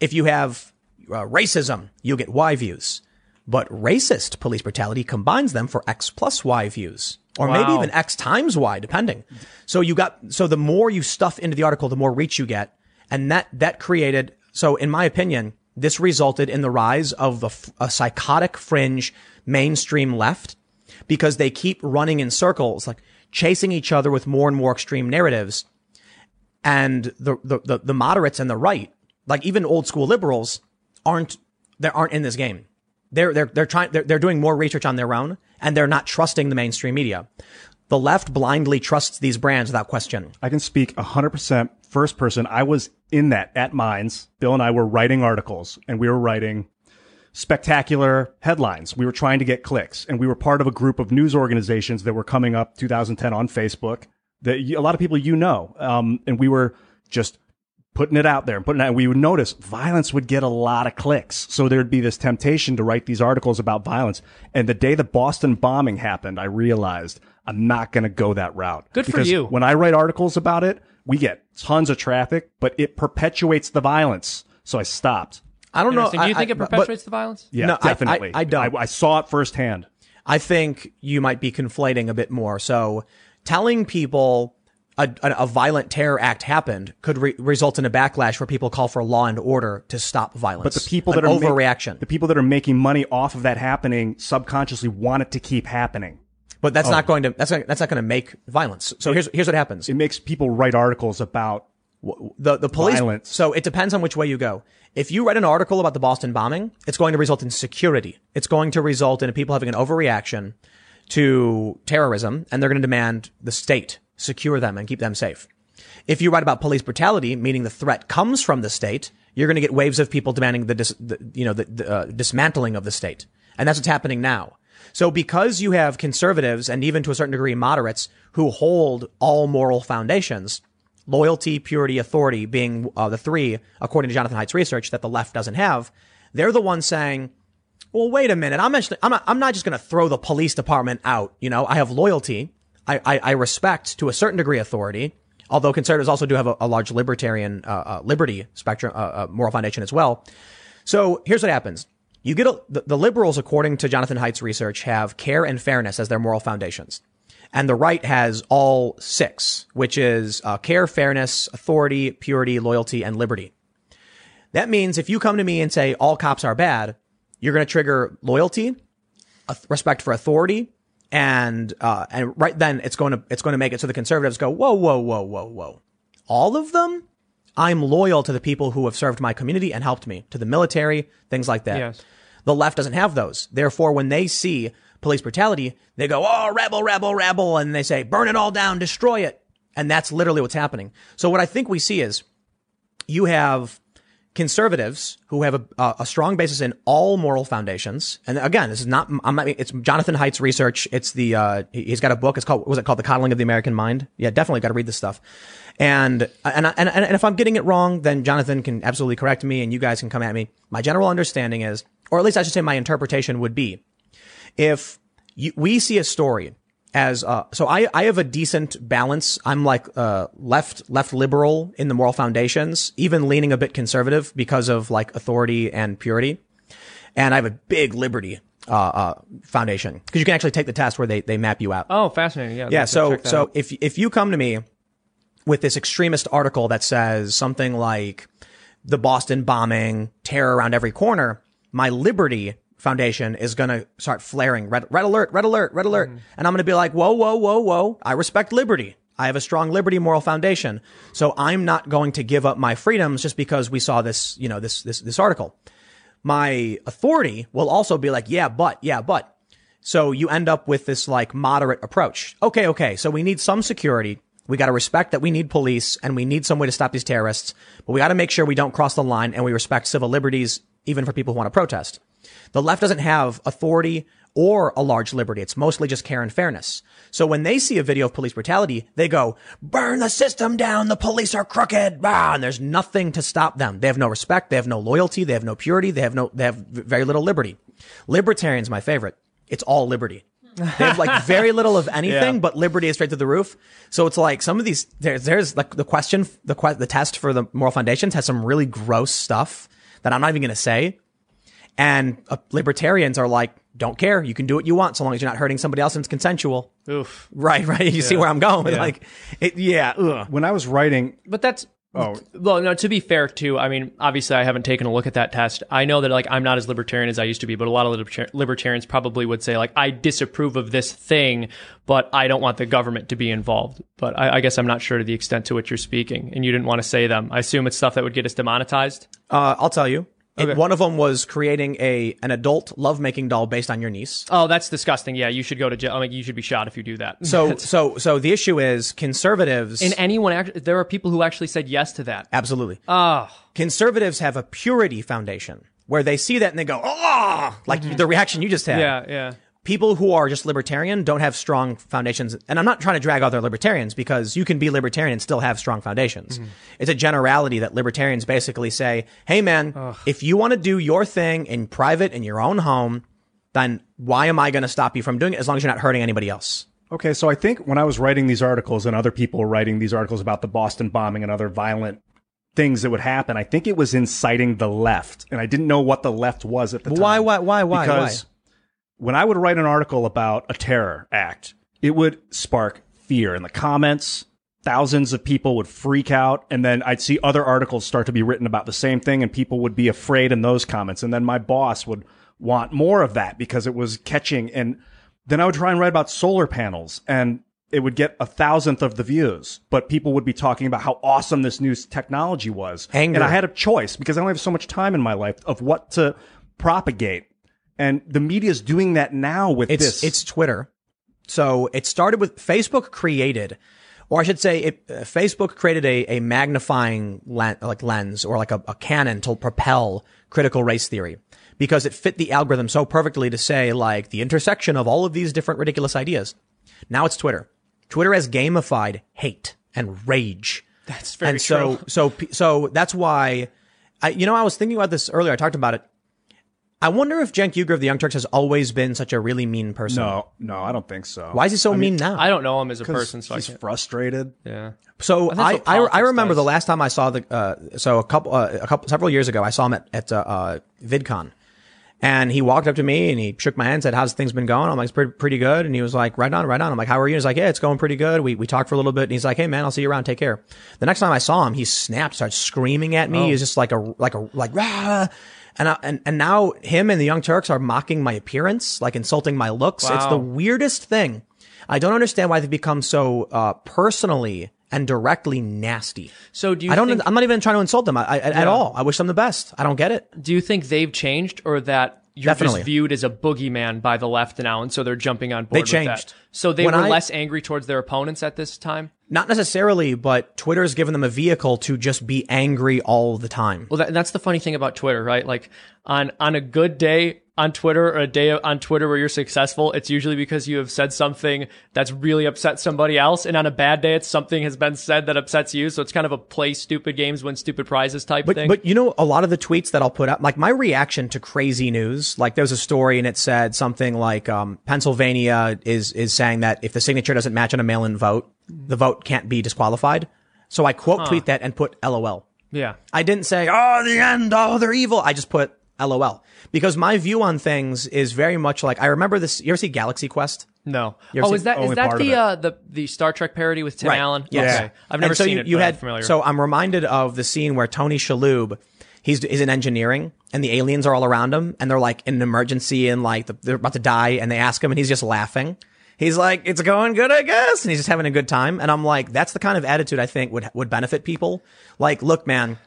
If you have uh, racism, you'll get Y views. But racist police brutality combines them for X plus Y views, or maybe even X times Y, depending. So you got so the more you stuff into the article, the more reach you get, and that that created. So in my opinion, this resulted in the rise of a psychotic fringe mainstream left because they keep running in circles, like chasing each other with more and more extreme narratives. And the, the, the, the moderates and the right, like even old school liberals aren't, they aren't in this game. They're, they're, they're trying, they're, they're doing more research on their own and they're not trusting the mainstream media. The left blindly trusts these brands without question. I can speak 100% first person. I was in that at Mines. Bill and I were writing articles and we were writing spectacular headlines. We were trying to get clicks and we were part of a group of news organizations that were coming up 2010 on Facebook that you- a lot of people you know. Um, and we were just putting it out there and putting it out. We would notice violence would get a lot of clicks. So there'd be this temptation to write these articles about violence. And the day the Boston bombing happened, I realized I'm not going to go that route. Good for you. When I write articles about it, we get tons of traffic, but it perpetuates the violence. So I stopped. I don't know. Do you I- think I- it but- perpetuates the violence? Yeah, No, I- I- definitely. I don't. I, saw it firsthand. I think you might be conflating a bit more. So telling people a, a, a violent terror act happened could re- result in a backlash where people call for law and order to stop violence. But the people An that are ma- overreaction. the people that are making money off of that happening subconsciously want it to keep happening. but Oh. that's not going to that's not, that's not going to make violence. So here's here's what happens. It makes people write articles about the the police. Violence. So it depends on which way you go. If you write an article about the Boston bombing, it's going to result in security. It's going to result in people having an overreaction to terrorism, and they're going to demand the state secure them and keep them safe. If you write about police brutality, meaning the threat comes from the state, you're going to get waves of people demanding the, dis, the you know, the, the uh, dismantling of the state, and that's what's happening now. So because you have conservatives and even to a certain degree moderates who hold all moral foundations, loyalty, purity, authority being uh, the three, according to Jonathan Haidt's research, that the left doesn't have, they're the ones saying, well, wait a minute. I'm actually, I'm not, I'm not just going to throw the police department out. You know, I have loyalty. I, I, I respect to a certain degree authority. Although conservatives also do have a, a large libertarian, uh, uh, liberty spectrum, uh, uh, moral foundation as well. So here's what happens. You get a, the, the liberals, according to Jonathan Haidt's research, have care and fairness as their moral foundations. And the right has all six, which is uh, care, fairness, authority, purity, loyalty, and liberty. That means if you come to me and say all cops are bad, you're going to trigger loyalty, respect for authority, and uh, and right then it's going to it's going to make it so the conservatives go whoa whoa whoa whoa whoa, all of them. I'm loyal to the people who have served my community and helped me, to the military, things like that. Yes. The left doesn't have those. Therefore, when they see police brutality, they go, oh, rebel, rebel, rebel. And they say, burn it all down, destroy it. And that's literally what's happening. So what I think we see is you have conservatives who have a, a, strong basis in all moral foundations. And again, this is not, I'm not, it's Jonathan Haidt's research. It's the, uh, he- he's got a book. It's called, was it called? The Coddling of the American Mind. Yeah, definitely got to read this stuff. And, and, and, and if I'm getting it wrong, then Jonathan can absolutely correct me and you guys can come at me. My general understanding is, or at least I should say my interpretation would be, if you, we see a story as uh, so I, I have a decent balance. I'm like uh, left left liberal in the moral foundations, even leaning a bit conservative because of like authority and purity. And I have a big liberty uh, uh, foundation because you can actually take the test where they, they map you out. Oh, fascinating. Yeah. Yeah. So so out. if if you come to me with this extremist article that says something like the Boston bombing, terror around every corner, my Liberty Foundation is going to start flaring red red alert, red alert, red alert, and I'm going to be like, whoa, whoa, whoa, whoa! I respect liberty. I have a strong liberty moral foundation, so I'm not going to give up my freedoms just because we saw this, you know, this this this article. My authority will also be like, yeah, but, yeah, but. So you end up with this like moderate approach. Okay, okay. So we need some security. We got to respect that we need police and we need some way to stop these terrorists, but we got to make sure we don't cross the line and we respect civil liberties even for people who want to protest. The left doesn't have authority or a large liberty. It's mostly just care and fairness. So when they see a video of police brutality, they go, burn the system down. The police are crooked. Ah, and there's nothing to stop them. They have no respect. They have no loyalty. They have no purity. They have no, they have very little liberty. Libertarians, my favorite. It's all liberty. They have like very little of anything, but liberty is straight to the roof. So it's like some of these, there's, there's like the question, the the test for the moral foundations has some really gross stuff that I'm not even going to say. And uh, libertarians are like, don't care. You can do what you want so long as you're not hurting somebody else and it's consensual. Oof. Right, right. You see where I'm going? Like, it, yeah. Ugh. When I was writing, But that's Oh. well, no. To be fair, too, I mean, obviously, I haven't taken a look at that test. I know that like I'm not as libertarian as I used to be, but a lot of libertar- libertarians probably would say like I disapprove of this thing, but I don't want the government to be involved. But I, I guess I'm not sure to the extent to which you're speaking, and you didn't want to say them. I assume it's stuff that would get us demonetized. Uh, I'll tell you. It- one of them was creating a an adult lovemaking doll based on your niece. Oh, that's disgusting. Yeah, you should go to jail. I mean, you should be shot if you do that. So, so, so the issue is conservatives. and anyone, act- there are people who actually said yes to that. absolutely. Oh, conservatives have a purity foundation where they see that and they go, oh, like mm-hmm. the reaction you just had. yeah, yeah. People who are just libertarian don't have strong foundations. And I'm not trying to drag other libertarians because you can be libertarian and still have strong foundations. Mm-hmm. It's a generality that libertarians basically say, Hey man, if you want to do your thing in private in your own home, then why am I going to stop you from doing it as long as you're not hurting anybody else? okay, so I think when I was writing these articles and other people were writing these articles about the Boston bombing and other violent things that would happen, I think it was inciting the left, and I didn't know what the left was at the time. Why, why, why, why, Because why? When I would write an article about a terror act, it would spark fear in the comments. Thousands of people would freak out, and then I'd see other articles start to be written about the same thing, and people would be afraid in those comments. And then my boss would want more of that because it was catching. And then I would try and write about solar panels, and it would get a thousandth of the views, but people would be talking about how awesome this new technology was. Anger. And I had a choice because I only have so much time in my life of what to propagate. And the media is doing that now with It's this. it's Twitter. So it started with Facebook created, or I should say, it, uh, Facebook created a, a magnifying len- like lens or like a, a cannon to propel critical race theory because it fit the algorithm so perfectly to say like the intersection of all of these different ridiculous ideas. Now it's Twitter. Twitter has gamified hate and rage. That's very and so, true. so, pe- so that's why I, you know, I was thinking about this earlier. I talked about it. I wonder if Cenk Uygur of the Young Turks has always been such a really mean person. no, no, I don't think so. Why is he so mean now? I don't know him as a 'Cause person, so I he's can't. frustrated. Yeah. so that's I, what I, I politics remember does. the last time I saw the, uh, so a couple, uh, a couple, several years ago, I saw him at, at, uh, uh, VidCon. And he walked up to me and he shook my hand and said, how's things been going? I'm like, it's pretty, pretty good. And he was like, right on, right on. I'm like, how are you? He's like, yeah, it's going pretty good. We, we talked for a little bit and he's like, hey man, I'll see you around. Take care. The next time I saw him, he snapped, started screaming at me. He's just like a, like a, like, rah. And, I, and, and now him and the Young Turks are mocking my appearance, like insulting my looks. It's the weirdest thing. I don't understand why they've become so, uh, personally and directly nasty. So do you I don't, think, I'm not even trying to insult them I, I, at all. I wish them the best. I don't get it. do you think they've changed or that you're Definitely. just viewed as a boogeyman by the left now, and so they're jumping on board. with changed. that. So they When were I- less angry towards their opponents at this time. Not necessarily, but Twitter's given them a vehicle to just be angry all the time. Well, that, that's the funny thing about Twitter, right? Like on on a good day on Twitter or a day on Twitter where you're successful, it's usually because you have said something that's really upset somebody else, and on a bad day, it's something has been said that upsets you. So it's kind of a play stupid games, win stupid prizes type But thing. but you know a lot of the tweets that I'll put up, like my reaction to crazy news, like there was a story and it said something like um, Pennsylvania is is saying that if the signature doesn't match on a mail-in vote, the vote can't be disqualified. So I quote tweet that and put LOL. yeah, I didn't say, oh, the end, oh, they're evil. I just put LOL because my view on things is very much like I remember this. You ever see Galaxy Quest? no. Oh, seen- is that is that the uh, the the Star Trek parody with Tim Allen? Yes. Okay. I've never And so seen you, it. You but I'm had familiar. so I'm reminded of the scene where Tony Shalhoub, he's is in engineering, and the aliens are all around him, and they're like in an emergency, and like the, they're about to die, and they ask him, and he's just laughing. He's like, "It's going good, I guess," and he's just having a good time. And I'm like, that's the kind of attitude I think would would benefit people. Like, look, man,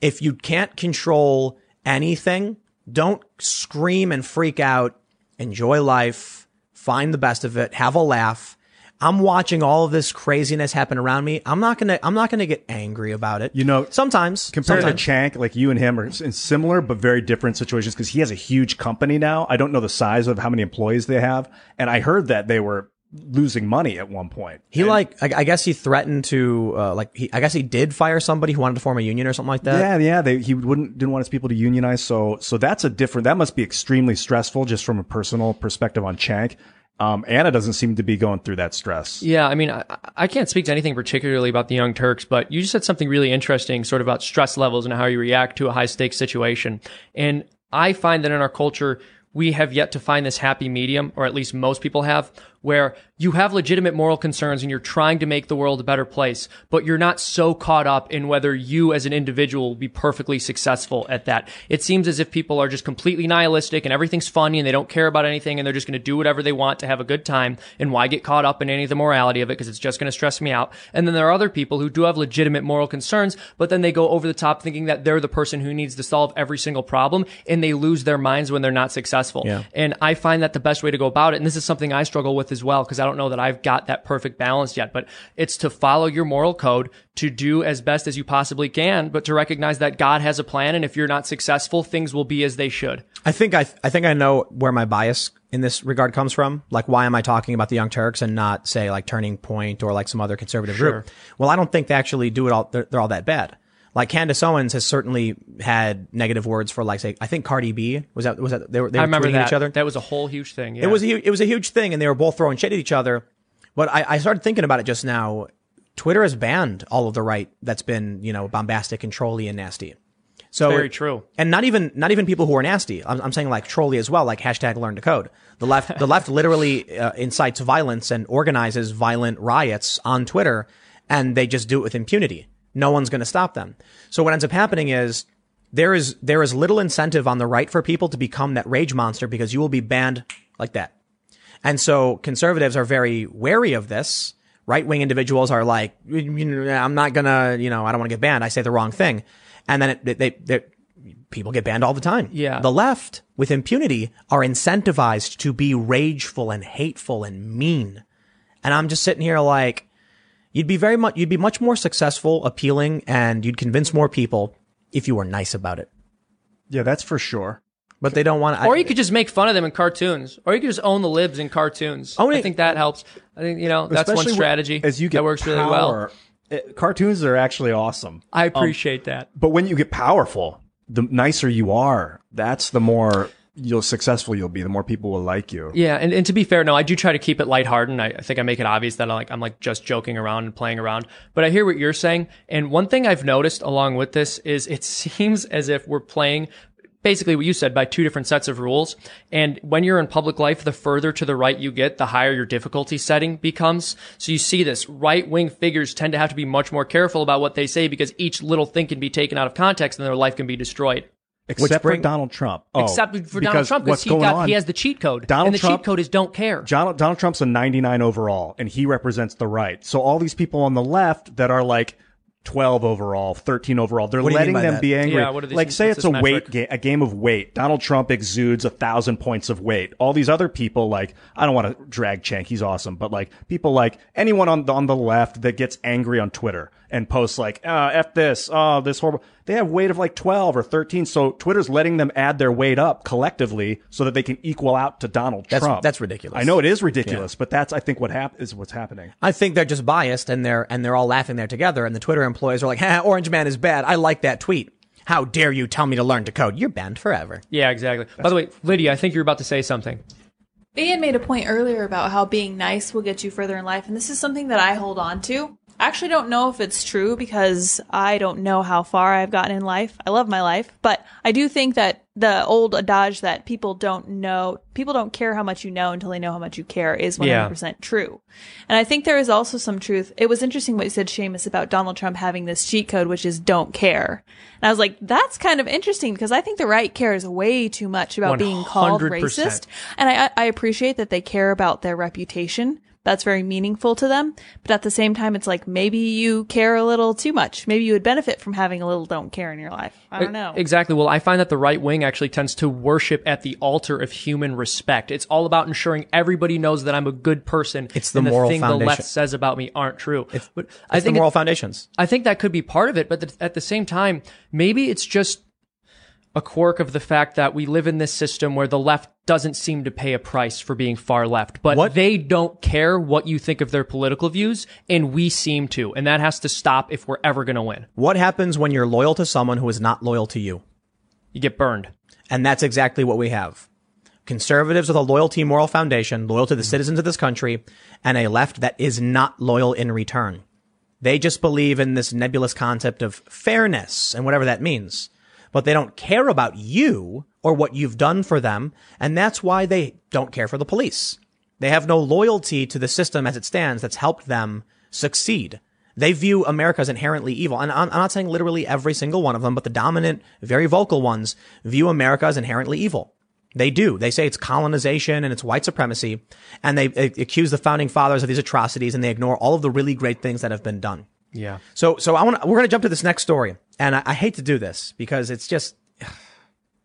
if you can't control anything, don't scream and freak out. Enjoy life. Find the best of it. Have a laugh. I'm watching all of this craziness happen around me. I'm not gonna. I'm not gonna get angry about it. You know, sometimes Compared sometimes. to Cenk, like you and him are in similar but very different situations because he has a huge company now. I don't know the size of how many employees they have, and I heard that they were losing money at one point. He like, I, I guess he threatened to, uh, like, he, I guess he did fire somebody who wanted to form a union or something like that. Yeah, yeah. They, he wouldn't didn't want his people to unionize. So so that's a different. That must be extremely stressful, just from a personal perspective on Cenk. Um, Anna doesn't seem to be going through that stress. Yeah, I mean, I, I can't speak to anything particularly about the Young Turks, but you just said something really interesting, sort of about stress levels and how you react to a high stakes situation. And I find that in our culture, we have yet to find this happy medium, or at least most people have, where you have legitimate moral concerns and you're trying to make the world a better place, but you're not so caught up in whether you as an individual will be perfectly successful at that. It seems as if people are just completely nihilistic and everything's funny and they don't care about anything and they're just going to do whatever they want to have a good time. And why get caught up in any of the morality of it? Because it's just going to stress me out. And then there are other people who do have legitimate moral concerns, but then they go over the top thinking that they're the person who needs to solve every single problem and they lose their minds when they're not successful. Yeah. And I find that the best way to go about it, and this is something I struggle with as well, because I don't know that I've got that perfect balance yet, but it's to follow your moral code, to do as best as you possibly can, but to recognize that God has a plan. And if you're not successful, things will be as they should. I think I, I think I know where my bias in this regard comes from. Like, why am I talking about the Young Turks and not say like Turning Point or like some other conservative group? Well, I don't think they actually do it all. They're, they're all that bad. Like Candace Owens has certainly had negative words for like say I think Cardi B was that was that they were they I were remember tweeting that. at each other. That was a whole huge thing. Yeah. It was a, hu- it was a huge thing, and they were both throwing shade at each other. But I, I started thinking about it just now. Twitter has banned all of the right that's been you know bombastic and trolly and nasty. So Very true. and not even not even people who are nasty. I'm, I'm saying like trolly as well, like hashtag learn to code. The left the left literally uh, incites violence and organizes violent riots on Twitter, and they just do it with impunity. No one's going to stop them. So what ends up happening is there is there is little incentive on the right for people to become that rage monster because you will be banned like that. And so conservatives are very wary of this. Right wing individuals are like, I'm not gonna, you know, I don't want to get banned. I say the wrong thing, and then it, they, they, people get banned all the time. Yeah. The left, with impunity, are incentivized to be rageful and hateful and mean. And I'm just sitting here like, you'd be very much, you'd be much more successful, appealing, and you'd convince more people if you were nice about it. Yeah, that's for sure. But they don't want to. or you could just make fun of them in cartoons, or you could just own the libs in cartoons. Own it- I think that helps. I think you know that's one strategy As you get that works really well. power, it- cartoons are actually awesome. I appreciate that. Um, but when you get powerful, the nicer you are, that's the more you'll successful you'll be. The more people will like you. Yeah, and, and to be fair, no, I do try to keep it lighthearted. I, I think I make it obvious that I'm like I'm like just joking around and playing around. But I hear what you're saying, and one thing I've noticed along with this is it seems as if we're playing basically what you said by two different sets of rules. And when you're in public life, the further to the right you get, the higher your difficulty setting becomes. So you see this right wing figures tend to have to be much more careful about what they say because each little thing can be taken out of context and their life can be destroyed. Except bring- for Donald Trump. Oh, Except for Donald Trump because he got on? he has the cheat code. Donald and the Trump- cheat code is don't care. Donald, Donald Trump's a 99 overall, and he represents the right. So all these people on the left that are like 12 overall, 13 overall. They're What do you mean letting them that? be angry. Yeah, what are these- like say it's a this weight metric? game, a game of weight. Donald Trump exudes a thousand points of weight. All these other people, like I don't want to drag Cenk, he's awesome, but like people like anyone on the on the left that gets angry on Twitter and posts like, uh, "f this," "oh this horrible," they have weight of like 12 or 13. So Twitter's letting them add their weight up collectively so that they can equal out to Donald That's- Trump. that's ridiculous. I know it is ridiculous, but that's I think what hap- is what's happening. I think they're just biased and they're and they're all laughing there together. And the Twitter employees are like, "Ha, Orange Man is bad. I like that tweet. How dare you tell me to learn to code? You're banned forever." Yeah, exactly. By the way, Lydia, I think you're about to say something. Ian made a point earlier about how being nice will get you further in life, and this is something that I hold on to. I actually don't know if it's true because I don't know how far I've gotten in life. I love my life, but I do think that the old adage that people don't know, people don't care how much you know until they know how much you care is 100% true. And I think there is also some truth. It was interesting what you said, Seamus, about Donald Trump having this cheat code, which is don't care. And I was like, that's kind of interesting because I think the right cares way too much about being called racist. And I, I appreciate that they care about their reputation. That's very meaningful to them. But at the same time, it's like maybe you care a little too much. Maybe you would benefit from having a little don't care in your life. I don't know. Exactly. Well, I find that the right wing actually tends to worship at the altar of human respect. It's all about ensuring everybody knows that I'm a good person. It's the and moral the thing the foundation. left says about me aren't true. but I It's the think moral it- foundations. I think that could be part of it, but th- at the same time, maybe it's just a quirk of the fact that we live in this system where the left doesn't seem to pay a price for being far left, but What- they don't care what you think of their political views, and we seem to, and that has to stop if we're ever going to win. What happens when you're loyal to someone who is not loyal to you? You get burned. And that's exactly what we have. Conservatives with a loyalty moral foundation, loyal to the citizens of this country, and a left that is not loyal in return. They just believe in this nebulous concept of fairness and whatever that means. But they don't care about you or what you've done for them. And that's why they don't care for the police. They have no loyalty to the system as it stands that's helped them succeed. They view America as inherently evil. And I'm, not saying literally every single one of them, but the dominant, very vocal ones view America as inherently evil. They do. They say it's colonization and it's white supremacy. And they accuse the founding fathers of these atrocities and they ignore all of the really great things that have been done. Yeah. So, so I want to, we're going to jump to this next story. And I, I hate to do this because it's just,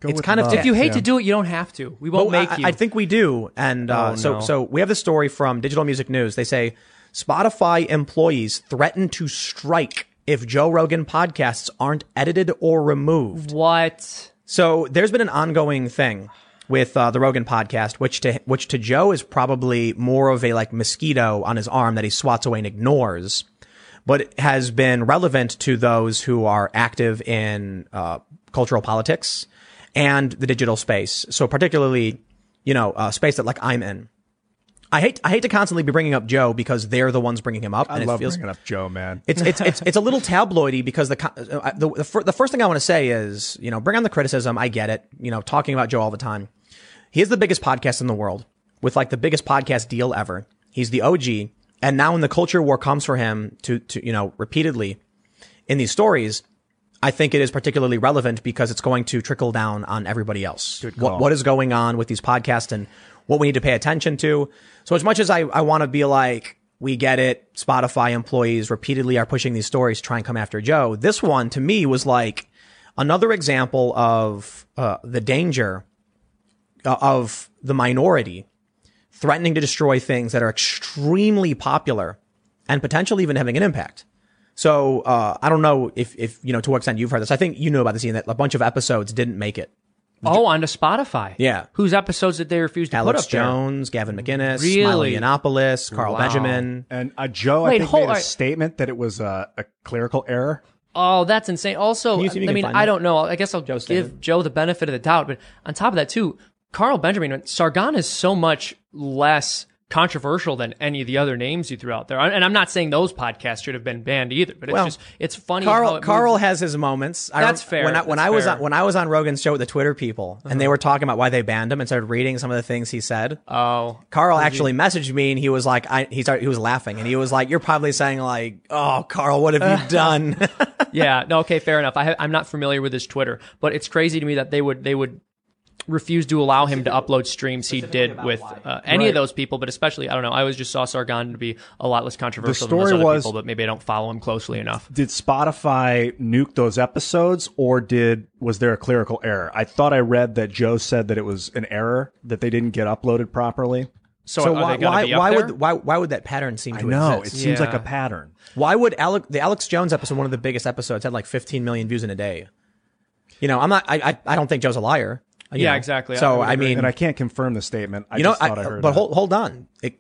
Go It's with kind of- love. If you hate Yeah. to do it, you don't have to. We won't Well, make I, you. I think we do. And uh, Oh, so, no. so we have this story from Digital Music News. They say Spotify employees threaten to strike if Joe Rogan podcasts aren't edited or removed. what? So there's been an ongoing thing with uh, the Rogan podcast, which to which to Joe is probably more of a like mosquito on his arm that he swats away and ignores, but it has been relevant to those who are active in uh, cultural politics and the digital space. So particularly, you know, a space that like I'm in. I hate I hate to constantly be bringing up Joe because they're the ones bringing him up, I love feels bringing up Joe, man. it's it's it's it's a little tabloidy because the uh, the the, fir- the first thing I want to say is you know bring on the criticism. I get it. You know, talking about Joe all the time. He is the biggest podcast in the world with like the biggest podcast deal ever. He's the OG, and now when the culture war comes for him to to you know repeatedly in these stories, I think it is particularly relevant because it's going to trickle down on everybody else. What what is going on with these podcasts and what we need to pay attention to. So as much as I, I want to be like, we get it, Spotify employees repeatedly are pushing these stories to try and come after Joe. This one to me was like another example of uh, the danger uh, of the minority threatening to destroy things that are extremely popular and potentially even having an impact. So uh, I don't know if, if you know to what extent you've heard this. I think you know about this, Ian, that a bunch of episodes didn't make it. Oh, onto Spotify. Yeah. Whose episodes did they refuse to put Alex up there? Jones, Gavin McInnes, Really? Milo Yiannopoulos, Carl Wow. Benjamin. And uh, Joe, Wait, I think, hold- made a alright. statement that it was uh, a clerical error. Oh, that's insane. Also, Can you see if you I mean, I don't know. I guess I'll Joe's give statement. Joe the benefit of the doubt. But on top of that, too, Carl Benjamin, Sargon is so much less controversial than any of the other names you threw out there. And I'm not saying those podcasts should have been banned either, but it's Well, just, it's funny. how Carl it Carl has his moments. I That's rem- fair. When I, when I was fair. Uh-huh. on when I was on Rogan's show with the Twitter people, and they were talking about why they banned him and started reading some of the things he said. Oh, Carl actually messaged me and he was like, I, he started, he was laughing and he was like, "You're probably saying like, oh, Carl, what have you done?" yeah. No, okay, fair enough. I ha- I'm not familiar with his Twitter, but it's crazy to me that they would, they would refused to allow him to upload streams he did with uh, any Right. of those people, but especially I don't know. I always just saw Sargon to be a lot less controversial than story those other was- people, but maybe I don't follow him closely enough. Did Spotify nuke those episodes, or did was there a clerical error? I thought I read that Joe said that it was an error that they didn't get uploaded properly. So, So are why why, why would why why would that pattern seem I to know it exist? seems like a pattern. Why would Alec, the Alex Jones episode, one of the biggest episodes, had like 15 million views in a day? You know, I'm not. I I, I don't think Joe's a liar. Yeah, know. exactly. So would I, mean, And I can't confirm the statement. I you know, just thought I, I- but hold hold on. It,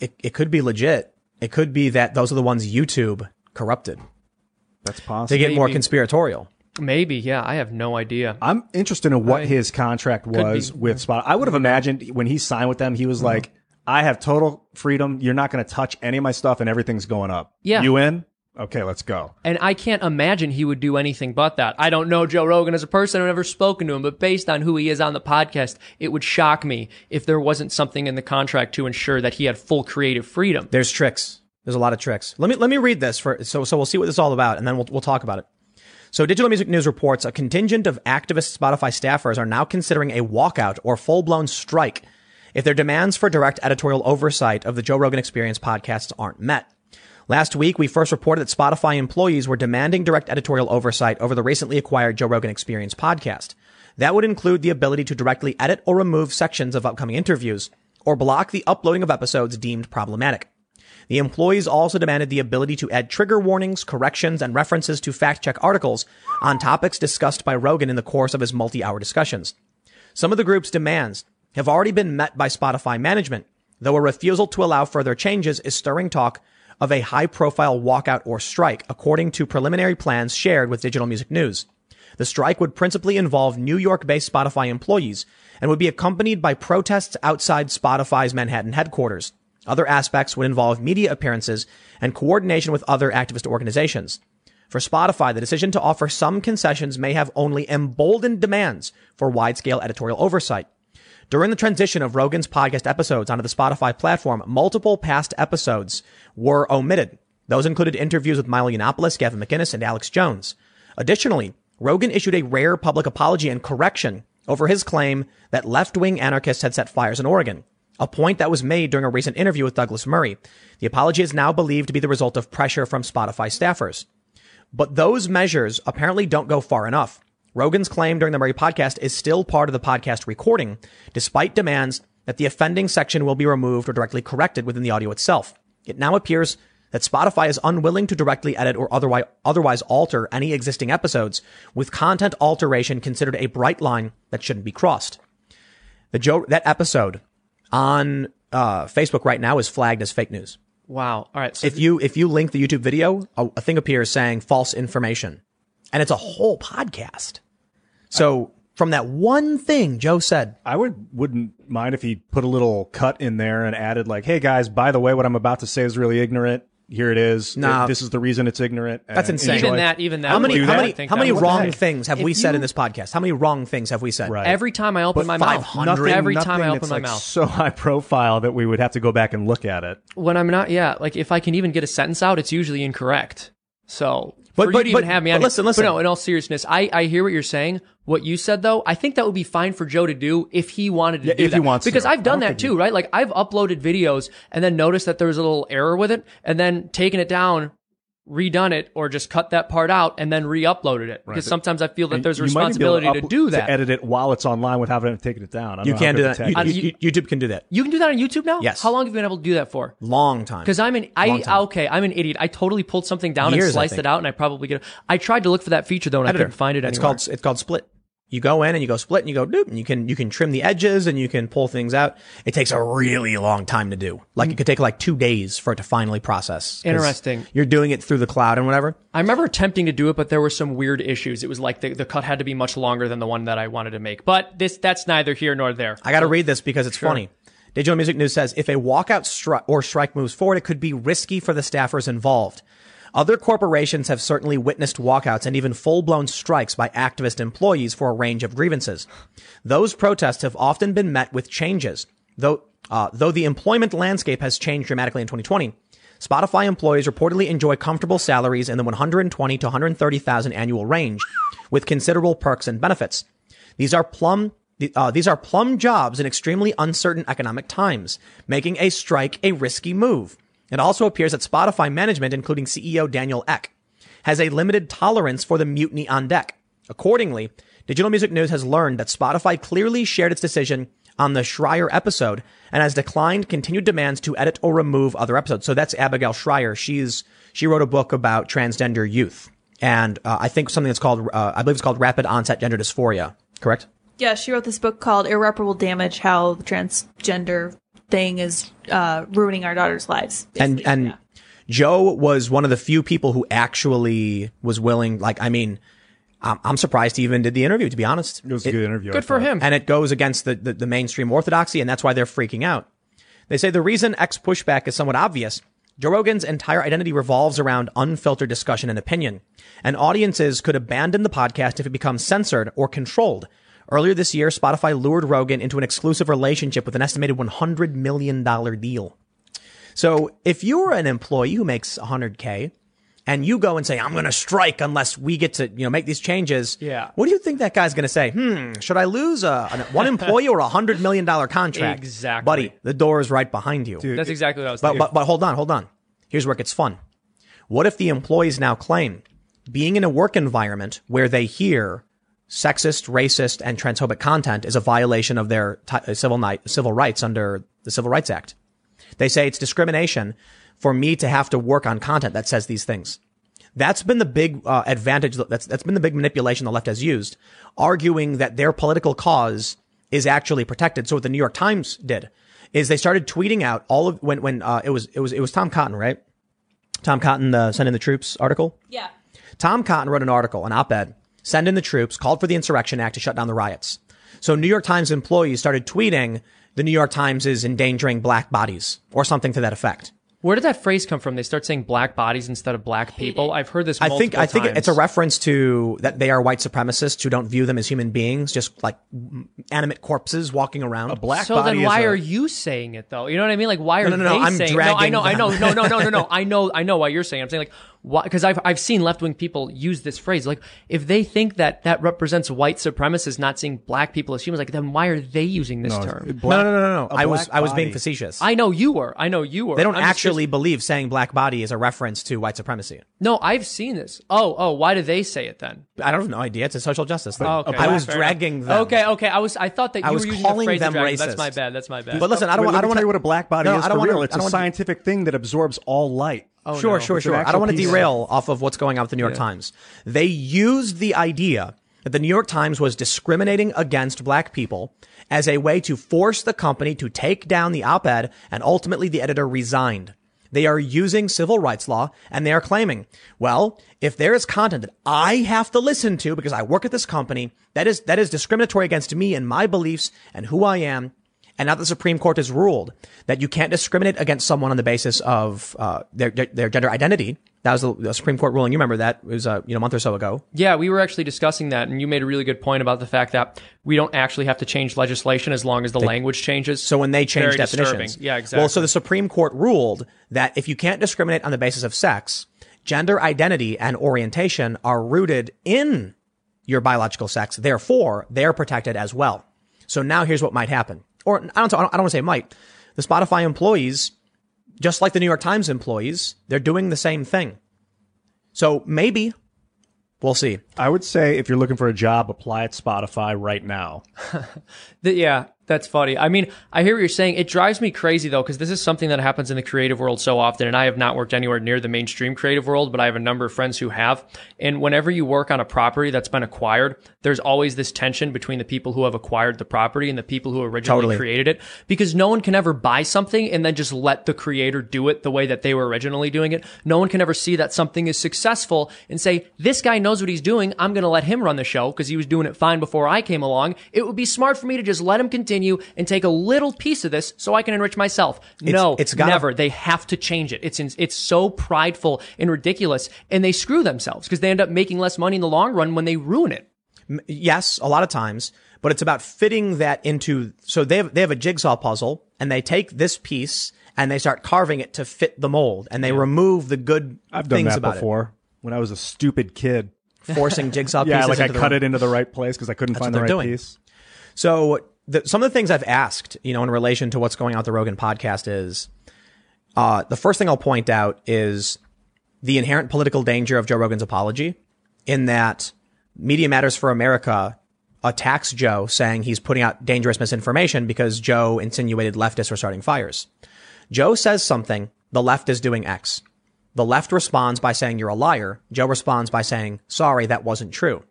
it it could be legit. It could be that those are the ones YouTube corrupted. That's possible. They get more conspiratorial. Maybe, yeah. I have no idea. I'm interested in what I- his contract was with Spotify. I would have imagined when he signed with them, he Mm-hmm. was like, "I have total freedom. You're not going to touch any of my stuff, and everything's going up. Yeah. you in? Okay, let's go." And I can't imagine he would do anything but that. I don't know Joe Rogan as a person. I've never spoken to him, but based on who he is on the podcast, it would shock me if there wasn't something in the contract to ensure that he had full creative freedom. There's tricks. There's a lot of tricks. Let me let me read this for so so we'll see what this is all about, and then we'll we'll talk about it. So, Digital Music News reports a contingent of activist Spotify staffers are now considering a walkout or full blown strike if their demands for direct editorial oversight of the Joe Rogan Experience podcasts aren't met. Last week, we first reported that Spotify employees were demanding direct editorial oversight over the recently acquired Joe Rogan Experience podcast. That would include the ability to directly edit or remove sections of upcoming interviews or block the uploading of episodes deemed problematic. The employees also demanded the ability to add trigger warnings, corrections, and references to fact check articles on topics discussed by Rogan in the course of his multi hour discussions. Some of the group's demands have already been met by Spotify management, though a refusal to allow further changes is stirring talk of a high profile walkout or strike, according to preliminary plans shared with Digital Music News. The strike would principally involve New York based Spotify employees and would be accompanied by protests outside Spotify's Manhattan headquarters. Other aspects would involve media appearances and coordination with other activist organizations. For Spotify, the decision to offer some concessions may have only emboldened demands for wide scale editorial oversight. During the transition of Rogan's podcast episodes onto the Spotify platform, multiple past episodes were omitted. Those included interviews with Milo Yiannopoulos, Gavin McInnes, and Alex Jones. Additionally, Rogan issued a rare public apology and correction over his claim that left-wing anarchists had set fires in Oregon, a point that was made during a recent interview with Douglas Murray. The apology is now believed to be the result of pressure from Spotify staffers. But those measures apparently don't go far enough. Rogan's claim during the Murray podcast is still part of the podcast recording, despite demands that the offending section will be removed or directly corrected within the audio itself. It now appears that Spotify is unwilling to directly edit or otherwise, otherwise alter any existing episodes, with content alteration considered a bright line that shouldn't be crossed. The Joe, that episode on uh, Facebook right now is flagged as fake news. Wow. All right. So If you if you link the YouTube video, a, a thing appears saying false information, and it's a whole podcast. So from that one thing Joe said, I would wouldn't mind if he put a little cut in there and added like, "Hey guys, by the way, what I'm about to say is really ignorant. Here it is. Nah. This is the reason it's ignorant." That's insane. enjoy." even that, even that. how many would- how I many think how that many would- wrong heck? things have If we said you- in this podcast? How many wrong things have we said? Right. Every time I open But my mouth, 500 Nothing, every time nothing I open that's, my like, mouth, so high profile that we would have to go back and look at it. when I'm not, yeah, like if I can even get a sentence out, it's usually incorrect. So, But- but- you to even but- have me but on, listen, listen. But no, in all seriousness, I, I hear what you're saying. What you said though, I think that would be fine for Joe to do if he wanted to Yeah, do if that. he wants to. because I've done that too, right? Like I've uploaded videos and then noticed that there was a little error with it, and then taken it down, redone it, or just cut that part out and then re-uploaded it. Because sometimes I feel that And there's a you might be able responsibility to, up- do that. To edit it while it's online without having taken it down. I don't You know can do that. You- you- you- YouTube can do that. you can do that on YouTube now. Yes. How long have you been able to do that for? Long time. Because I'm an I okay, I'm an idiot. I totally pulled something down Years, and sliced it out, and I probably get. I tried to look for that feature though, and I couldn't find it It's called it's called split. You go in and you go split and you go doop and you can you can trim the edges and you can pull things out. It takes a really long time to do. Like it could take like two days for it to finally process. Interesting. You're doing it through the cloud and whatever. I remember attempting to do it, but there were some weird issues. It was like the, the cut had to be much longer than the one that I wanted to make. But this that's neither here nor there. I got to read this because it's funny. Digital Music News says if a walkout stri- or strike moves forward, it could be risky for the staffers involved. Other corporations have certainly witnessed walkouts and even full-blown strikes by activist employees for a range of grievances. Those protests have often been met with changes, though, uh, though the employment landscape has changed dramatically in 2020. Spotify employees reportedly enjoy comfortable salaries in the 120 to 130,000 annual range with considerable perks and benefits. These are plum Uh, these are plum jobs in extremely uncertain economic times, making a strike a risky move. It also appears that Spotify management, including CEO Daniel Ek, has a limited tolerance for the mutiny on deck. Accordingly, Digital Music News has learned that Spotify clearly shared its decision on the Shrier episode and has declined continued demands to edit or remove other episodes. So that's Abigail Shrier. She's she wrote a book about transgender youth, and uh, I think something that's called uh, I believe it's called rapid onset gender dysphoria. Correct? Yeah, she wrote this book called Irreparable Damage How Transgender Thing is uh, Ruining Our Daughters' Lives. and basically. and Yeah. Joe was one of the few people who actually was willing. Like, I mean, I'm, I'm surprised he even did the interview. To be honest, It was a good interview. Good for him. and it goes against the, the, the mainstream orthodoxy, and that's why they're freaking out. They say the reason X pushback is somewhat obvious. Joe Rogan's entire identity revolves around unfiltered discussion and opinion, and audiences could abandon the podcast if it becomes censored or controlled. Earlier this year, Spotify lured Rogan into an exclusive relationship with an estimated $100 million deal. So if you're an employee who makes 100K and you go and say, I'm going to strike unless we get to, you know, make these changes. Yeah. What do you think that guy's going to say? Hmm, should I lose a, an- one employee or a hundred million dollar contract? Exactly. Buddy, the door is right behind you. That's exactly what I was But, thinking. but, but hold on, hold on. Here's where it gets fun. What if the employees now claim being in a work environment where they hear sexist, racist, and transphobic content is a violation of their ti- uh, civil, ni- civil rights under the Civil Rights Act? They say it's discrimination for me to have to work on content that says these things. That's been the big uh, advantage. That's that's been the big manipulation the left has used, arguing that their political cause is actually protected. So what the New York Times did is they started tweeting out all of when when uh, it was it was it was Tom Cotton, right? Tom Cotton, the Send in the Troops article. yeah. Tom Cotton wrote an article, an op-ed, send in the troops, called for the Insurrection Act to shut down the riots. So New York Times employees started tweeting the New York Times is endangering black bodies or something to that effect. Where did that phrase come from? They start saying black bodies instead of black people. I've heard this. I think I think times. it's a reference to that they are white supremacists who don't view them as human beings, just like animate corpses walking around. A black So body then, is why a- are you saying it though? You know what I mean? Like, why are no, no, no, they I'm saying? No, I dragging know, I know, them. no, no, no, no, no. I know, I know why you're saying. it. I'm saying like, why? Because I've I've seen left wing people use this phrase. Like, if they think that that represents white supremacists not seeing black people as humans, like, then why are they using this No, term? black- no, no, no, no, no. a I was black I was being facetious. I know you were. I know you were. they don't I'm just- actually believe saying black body is a reference to white supremacy. No, I've seen this. Oh, oh. Why do they say it then? I don't have no idea. It's a social justice thing. Oh, okay. I was dragging enough. them. Okay, okay. I was. I thought that I you was were using calling the phrase them racist. That's my bad. That's my bad. But listen, I don't want. let I don't me want tell you what a black body No, is I don't for wanna- real. I It's don't a scientific thing that absorbs all light. Oh, sure, no. sure, It's sure. I don't want to piece of- derail off of what's going on with the New York Times. They used the idea that the New York Times was discriminating against black people as a way to force the company to take down the op-ed and ultimately the editor resigned. They are using civil rights law and they are claiming, well, if there is content that I have to listen to because I work at this company, that is, that is discriminatory against me and my beliefs and who I am. And now the Supreme Court has ruled that you can't discriminate against someone on the basis of uh, their, their gender identity. That was the, the Supreme Court ruling. You remember that? It was uh, you know a month or so ago. Yeah, we were actually discussing that, and you made a really good point about the fact that we don't actually have to change legislation as long as the language changes. So when they change definitions, disturbing. Yeah, exactly. Well, so the Supreme Court ruled that if you can't discriminate on the basis of sex, gender identity and orientation are rooted in your biological sex. Therefore, they're protected as well. So now here's what might happen. Or I don't, I don't want to say might. The Spotify employees, just like the New York Times employees, they're doing the same thing. So maybe we'll see. I would say if you're looking for a job, apply at Spotify right now. Th- yeah, that's funny. I mean, I hear what you're saying. It drives me crazy though, because this is something that happens in the creative world so often. And I have not worked anywhere near the mainstream creative world, but I have a number of friends who have. And whenever you work on a property that's been acquired, there's always this tension between the people who have acquired the property and the people who originally Totally. created it. Because no one can ever buy something and then just let the creator do it the way that they were originally doing it. No one can ever see that something is successful and say, this guy knows what he's doing. I'm going to let him run the show because he was doing it fine before I came along. It would be smart for me to just let him continue and take a little piece of this so I can enrich myself. no, it's gotta- never. They have to change it. It's in, it's so prideful and ridiculous, and they screw themselves because they end up making less money in the long run when they ruin it. yes, a lot of times, but it's about fitting that into, so they have, they have a jigsaw puzzle and they take this piece and they start carving it to fit the mold and they remove the good I've done things that about before when I was a stupid kid. forcing jigsaw Yeah, pieces Yeah, like I into the- cut it into the right place because I couldn't That's find what the right doing. piece. So the, some of the things I've asked, you know, in relation to what's going on with the Rogan podcast is, uh, the first thing I'll point out is the inherent political danger of Joe Rogan's apology in that Media Matters for America attacks Joe saying he's putting out dangerous misinformation because Joe insinuated leftists were starting fires. Joe says something, the left is doing X. The left responds by saying you're a liar. Joe responds by saying, sorry, that wasn't true.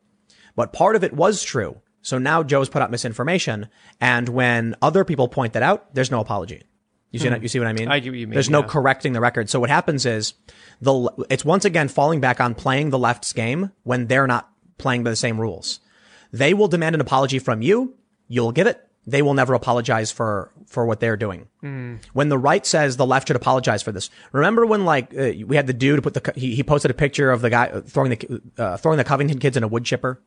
But part of it was true. So now Joe's put out misinformation. And when other people point that out, there's no apology. You see, you see what I mean? I get what you mean, There's no correcting the record. So what happens is the, it's once again falling back on playing the left's game when they're not playing by the same rules. They will demand an apology from you. You'll give it. They will never apologize for, for what they're doing. When the right says the left should apologize for this. Remember when like, uh, we had the dude put the, he, he posted a picture of the guy throwing the, uh, throwing the Covington kids in a wood chipper?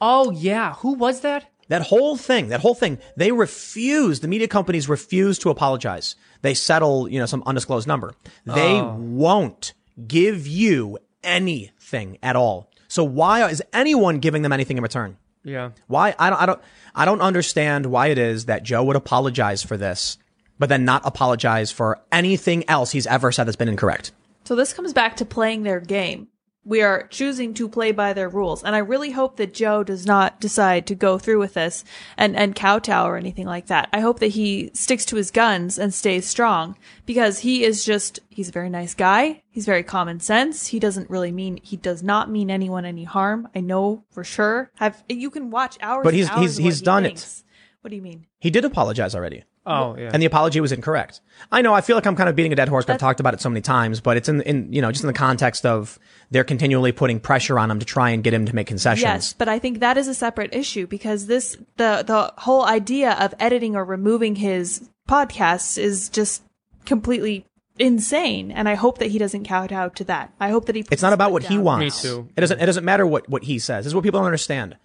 Oh yeah, who was that? That whole thing, that whole thing, they refuse, the media companies refuse to apologize. They settle, you know, some undisclosed number. They oh. won't give you anything at all. So why is anyone giving them anything in return? Yeah. Why? I don't, I don't, I don't understand why it is that Joe would apologize for this, but then not apologize for anything else he's ever said that's been incorrect. So this comes back to playing their game. We are choosing to play by their rules. And I really hope that Joe does not decide to go through with this and, and kowtow or anything like that. I hope that he sticks to his guns and stays strong because he is just, he's a very nice guy. He's very common sense. He doesn't really mean, he does not mean anyone any harm. I know for sure. Have, you can watch hours But he's- hours he's- he's he done it. What do you mean? He did apologize already. Oh yeah. and the apology was incorrect. I know. I feel like I'm kind of beating a dead horse. 'cause I've talked about it so many times, but it's in, in, you know, just in the context of they're continually putting pressure on him to try and get him to make concessions. Yes, but I think that is a separate issue because this the the whole idea of editing or removing his podcasts is just completely insane and I hope that he doesn't kowtow to that. I hope that he It's not about what he wants. Me too. It doesn't. It doesn't matter what what he says. This is what people don't understand.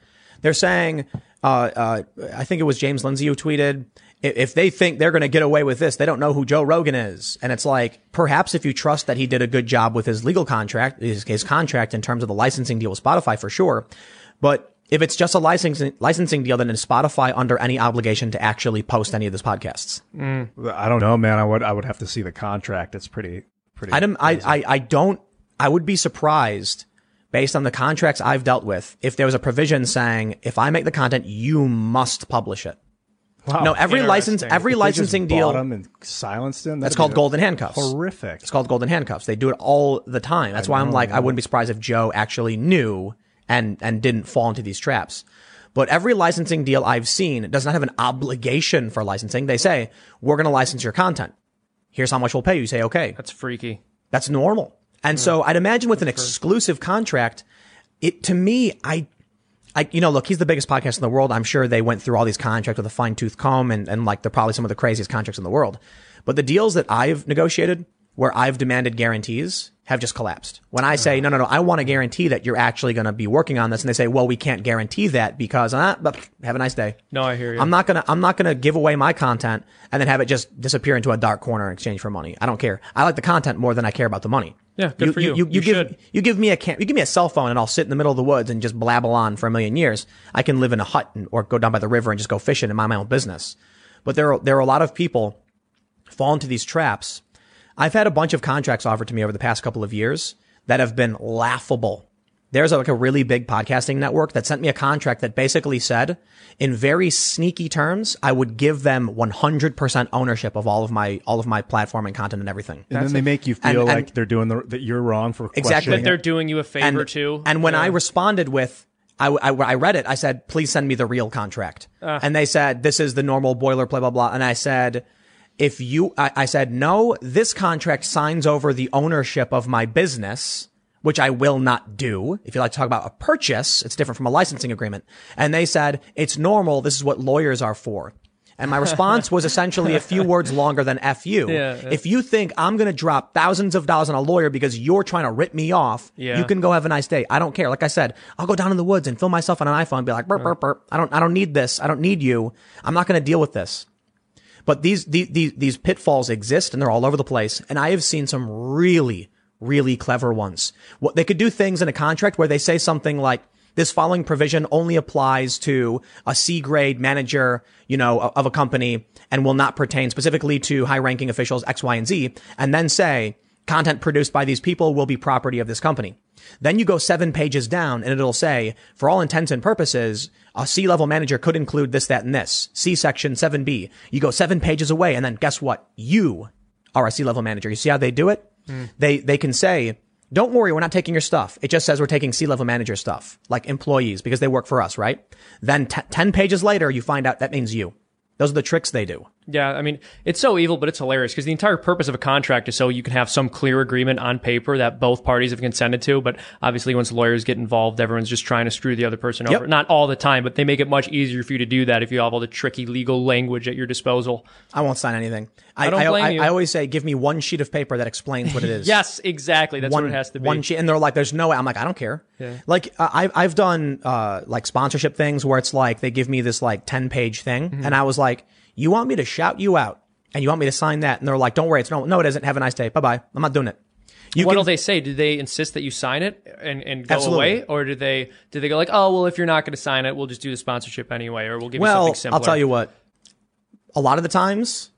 They're saying, uh, uh, I think it was James Lindsay who tweeted, "If- they think they're going to get away with this, they don't know who Joe Rogan is. And it's like, perhaps if you trust that he did a good job with his legal contract, his, his contract in terms of the licensing deal with Spotify for sure. But if it's just a licensing licensing deal, then is Spotify under any obligation to actually post any of these podcasts? Mm. I don't know, man. I would I would have to see the contract. It's pretty pretty. I don't, I, I, I don't, I would be surprised based on the contracts I've dealt with if there was a provision saying, if I make the content, you must publish it. Wow. No, every license, every they licensing just deal, bought him and silenced him. that's called golden handcuffs. Horrific. It's called golden handcuffs. They do it all the time. That's why I'm like, I wouldn't be surprised if Joe actually knew and, and didn't fall into these traps. But every licensing deal I've seen does not have an obligation for licensing. They say, we're going to license your content. Here's how much we'll pay you. You say, okay. That's freaky. That's normal. And hmm. so I'd imagine with an exclusive contract, it to me, I, I, you know, look, he's the biggest podcast in the world. I'm sure they went through all these contracts with a fine tooth comb and, and like they're probably some of the craziest contracts in the world. But the deals that I've negotiated where I've demanded guarantees have just collapsed. When I say, no, no, no, I want to guarantee that you're actually going to be working on this. And they say, well, we can't guarantee that because, uh, but have a nice day. No, I hear you. I'm not gonna I'm not gonna give away my content and then have it just disappear into a dark corner in exchange for money. I don't care. I like the content more than I care about the money. Yeah, good for you. You, You give should. you give me a cam- you give me a cell phone and I'll sit in the middle of the woods and just blabble on for a million years. I can live in a hut and, or go down by the river and just go fishing and mind my own business. But there are there are a lot of people fall into these traps. I've had a bunch of contracts offered to me over the past couple of years that have been laughable. There's like a really big podcasting network that sent me a contract that basically said, in very sneaky terms, I would give them 100% ownership of all of my all of my platform and content and everything. And then they make you feel and- like they're doing the that you're wrong for Exactly. questioning that they're doing you a favor and, too. And when I responded with, I, I, I read it, I said, please send me the real contract. Ah. and they said, this is the normal boilerplate, blah, blah, blah. And I said, if you, I, I said, no, this contract signs over the ownership of my business, which I will not do. If you like to talk about a purchase, it's different from a licensing agreement. And they said, it's normal. This is what lawyers are for. And my response was essentially a few words longer than F you. Yeah, yeah. If you think I'm going to drop thousands of dollars on a lawyer because you're trying to rip me off, Yeah. you can go have a nice day. I don't care. Like I said, I'll go down in the woods and film myself on an iPhone and be like, burp, burp, burp. I don't, I don't need this. I don't need you. I'm not going to deal with this. But these, these, these, these pitfalls exist and they're all over the place. And I have seen some really, really clever ones. What they could do things in a contract where they say something like, this following provision only applies to a C grade manager, you know, of a company and will not pertain specifically to high ranking officials X, Y, and Z. And then say content produced by these people will be property of this company. Then you go seven pages down and it'll say, for all intents and purposes, a C level manager could include this, that, and this. C section 7B. You go seven pages away and then guess what? You are a C level manager. You see how they do it? Mm. They, they can say, don't worry, we're not taking your stuff. It just says we're taking C level manager stuff, like employees, because they work for us, right? Then t- 10 pages later, you find out that means you. Those are the tricks they do. Yeah, I mean, it's so evil, but it's hilarious because the entire purpose of a contract is so you can have some clear agreement on paper that both parties have consented to. But obviously, once lawyers get involved, everyone's just trying to screw the other person Yep. over. Not all the time, but they make it much easier for you to do that if you have all the tricky legal language at your disposal. I won't sign anything. I, don't I, blame I, you. I always say, give me one sheet of paper that explains what it is. Yes, exactly. That's one, what it has to be. One sheet, and they're like, "There's no way." I'm like, "I don't care." Like uh, I've I've done uh like sponsorship things where it's like they give me this like ten page thing, Mm-hmm. and I was like, "You want me to shout you out, and you want me to sign that?" And they're like, "Don't worry, it's no, no, it isn't. Have a nice day. Bye bye. I'm not doing it." You what can, do they say? Do they insist that you sign it and, and go Absolutely. away, or do they did they go like, oh well, if you're not going to sign it, we'll just do the sponsorship anyway, or we'll give you something simpler? I'll tell you what. A lot of the times,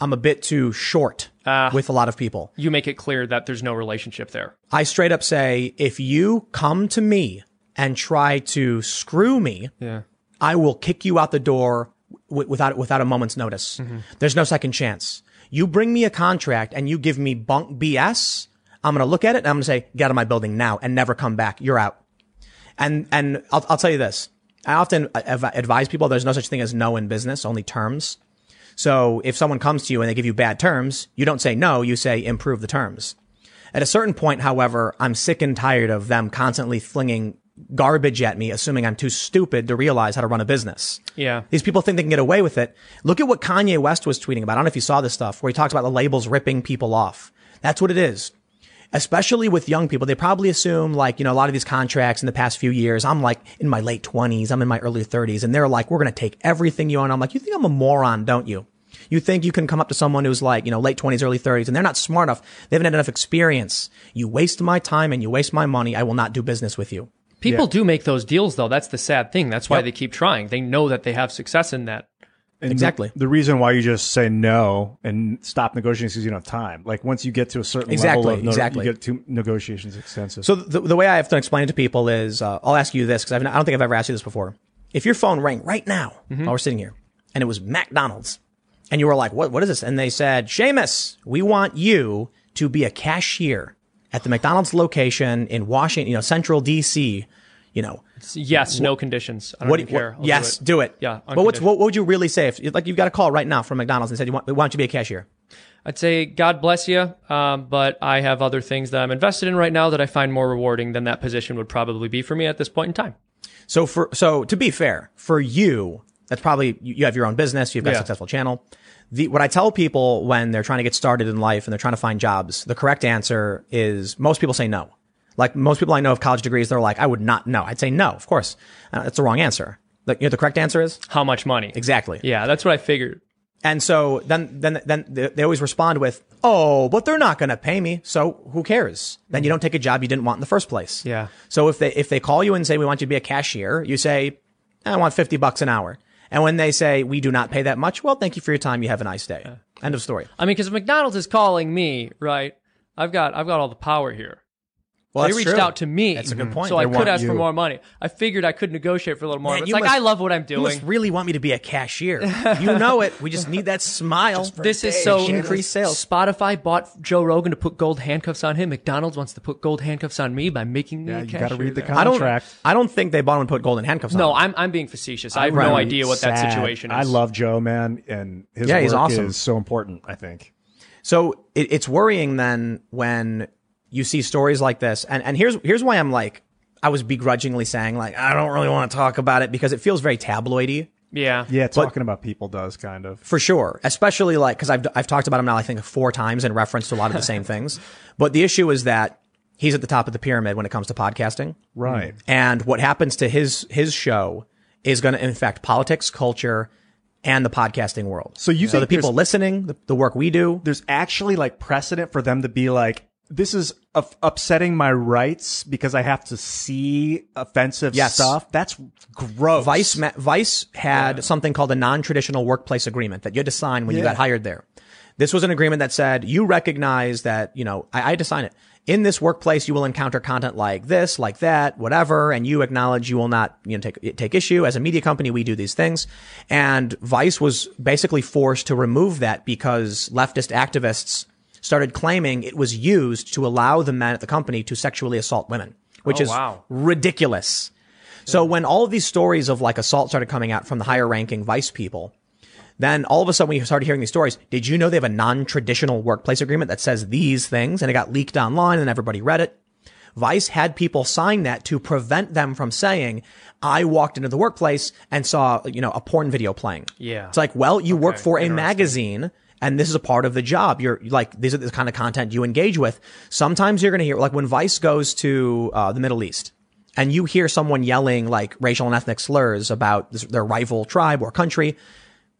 I'm a bit too short Ah. with a lot of people. you make it clear that there's no relationship there. I straight up say, if you come to me and try to screw me, Yeah. I will kick you out the door w- without without a moment's notice. Mm-hmm. There's no second chance. You bring me a contract and you give me bunk BS. I'm gonna look at it and I'm gonna say, get out of my building now and never come back. You're out. And and I'll I'll tell you this. I often advise people there's no such thing as no in business, only terms. So if someone comes to you and they give you bad terms, you don't say no, you say improve the terms. At a certain point, however, I'm sick and tired of them constantly flinging garbage at me, assuming I'm too stupid to realize how to run a business. Yeah. These people think they can get away with it. Look at what Kanye West was tweeting about. I don't know if you saw this stuff where he talks about the labels ripping people off. That's what it is. Especially with young people, they probably assume like, you know, a lot of these contracts in the past few years, I'm like in my late twenties, I'm in my early thirties, and they're like, we're going to take everything you own. I'm like, you think I'm a moron, don't you? You think you can come up to someone who's like, you know, late twenties, early thirties, and they're not smart enough. They haven't had enough experience. You waste my time and you waste my money. I will not do business with you. People do make those deals though. That's the sad thing. That's why Yep. they keep trying. They know that they have success in that. And Exactly. The, the reason why you just say no and stop negotiating is because you don't have time. Like once you get to a certain Exactly, level of no, exactly. you get to negotiations extensive. So the, the way I have to explain it to people is, uh, I'll ask you this because I don't think I've ever asked you this before. If your phone rang right now while we're sitting here and it was McDonald's and you were like, what, what is this? And they said, Seamus, we want you to be a cashier at the McDonald's location in Washington, you know, central DC, you know, Yes, no conditions. I don't what, care. I'll yes, do do it. it. Yeah, But what's, unconditional. what would you really say if, like, you've got a call right now from McDonald's and said, you want, we want you be a cashier? I'd say God bless you, um, but I have other things that I'm invested in right now that I find more rewarding than that position would probably be for me at this point in time. So for so to be fair, for you, that's probably you have your own business, you've got a successful channel. The what I tell people when they're trying to get started in life and they're trying to find jobs, the correct answer is most people say no. Like most people I know of college degrees, they're like, I would not know. I'd say no, of course. Uh, that's the wrong answer. The, you know, the correct answer is How much money? exactly. Yeah, that's what I figured. And so then, then, then they they always respond with, "Oh, but they're not going to pay me, so who cares?" Then you don't take a job you didn't want in the first place. Yeah. So if they if they call you and say we want you to be a cashier, you say, "I want fifty bucks an hour." And when they say we do not pay that much, well, thank you for your time. You have a nice day. End of story. I mean, because McDonald's is calling me, right? I've got I've got all the power here. Well, they reached true. out to me. That's a good point. So I could want ask for more money. I figured I could negotiate for a little more. Man, but it's like must- I love what I'm doing. You must really want me to be a cashier. you know it. We just need that smile. This is so increased sales. Spotify bought Joe Rogan to put gold handcuffs on him. McDonald's wants to put gold handcuffs on me by making me yeah, a you got to read the there. I don't. contract. I don't think they bought him and put golden handcuffs on. No, him. I'm I'm being facetious. I have Right. no idea what that situation is. I love Joe, man, and his Yeah, work he's awesome. is so important. I think. So it, it's worrying then when you see stories like this. And, and here's, here's why I'm like, I was begrudgingly saying like, I don't really want to talk about it because it feels very tabloidy Yeah. Yeah, talking about people does kind of. for sure. Especially like, cause I've, I've talked about him now, I think four times in reference to a lot of the same things. But the issue is that he's at the top of the pyramid when it comes to podcasting. Right. And what happens to his, his show is going to infect politics, culture, and the podcasting world. So you so the people listening, the, the work we do, There's actually like precedent for them to be like, this is up- upsetting my rights because I have to see offensive Yes. stuff. That's gross. Vice Vice had something called a non-traditional workplace agreement that you had to sign when you got hired there. This was an agreement that said you recognize that you know I, I had to sign it. In this workplace, you will encounter content like this, like that, whatever, and you acknowledge you will not you know take take issue. As a media company, we do these things, and Vice was basically forced to remove that because leftist activists started claiming it was used to allow the men at the company to sexually assault women, which Oh, is wow. ridiculous. So when all of these stories of like assault started coming out from the higher ranking vice people, then all of a sudden we started hearing these stories. Did you know they have a non-traditional workplace agreement that says these things and it got leaked online and everybody read it? Vice had people sign that to prevent them from saying, I walked into the workplace and saw, you know, a porn video playing. Yeah. It's like, well, you work for a magazine and this is a part of the job. You're like, these are the kind of content you engage with. Sometimes you're going to hear, like when Vice goes to uh, the Middle East and you hear someone yelling like racial and ethnic slurs about this, their rival tribe or country,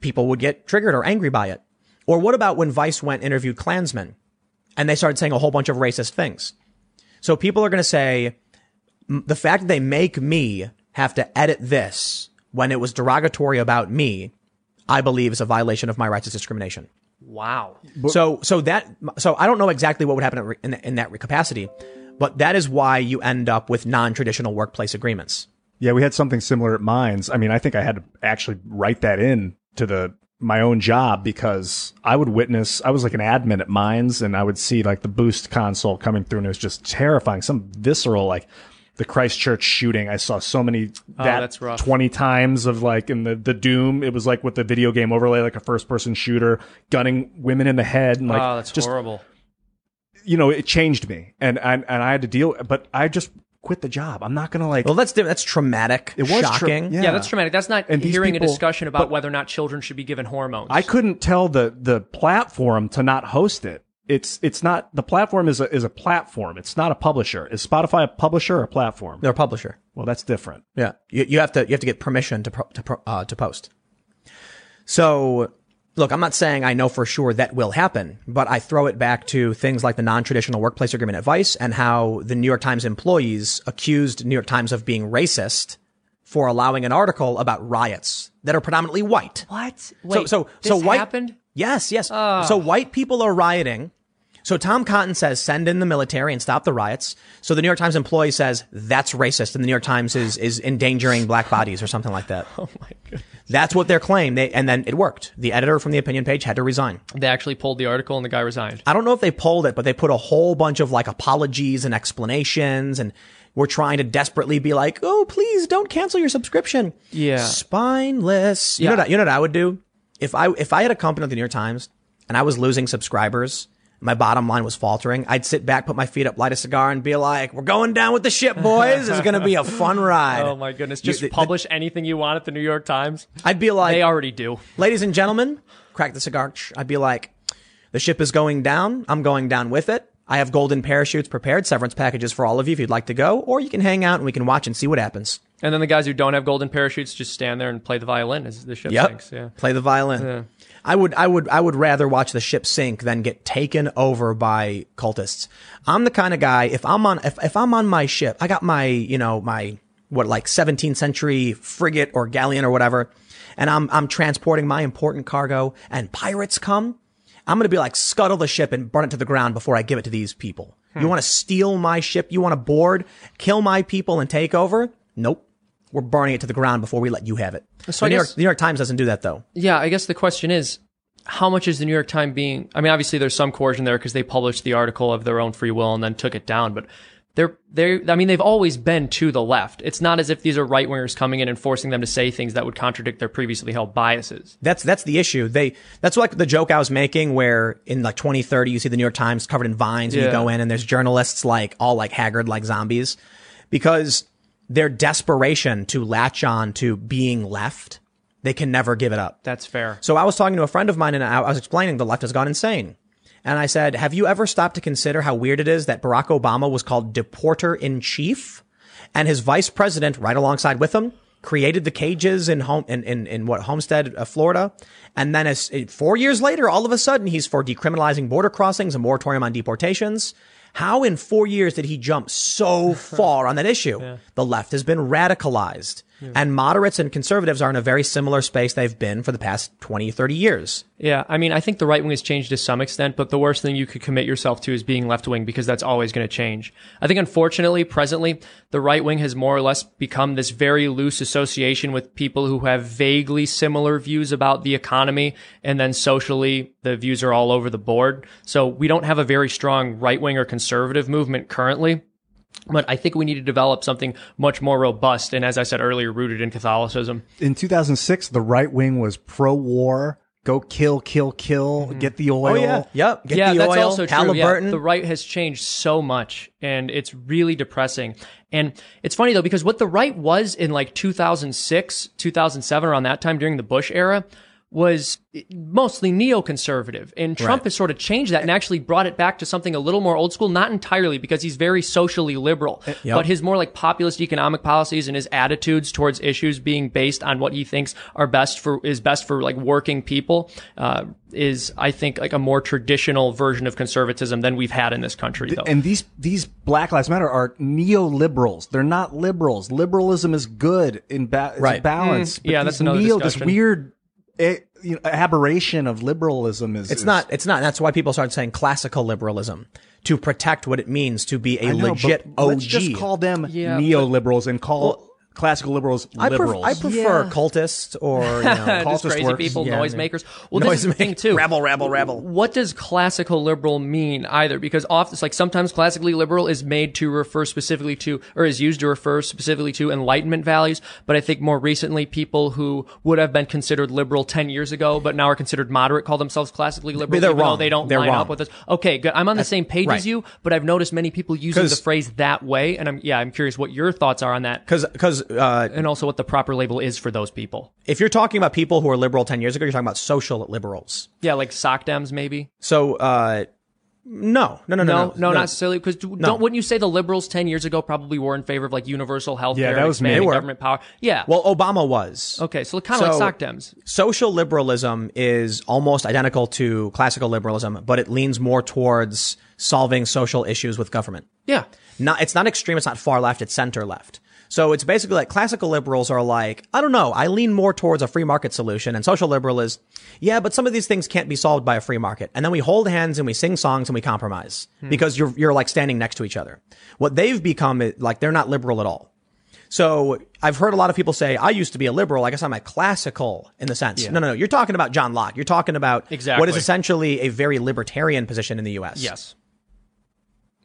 people would get triggered or angry by it. Or what about when Vice went interviewed Klansmen and they started saying a whole bunch of racist things? So people are going to say the fact that they make me have to edit this when it was derogatory about me, I believe is a violation of my rights of discrimination. Wow. So, so that, so I don't know exactly what would happen in, in that capacity, but that is why you end up with non-traditional workplace agreements. Yeah, we had something similar at Minds. I mean, I think I had to actually write that in to the my own job because I would witness. I was like an admin at Minds, and I would see like the boost console coming through, and it was just terrifying. Some visceral like. The Christchurch shooting, I saw so many oh, that that's rough. twenty times of like in the the Doom. It was like with the video game overlay, like a first person shooter, gunning women in the head, and like oh, that's just horrible. you know, it changed me, and and and I had to deal. But I just quit the job. I'm not gonna like. Well, that's, that's traumatic. It was tra- shocking. yeah. Yeah, that's traumatic. That's not And hearing people- a discussion about but- whether or not children should be given hormones. I couldn't tell the the platform to not host it. It's it's not the platform is a is a platform. It's not a publisher. Is Spotify a publisher or a platform? They're a publisher. Well, that's different. Yeah, you, you have to you have to get permission to pro, to pro, uh, to post. So, look, I'm not saying I know for sure that will happen, but I throw it back to things like the non-traditional workplace agreement at Vice and how the New York Times employees accused New York Times of being racist for allowing an article about riots that are predominantly white. what? Wait, so so this so white happened. Yes, yes. So white people are rioting. So Tom Cotton says send in the military and stop the riots. So the New York Times employee says that's racist, and the New York Times is is endangering black bodies or something like that. Oh my goodness. That's what their claim. They and then it worked. The editor from the opinion page had to resign. They actually pulled the article and the guy resigned. I don't know if they pulled it, but they put a whole bunch of like apologies and explanations and we're trying to desperately be like, oh, please don't cancel your subscription. Yeah. Spineless. You know Yeah. what, you know what I would do? If I, if I had a company like the New York Times and I was losing subscribers, my bottom line was faltering, I'd sit back, put my feet up, light a cigar and be like, we're going down with the ship, boys. It's going to be a fun ride. Oh my goodness! Just the- the- publish anything you want at the New York Times. I'd be like, They already do. ladies and gentlemen, crack the cigar. I'd be like, the ship is going down. I'm going down with it. I have golden parachutes prepared, severance packages for all of you if you'd like to go, or you can hang out and we can watch and see what happens. And then the guys who don't have golden parachutes just stand there and play the violin as the ship Yep. sinks. Yeah. Play the violin. Yeah. I would, I would, I would rather watch the ship sink than get taken over by cultists. I'm the kind of guy, if I'm on, if, if I'm on my ship, I got my, you know, my, what, like 17th century frigate or galleon or whatever, and I'm, I'm transporting my important cargo and pirates come, I'm going to be like, scuttle the ship and burn it to the ground before I give it to these people. Hmm. You want to steal my ship? You want to board, kill my people and take over? Nope. We're burning it to the ground before we let you have it. So the, New guess- York, the New York Times doesn't do that though. Yeah, I guess the question is, how much is the New York Times being? I mean, obviously there's some coercion there because they published the article of their own free will and then took it down. But they're they're. I mean, they've always been to the left. It's not as if these are right wingers coming in and forcing them to say things that would contradict their previously held biases. That's that's the issue. They that's like the joke I was making where in like 2030 you see the New York Times covered in vines and you go in and there's journalists like all like haggard like zombies because their desperation to latch on to being left, they can never give it up. That's fair. So I was talking to a friend of mine and I was explaining the left has gone insane. And I said, have you ever stopped to consider how weird it is that Barack Obama was called deporter in chief and his vice president right alongside with him created the cages in home, in, in, in what, Homestead, uh, Florida. And then as four years later, all of a sudden he's for decriminalizing border crossings, a moratorium on deportations. How in four years did he jump so far on that issue? The left has been radicalized. And moderates and conservatives are in a very similar space they've been for the past 20, 30 years. Yeah, I mean, I think the right wing has changed to some extent, but the worst thing you could commit yourself to is being left wing because that's always going to change. I think, unfortunately, presently, the right wing has more or less become this very loose association with people who have vaguely similar views about the economy, and then socially, the views are all over the board. So we don't have a very strong right wing or conservative movement currently. But I think we need to develop something much more robust and, as I said earlier, rooted in Catholicism. In 2006, the right wing was pro-war. Go kill, kill, kill. Mm-hmm. Get the oh, oil. Oh, yeah. Yep. Get yeah, the that's oil. also true. Halliburton. Yeah, the right has changed so much, and it's really depressing. And it's funny though because what the right was in like 2006, 2007, around that time during the Bush era, was mostly neoconservative. And Trump Right. has sort of changed that and actually brought it back to something a little more old school, not entirely because he's very socially liberal, Yep. but his more like populist economic policies and his attitudes towards issues being based on what he thinks are best for, is best for like working people, uh, is, I think, like a more traditional version of conservatism than we've had in this country, though. And these these Black Lives Matter are neoliberals. They're not liberals. Liberalism is good in ba- it's Right. balance. Mm, yeah, that's another neo, this weird eh, you know, aberration of liberalism is It's is- not. It's not. That's why people started saying classical liberalism to protect what it means to be a know, legit OG. Let's just call them Yeah, neoliberals and call classical liberals I, pref- liberals. I prefer Yeah. cultists or you know, Just cultist crazy works. people, Yeah, noisemakers. Well, this is the thing too. Rabble, rabble, rabble. What does classical liberal mean either? Because often, it's like sometimes classically liberal is made to refer specifically to, or is used to refer specifically to Enlightenment values. But I think more recently, people who would have been considered liberal ten years ago, but now are considered moderate, call themselves classically liberal. they're even though wrong. They don't They're line wrong. up with us. Okay, good. I'm on the same page right. as you, but I've noticed many people using the 'Cause- phrase that way, and I'm yeah, I'm curious what your thoughts are on that, because because uh, and also what the proper label is for those people. if you're talking about people who were liberal ten years ago, you're talking about social liberals. Yeah, like sock dems maybe. So uh, no, no, no, no, No, no, not necessarily. Because don't wouldn't you say the liberals ten years ago probably were in favor of like universal health care, Yeah, that was me. expanding They were. government power? Yeah. Well, Obama was. okay, so kind of like So- sock dems. social liberalism is almost identical to classical liberalism, but it leans more towards solving social issues with government. Yeah. Not, it's not extreme. It's not far left. It's center left. So it's basically like classical liberals are like, I don't know. I lean more towards a free market solution and social liberal is, yeah, but some of these things can't be solved by a free market. And then we hold hands and we sing songs and we compromise hmm. because you're, you're like standing next to each other. What they've become is like, they're not liberal at all. So I've heard a lot of people say, I used to be a liberal. I guess I'm a classical in the sense. No, no, no. You're talking about John Locke. You're talking about exactly. what is essentially a very libertarian position in the U.S. Yes.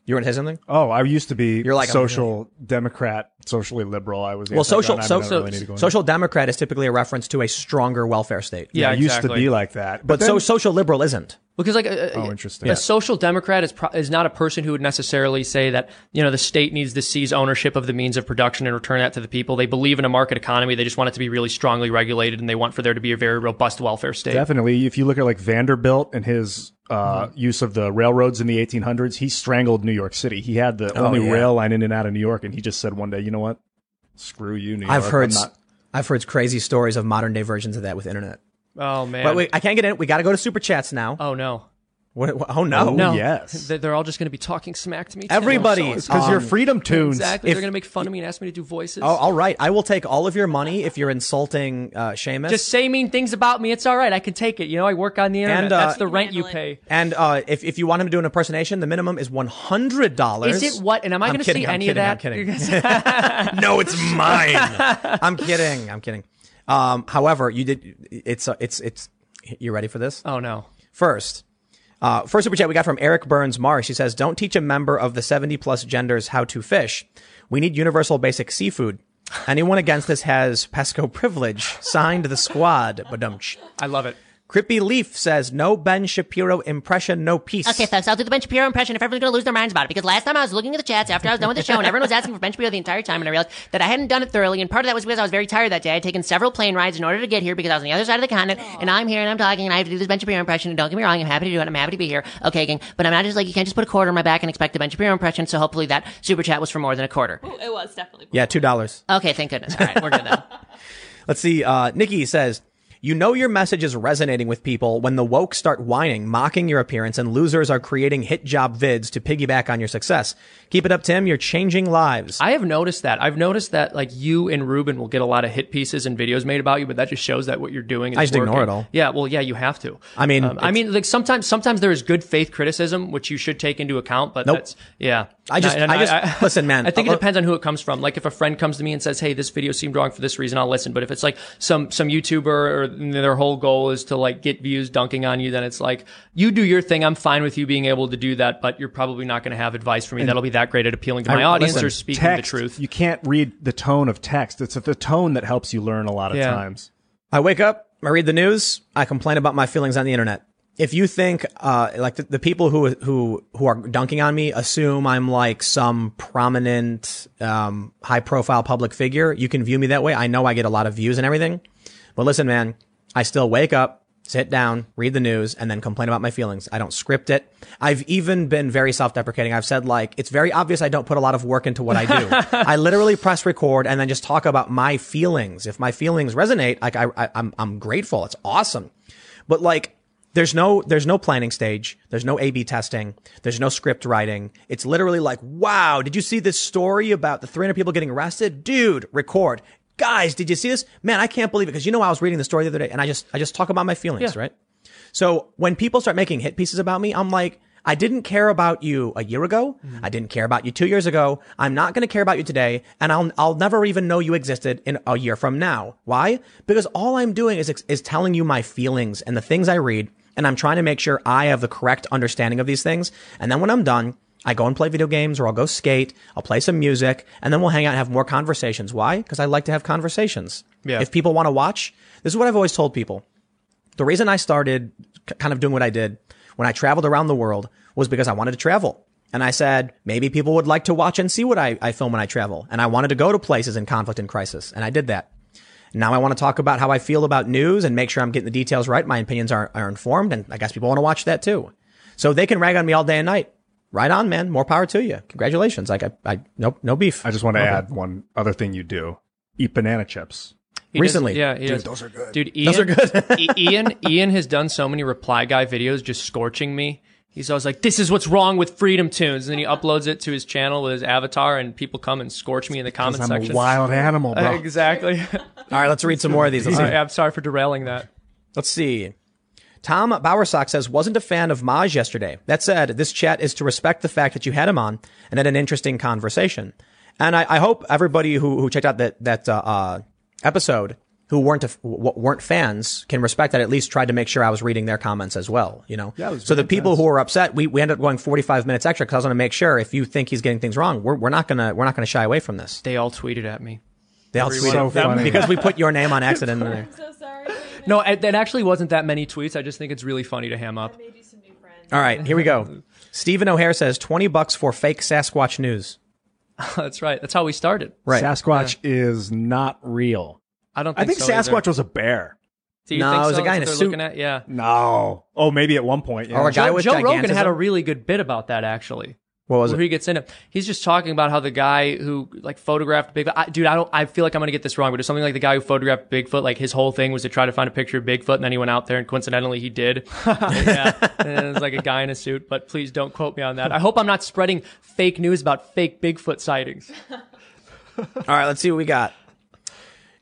You want to say something? Oh, I used to be You're like a- social democrat, socially liberal. I was Well, social, so, so, really need to go into social democrat is typically a reference to a stronger welfare state. Yeah, it. It used to be like that, But so then- social liberal isn't. Because like a, Oh, interesting. a Yeah. social democrat is pro- is not a person who would necessarily say that you know the state needs to seize ownership of the means of production and return that to the people. They believe in a market economy. They just want it to be really strongly regulated, and they want for there to be a very robust welfare state. Definitely. If you look at like Vanderbilt and his uh, Mm-hmm. use of the railroads in the 1800s, he strangled New York City. He had the only Oh, yeah. rail line in and out of New York, and he just said one day, you know what? Screw you, New York. I've heard, I'm not- I've heard crazy stories of modern day versions of that with internet. Oh man. But wait, I can't get in. We got to go to super chats now. oh no. What, what- oh no. Oh, No. yes. They- They're all just going to be talking smack to me. too. Everybody. I'm so because you're Um, Freedom Toons. Exactly. If- They're going to make fun of me and ask me to do voices. Oh, all right. I will take all of your money if you're insulting uh, Seamus. Just say mean things about me. It's all right. I can take it. You know, I work on the internet. And, uh, That's the You rent you handle pay. and uh, if, if you want him to do an impersonation, the minimum is one hundred dollars. Is it what? And am I I'm going to see I'm any kidding, of I'm that? kidding. No, it's mine. I'm kidding. I'm kidding. Um, however, you did. It's uh, it's it's. You ready for this? oh no. First, uh, first super chat we got from Eric Burns Marsh. He says, "Don't teach a member of the 70 plus genders how to fish. We need universal basic seafood. Anyone against this has pesco privilege. Signed the squad." Badumch. I love it. Crippy Leaf says, "No Ben Shapiro impression, no peace." Okay, folks, I'll do the Ben Shapiro impression if everyone's going to lose their minds about it. Because last time I was looking at the chats after I was done with the show, and everyone was asking for Ben Shapiro the entire time, and I realized that I hadn't done it thoroughly. And part of that was because I was very tired that day. I had taken several plane rides in order to get here because I was on the other side of the continent, and I'm here and I'm talking, and I have to do this Ben Shapiro impression. And don't get me wrong, I'm happy to do it. I'm happy to be here. Okay, gang. But I'm not just like you can't just put a quarter on my back and expect a Ben Shapiro impression. So hopefully that super chat was for more than a quarter. Ooh, it was definitely. Yeah, two dollars. Okay, thank goodness. All right, we're good then. Let's see. Uh, Nikki says, You know your message is resonating with people when the woke start whining, mocking your appearance, and losers are creating hit job vids to piggyback on your success. Keep it up, Tim. You're changing lives. I have noticed that. I've noticed that like you and Ruben will get a lot of hit pieces and videos made about you, but that just shows that what you're doing is I just ignore it all. Yeah, well, yeah, you have to. I mean, Um, I mean, like sometimes, sometimes there is good faith criticism, which you should take into account. But Nope. that's yeah. I just- And I just- listen, man, I think it uh, depends on who it comes from. Like if a friend comes to me and says, "Hey, this video seemed wrong for this reason," I'll listen. But if it's like some some YouTuber or their whole goal is to like get views dunking on you, then it's like you do your thing. I'm fine with you being able to do that, but you're probably not going to have advice for me that'll be that great at appealing to my audience listen, or speaking text, the truth. You can't read the tone of text. It's the tone that helps you learn a lot of Yeah. times. I wake up, I read the news, I complain about my feelings on the internet. If you think, uh, like the, the people who, who, who are dunking on me assume I'm like some prominent, um, high profile public figure, you can view me that way. I know I get a lot of views and everything. But listen, man, I still wake up, sit down, read the news, and then complain about my feelings. I don't script it. I've even been very self-deprecating. I've said like, it's very obvious I don't put a lot of work into what I do. I literally press record and then just talk about my feelings. If my feelings resonate, like I, I I'm, I'm grateful. It's awesome. But like, there's no, there's no planning stage. There's no A-B testing. There's no script writing. It's literally like, wow, did you see this story about the 300 people getting arrested? Dude, record. Guys, did you see this? Man, I can't believe it. Cause you know, I was reading the story the other day and I just, I just talk about my feelings, right? So when people start making hit pieces about me, I'm like, I didn't care about you a year ago. Mm-hmm. I didn't care about you two years ago. I'm not going to care about you today. And I'll, I'll never even know you existed in a year from now. Why? Because all I'm doing is, is telling you my feelings and the things I read. And I'm trying to make sure I have the correct understanding of these things. And then when I'm done, I go and play video games or I'll go skate. I'll play some music and then we'll hang out and have more conversations. Why? Because I like to have conversations. Yeah. If people want to watch, this is what I've always told people the reason I started kind of doing what I did when I traveled around the world was because I wanted to travel. And I said, maybe people would like to watch and see what I, I film when I travel. And I wanted to go to places in conflict and crisis. And I did that. Now I want to talk about how I feel about news and make sure I'm getting the details right. My opinions are, are informed. And I guess people want to watch that too. So they can rag on me all day and night. Right on, man. More power to you. Congratulations. Like I, I, no, no beef. I just want to add one other thing you do: eat banana chips. He does- Recently. yeah, he does. those are good. Dude, Ian, Those are good. Ian, Ian has done so many reply guy videos just scorching me. He's always like, "This is what's wrong with Freedom Toons," and then he uploads it to his channel with his avatar, and people come and scorch me in the comment I'm section. a wild animal, bro. exactly. all right. Let's read some more of these. Let's see. Sorry, I'm sorry for derailing that. Let's see. Tom Bowersock says, wasn't a fan of Maj yesterday. That said, this chat is to respect the fact that you had him on and had an interesting conversation. And I, I hope everybody who, who checked out that, that, uh, uh, episode who weren't, a, w- weren't fans can respect that at least tried to make sure I was reading their comments as well, you know? Yeah, so the people intense. who were upset, we, we ended up going 45 minutes extra because I was going to make sure if you think he's getting things wrong, we're, we're not going to, we're not going to shy away from this. They all tweeted at me. They all Everyone- tweeted So funny. because we put your name on accident in there. so sorry. No, it, it actually wasn't that many tweets. I just think it's really funny to ham up. made you some new friends. All right, here we go. Stephen O'Hare says 20 bucks for fake Sasquatch news. That's right. That's how we started. Right. Sasquatch is not real. I don't. I Think think so Sasquatch either. was a bear. Do you No, think it was so? a guy in a what suit. they're looking At? Yeah. No. Oh, maybe at one point. Yeah. Or a guy Joe, with Joe Rogan had a really good bit about that actually. What was where it? he gets into he's just talking about how the guy who like photographed Bigfoot I, dude I don't I feel like I'm gonna get this wrong but it's something like the guy who photographed Bigfoot like his whole thing was to try to find a picture of Bigfoot and then he went out there and coincidentally he did yeah and it was like a guy in a suit but please don't quote me on that I hope I'm not spreading fake news about fake Bigfoot sightings All right, let's see what we got.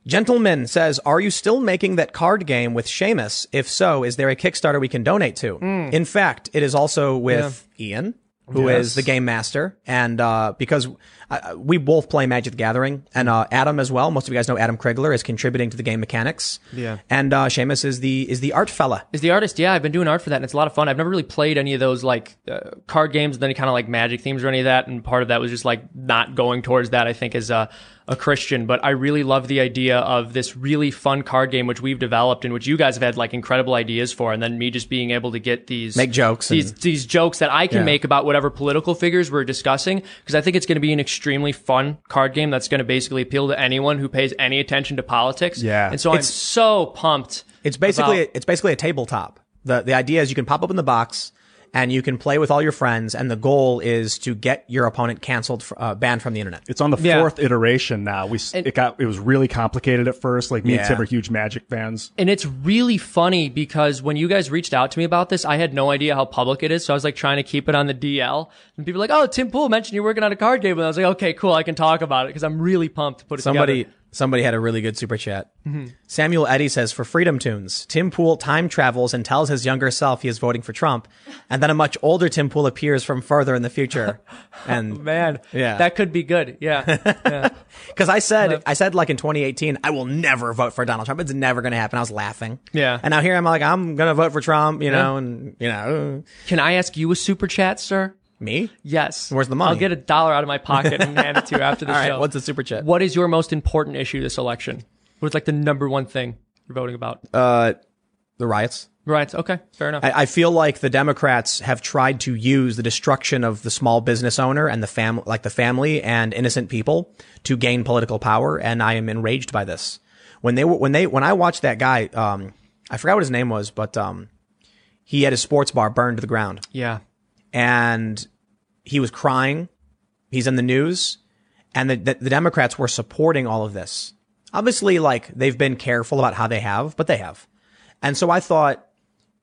Gentleman says, "Are you still making that card game with Seamus? If so, is there a Kickstarter we can donate to?" Hmm. In fact, it is also with Ian, who is the game master, and uh, because uh, we both play Magic the Gathering, and uh, Adam as well. Most of you guys know Adam Crigler is contributing to the game mechanics. Yeah. and uh, Seamus is the is the art fella. Is the artist? Yeah, I've been doing art for that, and it's a lot of fun. I've never really played any of those like uh, card games, and then kind of like Magic themes or any of that. And part of that was just like not going towards that. I think is a a Christian, but I really love the idea of this really fun card game which we've developed and which you guys have had like incredible ideas for, and then me just being able to get these Make jokes these and- these jokes that I can Yeah. make about whatever political figures we're discussing, because I think it's going to be an extremely fun card game that's going to basically appeal to anyone who pays any attention to politics. Yeah. and so I'm It's- so pumped. It's basically about- it's basically a tabletop. The the idea is you can pop open the box and you can play with all your friends. And the goal is to get your opponent canceled, f- uh, banned from the internet. It's on the Yeah. fourth iteration now. We s it got it was really complicated at first. Like me Yeah. and Tim are huge Magic fans. And it's really funny because when you guys reached out to me about this, I had no idea how public it is. So I was like trying to keep it on the DL. And people were like, oh, Tim Pool mentioned you're working on a card game. And I was like, okay, cool. I can talk about it because I'm really pumped to put it Somebody, together. Somebody had a really good super chat. Mm-hmm. Samuel Eddy says for Freedom Toons, Tim Pool time travels and tells his younger self he is voting for Trump, and then a much older Tim Pool appears from further in the future. And oh, Man, Yeah. that could be good. Yeah. because I said, I said like in 2018, I will never vote for Donald Trump. It's never going to happen. I was laughing. Yeah. And now here I'm like, I'm going to vote for Trump, you know, and you know, can I ask you a super chat, sir? Me. Yes. Where's the money? I'll get a dollar out of my pocket and hand it to you after the All right, show. what's the super chat? What is your most important issue this election? What's like the number one thing you're voting about? Uh, the riots. right. Okay. Fair enough. I, I feel like the Democrats have tried to use the destruction of the small business owner and the fam, like the family and innocent people to gain political power. And I am enraged by this. When they were, when they, when I watched that guy, um, I forgot what his name was, but, um, he had his sports bar burned to the ground yeah. And he was crying. He's in the news and the, the, the Democrats were supporting all of this. Obviously, like they've been careful about how they have, but they have. And so I thought,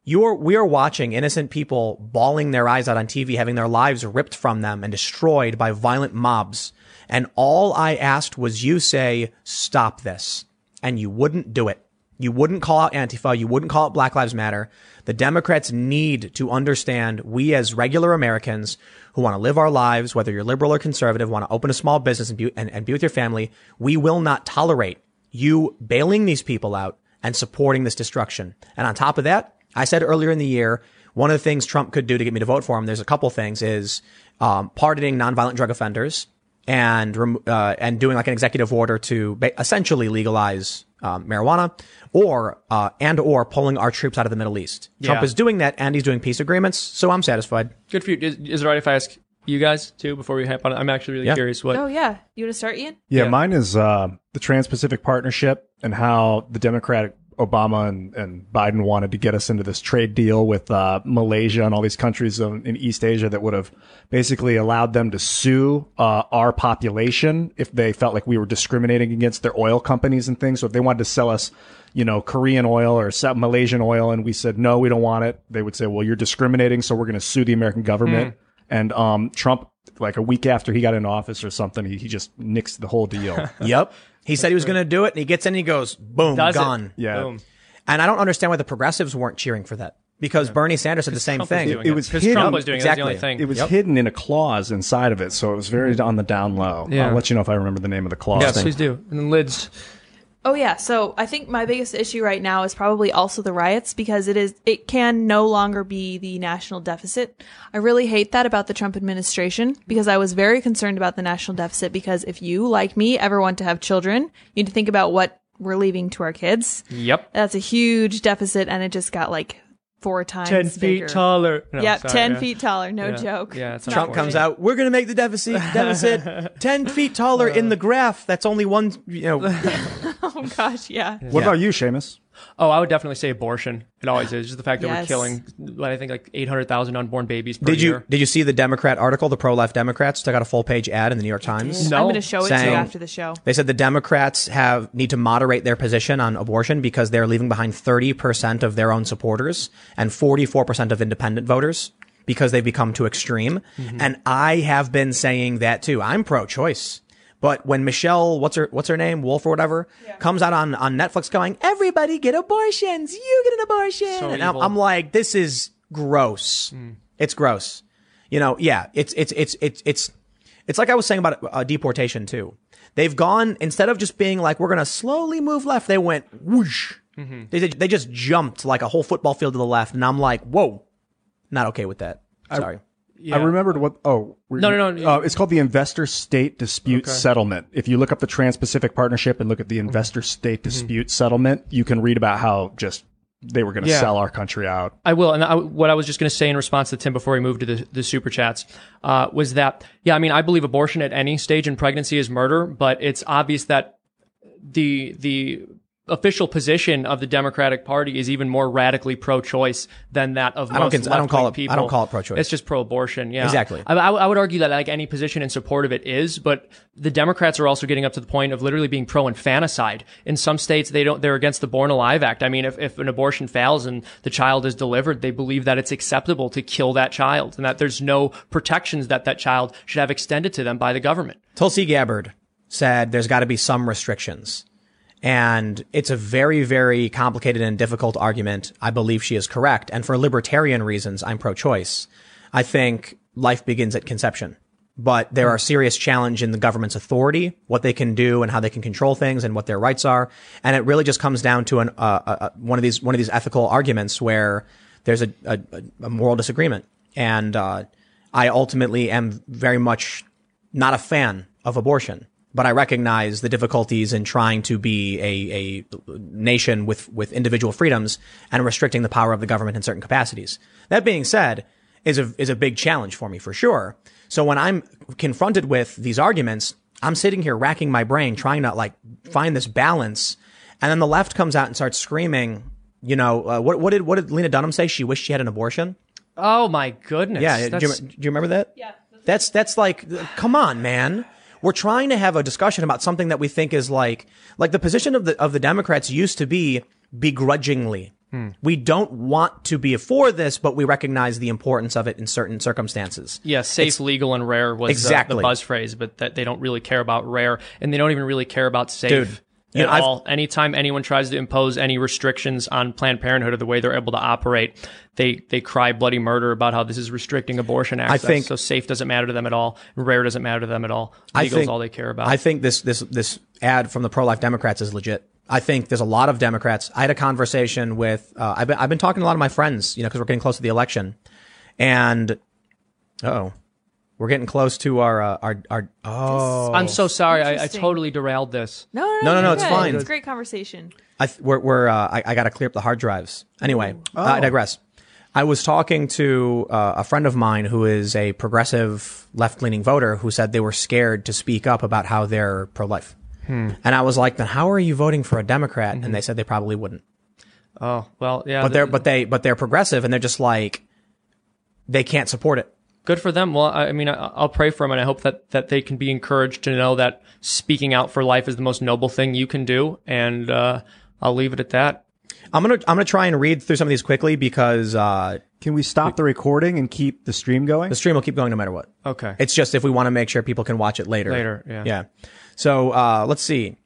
you're, we are watching innocent people bawling their eyes out on TV, having their lives ripped from them and destroyed by violent mobs. And all I asked was you say, stop this. And you wouldn't do it. You wouldn't call out Antifa. You wouldn't call it Black Lives Matter. The Democrats need to understand we as regular Americans who want to live our lives, whether you're liberal or conservative, want to open a small business and be, and, and be with your family. We will not tolerate you bailing these people out and supporting this destruction. And on top of that, I said earlier in the year, one of the things Trump could do to get me to vote for him, there's a couple things, is um, pardoning nonviolent drug offenders and uh, and doing like an executive order to ba- essentially legalize um, marijuana, or uh, and or pulling our troops out of the Middle East. Trump is doing that, and he's doing peace agreements, so I'm satisfied. Good for you. Is, is it right if I ask you guys too before we hop on? it? I'm actually really Yeah. curious what. Oh yeah, you want to start, Ian? Yeah, Yeah. mine is uh, the Trans-Pacific Partnership and how the Democratic Obama and, and Biden wanted to get us into this trade deal with uh, Malaysia and all these countries in in East Asia that would have basically allowed them to sue uh, our population if they felt like we were discriminating against their oil companies and things. So if they wanted to sell us, you know, Korean oil or Sa- Malaysian oil, and we said no, we don't want it, they would say, well, you're discriminating, so we're going to sue the American government. And um, Trump, like a week after he got into office or something, he, he just nixed the whole deal. Yep. He said he was going to do it, and he gets in, and he goes, boom, Does it? gone. Yeah. Boom. And I don't understand why the progressives weren't cheering for that because Bernie Sanders said the same Trump was thing. doing It was because hidden. Trump was doing it. That's the only Exactly. thing. It was hidden in a clause inside of it, so it was very mm-hmm. on the down low. Yeah. I'll let you know if I remember the name of the clause. yeah, please do. And then lids. Oh yeah, so I think my biggest issue right now is probably also the riots because it is it can no longer be the national deficit. I really hate that about the Trump administration because I was very concerned about the national deficit because if you like me ever want to have children, you need to think about what we're leaving to our kids. Yep. That's a huge deficit and it just got like four times Ten feet bigger. taller. No, Yeah, sorry, 10 yeah. feet taller, no Yeah. joke. Yeah, it's Trump comes out, we're going to make the deficit deficit 10 feet taller in the uh. graph. That's only one, you know. Oh gosh, yeah. What about you, Seamus? Oh, I would definitely say abortion. It always is. Just the fact that we're killing, what I think, like 800,000 unborn babies per Did you year. did you see the Democrat article? The pro left Democrats took out a full page ad in the New York Times. No. I'm going to show it to you after the show. They said the Democrats have need to moderate their position on abortion because they're leaving behind 30% of their own supporters and 44% of independent voters because they've become too extreme. Mm-hmm. And I have been saying that too. I'm pro-choice. But when Michelle, what's her, what's her name? Wolf or whatever, comes out on, on Netflix going, everybody get abortions. You get an abortion. So and I'm, evil. I'm like, this is gross. It's gross. You know, yeah, it's, it's, it's, it's, it's, it's like I was saying about uh, deportation too. They've gone instead of just being like we're going to slowly move left. They went whoosh. They they just jumped like a whole football field to the left, and I'm like, whoa, not okay with that. Sorry. I remembered what. Oh, No, no, no. Uh, it's called the Investor State Dispute Settlement. If you look up the Trans-Pacific Partnership and look at the Mm-hmm. Investor State Dispute Settlement, you can read about how just they were going to Yeah. sell our country out. I will. And I, what I was just going to say in response to Tim before we moved to the, the super chats uh, was that, yeah, I mean, I believe abortion at any stage in pregnancy is murder, but it's obvious that the the official position of the Democratic Party is even more radically pro-choice than that of don't most cons- I don't call it- people. I don't call it pro-choice. It's just pro-abortion. Yeah, Exactly. I, I, I would argue that like any position in support of it is, but the Democrats are also getting up to the point of literally being pro-infanticide. In some states, they don't. They're against the Born Alive Act. I mean, if, if an abortion fails and the child is delivered, they believe that it's acceptable to kill that child and that there's no protections that that child should have extended to them by the government. Tulsi Gabbard said there's got to be some restrictions. And it's a very, very complicated and difficult argument. I believe she is correct. And for libertarian reasons, I'm pro-choice. I think life begins at conception. But there are serious challenge in the government's authority, what they can do and how they can control things and what their rights are. And it really just comes down to an, uh, uh, one of these, one of these ethical arguments where there's a, a, a moral disagreement. And, uh, I ultimately am very much not a fan of abortion, but I recognize the difficulties in trying to be a, a nation with, with individual freedoms and restricting the power of the government in certain capacities. That being said, is a, is a big challenge for me for sure. So when I'm confronted with these arguments, I'm sitting here racking my brain trying to like find this balance. And then the left comes out and starts screaming, you know, uh, what, what did, what did Lena Dunham say? She wished she had an abortion. Oh my goodness! Yeah, do you, do you remember that? Yeah. That's that's like, come on, man. We're trying to have a discussion about something that we think is like, like the position of the of the Democrats used to be begrudgingly. Hmm. We don't want to be for this, but we recognize the importance of it in certain circumstances. Yeah, safe, legal, and rare was Exactly. the buzz phrase, but that they don't really care about rare, and they don't even really care about safe Dude, you at know, I've- all. Anytime anyone tries to impose any restrictions on Planned Parenthood or the way they're able to operate, they they cry bloody murder about how this is restricting abortion access. I think- so safe doesn't matter to them at all. Rare doesn't matter to them at all. Legal is all they care about. I think this this this ad from the pro life Democrats is legit. I think there's a lot of Democrats. I had a conversation with uh, I've been I've been talking to a lot of my friends, you know, because we're getting close to the election, and oh, we're getting close to our uh, our our oh I'm so sorry. I, I Interesting. totally derailed this. No, no, No, no, no, you're it's good. fine. It's a great conversation. I th- we're, we're uh, I, I got to clear up the hard drives. Anyway, uh, I digress. I was talking to uh, a friend of mine who is a progressive left leaning voter who said they were scared to speak up about how they're pro life. And I was like, then how are you voting for a Democrat? And they said they probably wouldn't. Oh well, yeah. But they're but they but they're progressive and they're just like they can't support it. Good for them. Well, I I mean, I, I'll pray for them, and I hope that that they can be encouraged to know that speaking out for life is the most noble thing you can do. And uh, I'll leave it at that. I'm gonna I'm gonna try and read through some of these quickly because uh, Can we stop the recording and keep the stream going? the stream will keep going no matter what. Okay. It's just if we want to make sure people can watch it later. Later, yeah. Yeah. So uh, let's see.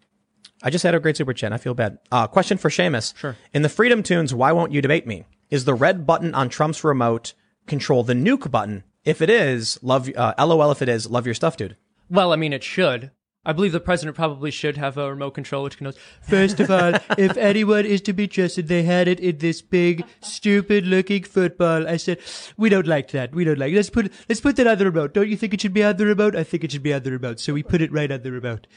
I just had a great super chat. I feel bad. Uh, question for Seamus. Sure. In the Freedom Toons, why won't you debate me? Is the red button on Trump's remote control the nuke button? If it is, love. Uh, LOL. If it is, love your stuff, dude. Well, I mean, it should. I believe the president probably should have a remote control which can. First of all, if anyone is to be trusted, they had it in this big, stupid-looking football. I said, we don't like that. We don't like. It. Let's put let's put that on the remote. Don't you think it should be on the remote? I think it should be on the remote. So we put it right on the remote.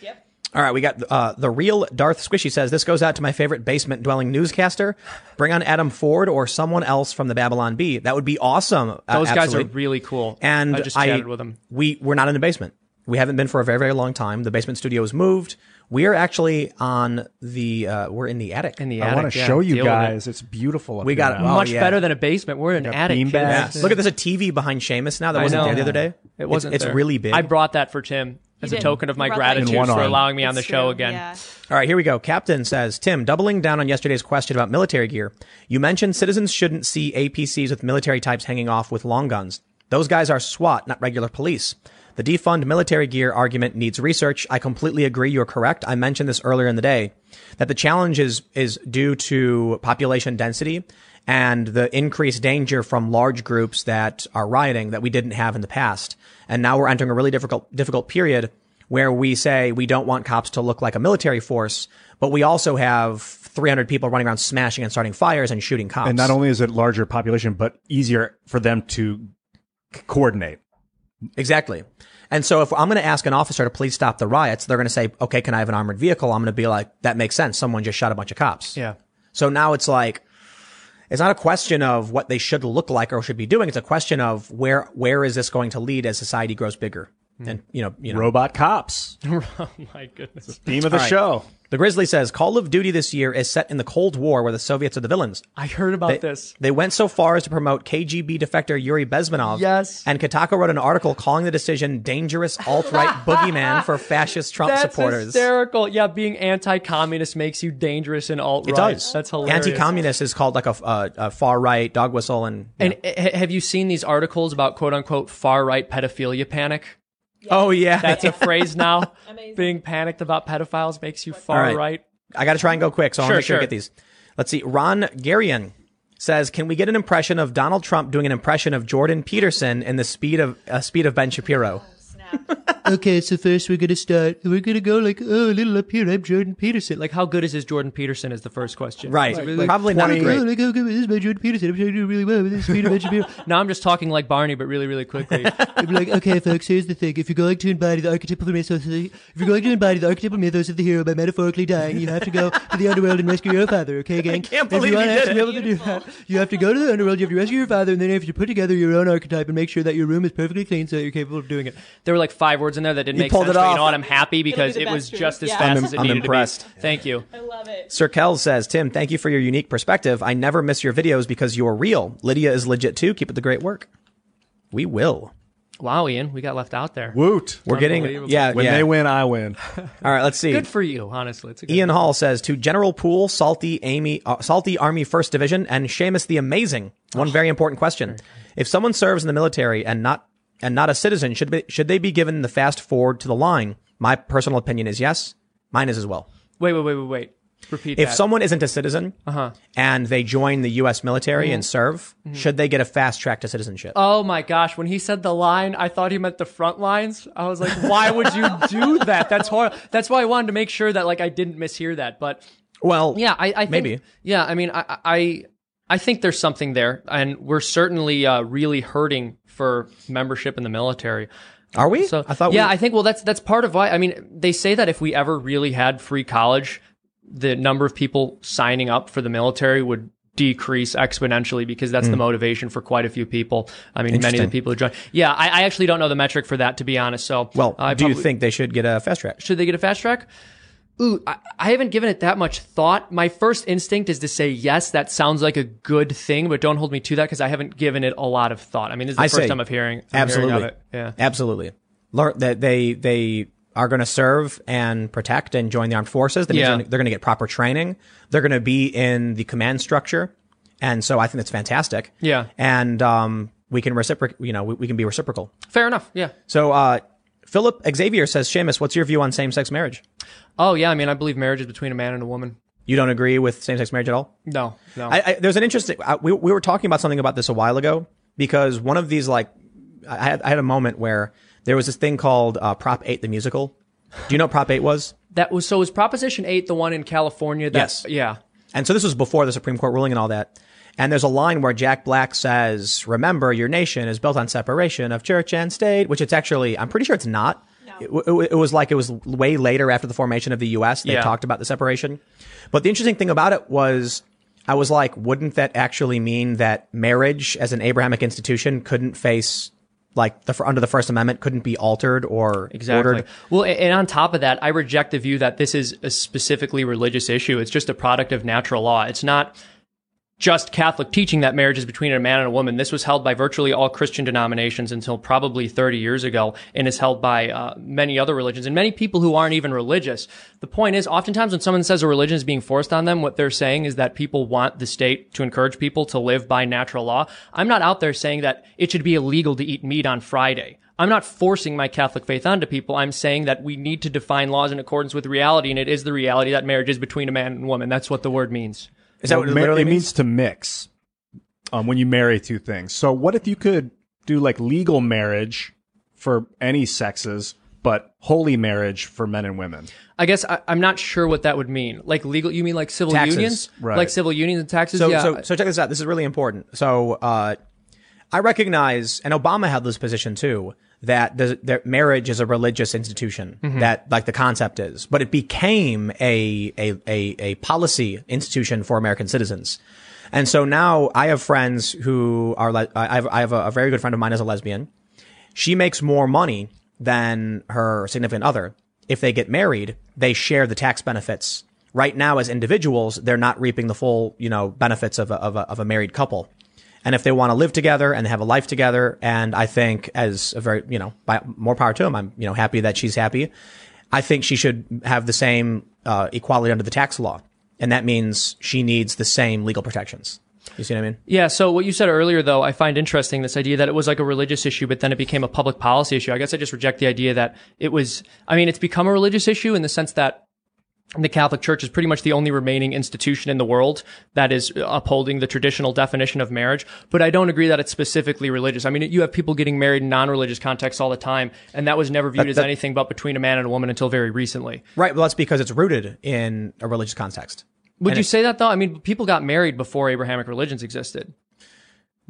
All right, we got uh, the real Darth Squishy says this goes out to my favorite basement dwelling newscaster. Bring on Adam Ford or someone else from the Babylon Bee. That would be awesome. Uh, Those guys are really cool. And I just chatted with them. We we're not in the basement. We haven't been for a very very long time. The basement studio is moved. We are actually on the uh, we're in the attic. In the attic, I want to yeah, show you deal with it. guys. It's beautiful. up We got here it. now. Oh, Much yeah. better than a basement. We're in an attic. bean kids. bags. Look at there's a TV behind Seamus now that I wasn't know. there the other day. It wasn't. It's, it's really big. I brought that for Tim as a token of my brought that in gratitude for allowing me on the It's show again. Yeah. All right, here we go. Captain says, Tim, doubling down on yesterday's question about military gear, you mentioned citizens shouldn't see APCs with military types hanging off with long guns. Those guys are SWAT, not regular police. The defund military gear argument needs research. I completely agree. You're correct. I mentioned this earlier in the day that the challenge is, is due to population density and the increased danger from large groups that are rioting that we didn't have in the past. And now we're entering a really difficult, difficult period where we say we don't want cops to look like a military force, but we also have 300 people running around smashing and starting fires and shooting cops. And not only is it larger population, but easier for them to c- coordinate. Exactly. And so if I'm going to ask an officer to please stop the riots, they're going to say, okay, can I have an armored vehicle? I'm going to be like, that makes sense. Someone just shot a bunch of cops. Yeah. So now it's like, it's not a question of what they should look like or should be doing. It's a question of where, where is this going to lead as society grows bigger? And mm. you know, you know, Robot cops. oh my goodness. the Theme of the right. show. the Grizzly says Call of Duty this year is set in the Cold War where the Soviets are the villains. I heard about They, this. they went so far as to promote KGB defector Yuri Bezmenov. Yes. And Kotaku wrote an article calling the decision dangerous alt-right boogeyman for fascist Trump That's supporters. hysterical. Yeah, being anti-communist makes you dangerous and alt right. It does. That's hilarious. Anti-communist is called like a, a, a far-right dog whistle and, And have you seen these articles about quote unquote far right pedophilia panic? Oh yeah, That's a phrase now. Amazing. Being panicked about pedophiles makes you far right. right. I got to try and go quick, so I want Sure, to make sure, I sure. get these. Let's see. Ron Garian says, "Can we get an impression of Donald Trump doing an impression of Jordan Peterson in the speed of uh, speed of Ben Shapiro?" Okay, so first we're gonna start. We're gonna go like, oh, a little up here. I'm Jordan Peterson. Like, how good is his Jordan Peterson? Is the first question. Right. Like, like, Probably not 20 great. Oh, like, oh, good, this is my Jordan Peterson. I'm trying to do really well with this speed of now I'm just talking like Barney, but really, really quickly. Be like, okay, folks, here's the thing. If you're going to embody the archetypal mythos of the, if you're going to embody the archetypal mythos of the hero by metaphorically dying, you have to go to the underworld and rescue your father, okay, gang? can't And if believe you to did actually be able to do that, you have to go to the underworld, you have to rescue your father, and then you have to put together your own archetype and make sure that your room is perfectly clean so that you're capable of doing it. there were like five words in there that didn't You make pulled sense. it but off. You know what? I'm happy because the it was best just as Yeah. fast I'm- as it I'm needed impressed. to be. Thank you. I love it. Sir Kel says, "Tim, thank you for your unique perspective. I never miss your videos because you're real. Lydia is legit too. Keep up the great work. We will. Wow, Ian, we got left out there. Woot. We're getting yeah When yeah. they win, I win. All right, let's see. Good for you, honestly. It's a good Ian Hall says to General Pool, Salty Amy, uh, Salty Army First Division, and Seamus the Amazing. One very important question: If someone serves in the military and not and not a citizen, should be, should they be given the fast forward to the line? My personal opinion is yes. Mine is as well. Wait, wait, wait, wait, wait. Repeat If that. someone isn't a citizen uh-huh. and they join the U.S. military and mm-hmm. serve, mm-hmm. should they get a fast track to citizenship? Oh my gosh, when he said the line, I thought he meant the front lines. I was like, why would you do that? That's horrible. That's why I wanted to make sure that like I didn't mishear that. But well, yeah, I, I think, Maybe. Yeah, I mean, I, I, I think there's something there, and we're certainly uh, really hurting for membership in the military. are we? So I thought. yeah, we, I think well, that's that's part of why. I mean, they say that if we ever really had free college, the number of people signing up for the military would decrease exponentially because that's the motivation for quite a few people. I mean, many of Hmm. The people who join. Yeah, I, I actually don't know the metric for that to be honest. So well, I do you think they should get a fast track? should they get a fast track? Ooh, I, I haven't given it that much thought. My first instinct is to say yes. That sounds like a good thing, but don't hold me to that because I haven't given it a lot of thought. I mean, this is the I first say time I'm hearing, I'm absolutely. hearing of it. Yeah. Absolutely. Learn that they they are going to serve and protect and join the armed forces. That Yeah. they're going to get proper training. They're going to be in the command structure, and so I think that's fantastic. Yeah. and um, we can reciprocate. You know, we, we can be reciprocal. Fair enough. Yeah. So, uh, Philip Xavier says, Seamus, what's your view on same sex marriage? Oh yeah. I mean, I believe marriage is between a man and a woman. You don't agree with same sex marriage at all? No, no. I, I, there's an interesting. I, we we were talking about something about this a while ago because one of these like I had I had a moment where there was this thing called uh, Prop Eight, the musical. Do you know what Prop Eight was? that was so. Was Proposition Eight the one in California? That, Yes. Yeah. And so this was before the Supreme Court ruling and all that. And there's a line where Jack Black says, "Remember, your nation is built on separation of church and state," which it's actually I'm pretty sure it's not. It, it- it was like it was way later after the formation of the U.S. They Yeah. talked about the separation. But the interesting thing about it was, I was like, wouldn't that actually mean that marriage as an Abrahamic institution couldn't face like the under the First Amendment couldn't be altered or Exactly. ordered? Well, and on top of that, I reject the view that this is a specifically religious issue. It's just a product of natural law. It's not just Catholic teaching that marriage is between a man and a woman. This was held by virtually all Christian denominations until probably 30 years ago and is held by uh, many other religions and many people who aren't even religious. The point is, oftentimes when someone says a religion is being forced on them, what they're saying is that people want the state to encourage people to live by natural law. I'm not out there saying that it should be illegal to eat meat on Friday. I'm not forcing my Catholic faith onto people. I'm saying that we need to define laws in accordance with reality, and it is the reality that marriage is between a man and woman. That's what the word means. Is that what it literally it means? means to mix um, when you marry two things. So what if you could do like legal marriage for any sexes, but holy marriage for men and women? I guess I, I'm not sure what that would mean. Like legal, you mean like civil Taxes. unions, Right. like civil unions and taxes? So, yeah. so, so check this out. This is really important. So, uh, I recognize, and Obama had this position too, that the, that marriage is a religious institution. Mm-hmm. That like the concept is, but it became a, a a a policy institution for American citizens. And so now I have friends who are. Le- I have I have a, a very good friend of mine as a lesbian. She makes more money than her significant other. If they get married, they share the tax benefits. Right now, as individuals, they're not reaping the full, you know, benefits of a, of a, of a married couple. And if they want to live together and have a life together, and I think as a very, you know, by more power to them, I'm, you know, happy that she's happy. I think she should have the same uh, equality under the tax law. And that means she needs the same legal protections. You see what I mean? Yeah. So what you said earlier, though, I find interesting this idea that it was like a religious issue, but then it became a public policy issue. I guess I just reject the idea that it was. I mean, it's become a religious issue in the sense that the Catholic Church is pretty much the only remaining institution in the world that is upholding the traditional definition of marriage. But I don't agree that it's specifically religious. I mean, you have people getting married in non-religious contexts all the time, and that was never viewed That- as that- anything but between a man and a woman until very recently. Right. Well, that's because it's rooted in a religious context. Would And you say that though? I mean, people got married before Abrahamic religions existed.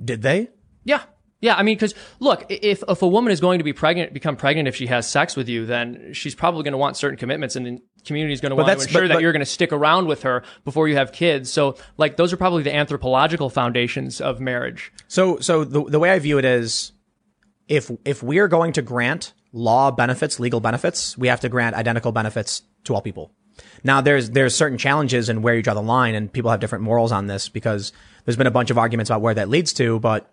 Did they? Yeah. Yeah, I mean, because look, if if a woman is going to be pregnant, become pregnant if she has sex with you, then she's probably going to want certain commitments, and the community is going to want to ensure but- that but- you're going to stick around with her before you have kids. So, like, those are probably the anthropological foundations of marriage. So, so the, the way I view it is if, if we are going to grant law benefits, legal benefits, we have to grant identical benefits to all people. Now, there's, there's certain challenges in where you draw the line and people have different morals on this because there's been a bunch of arguments about where that leads to, but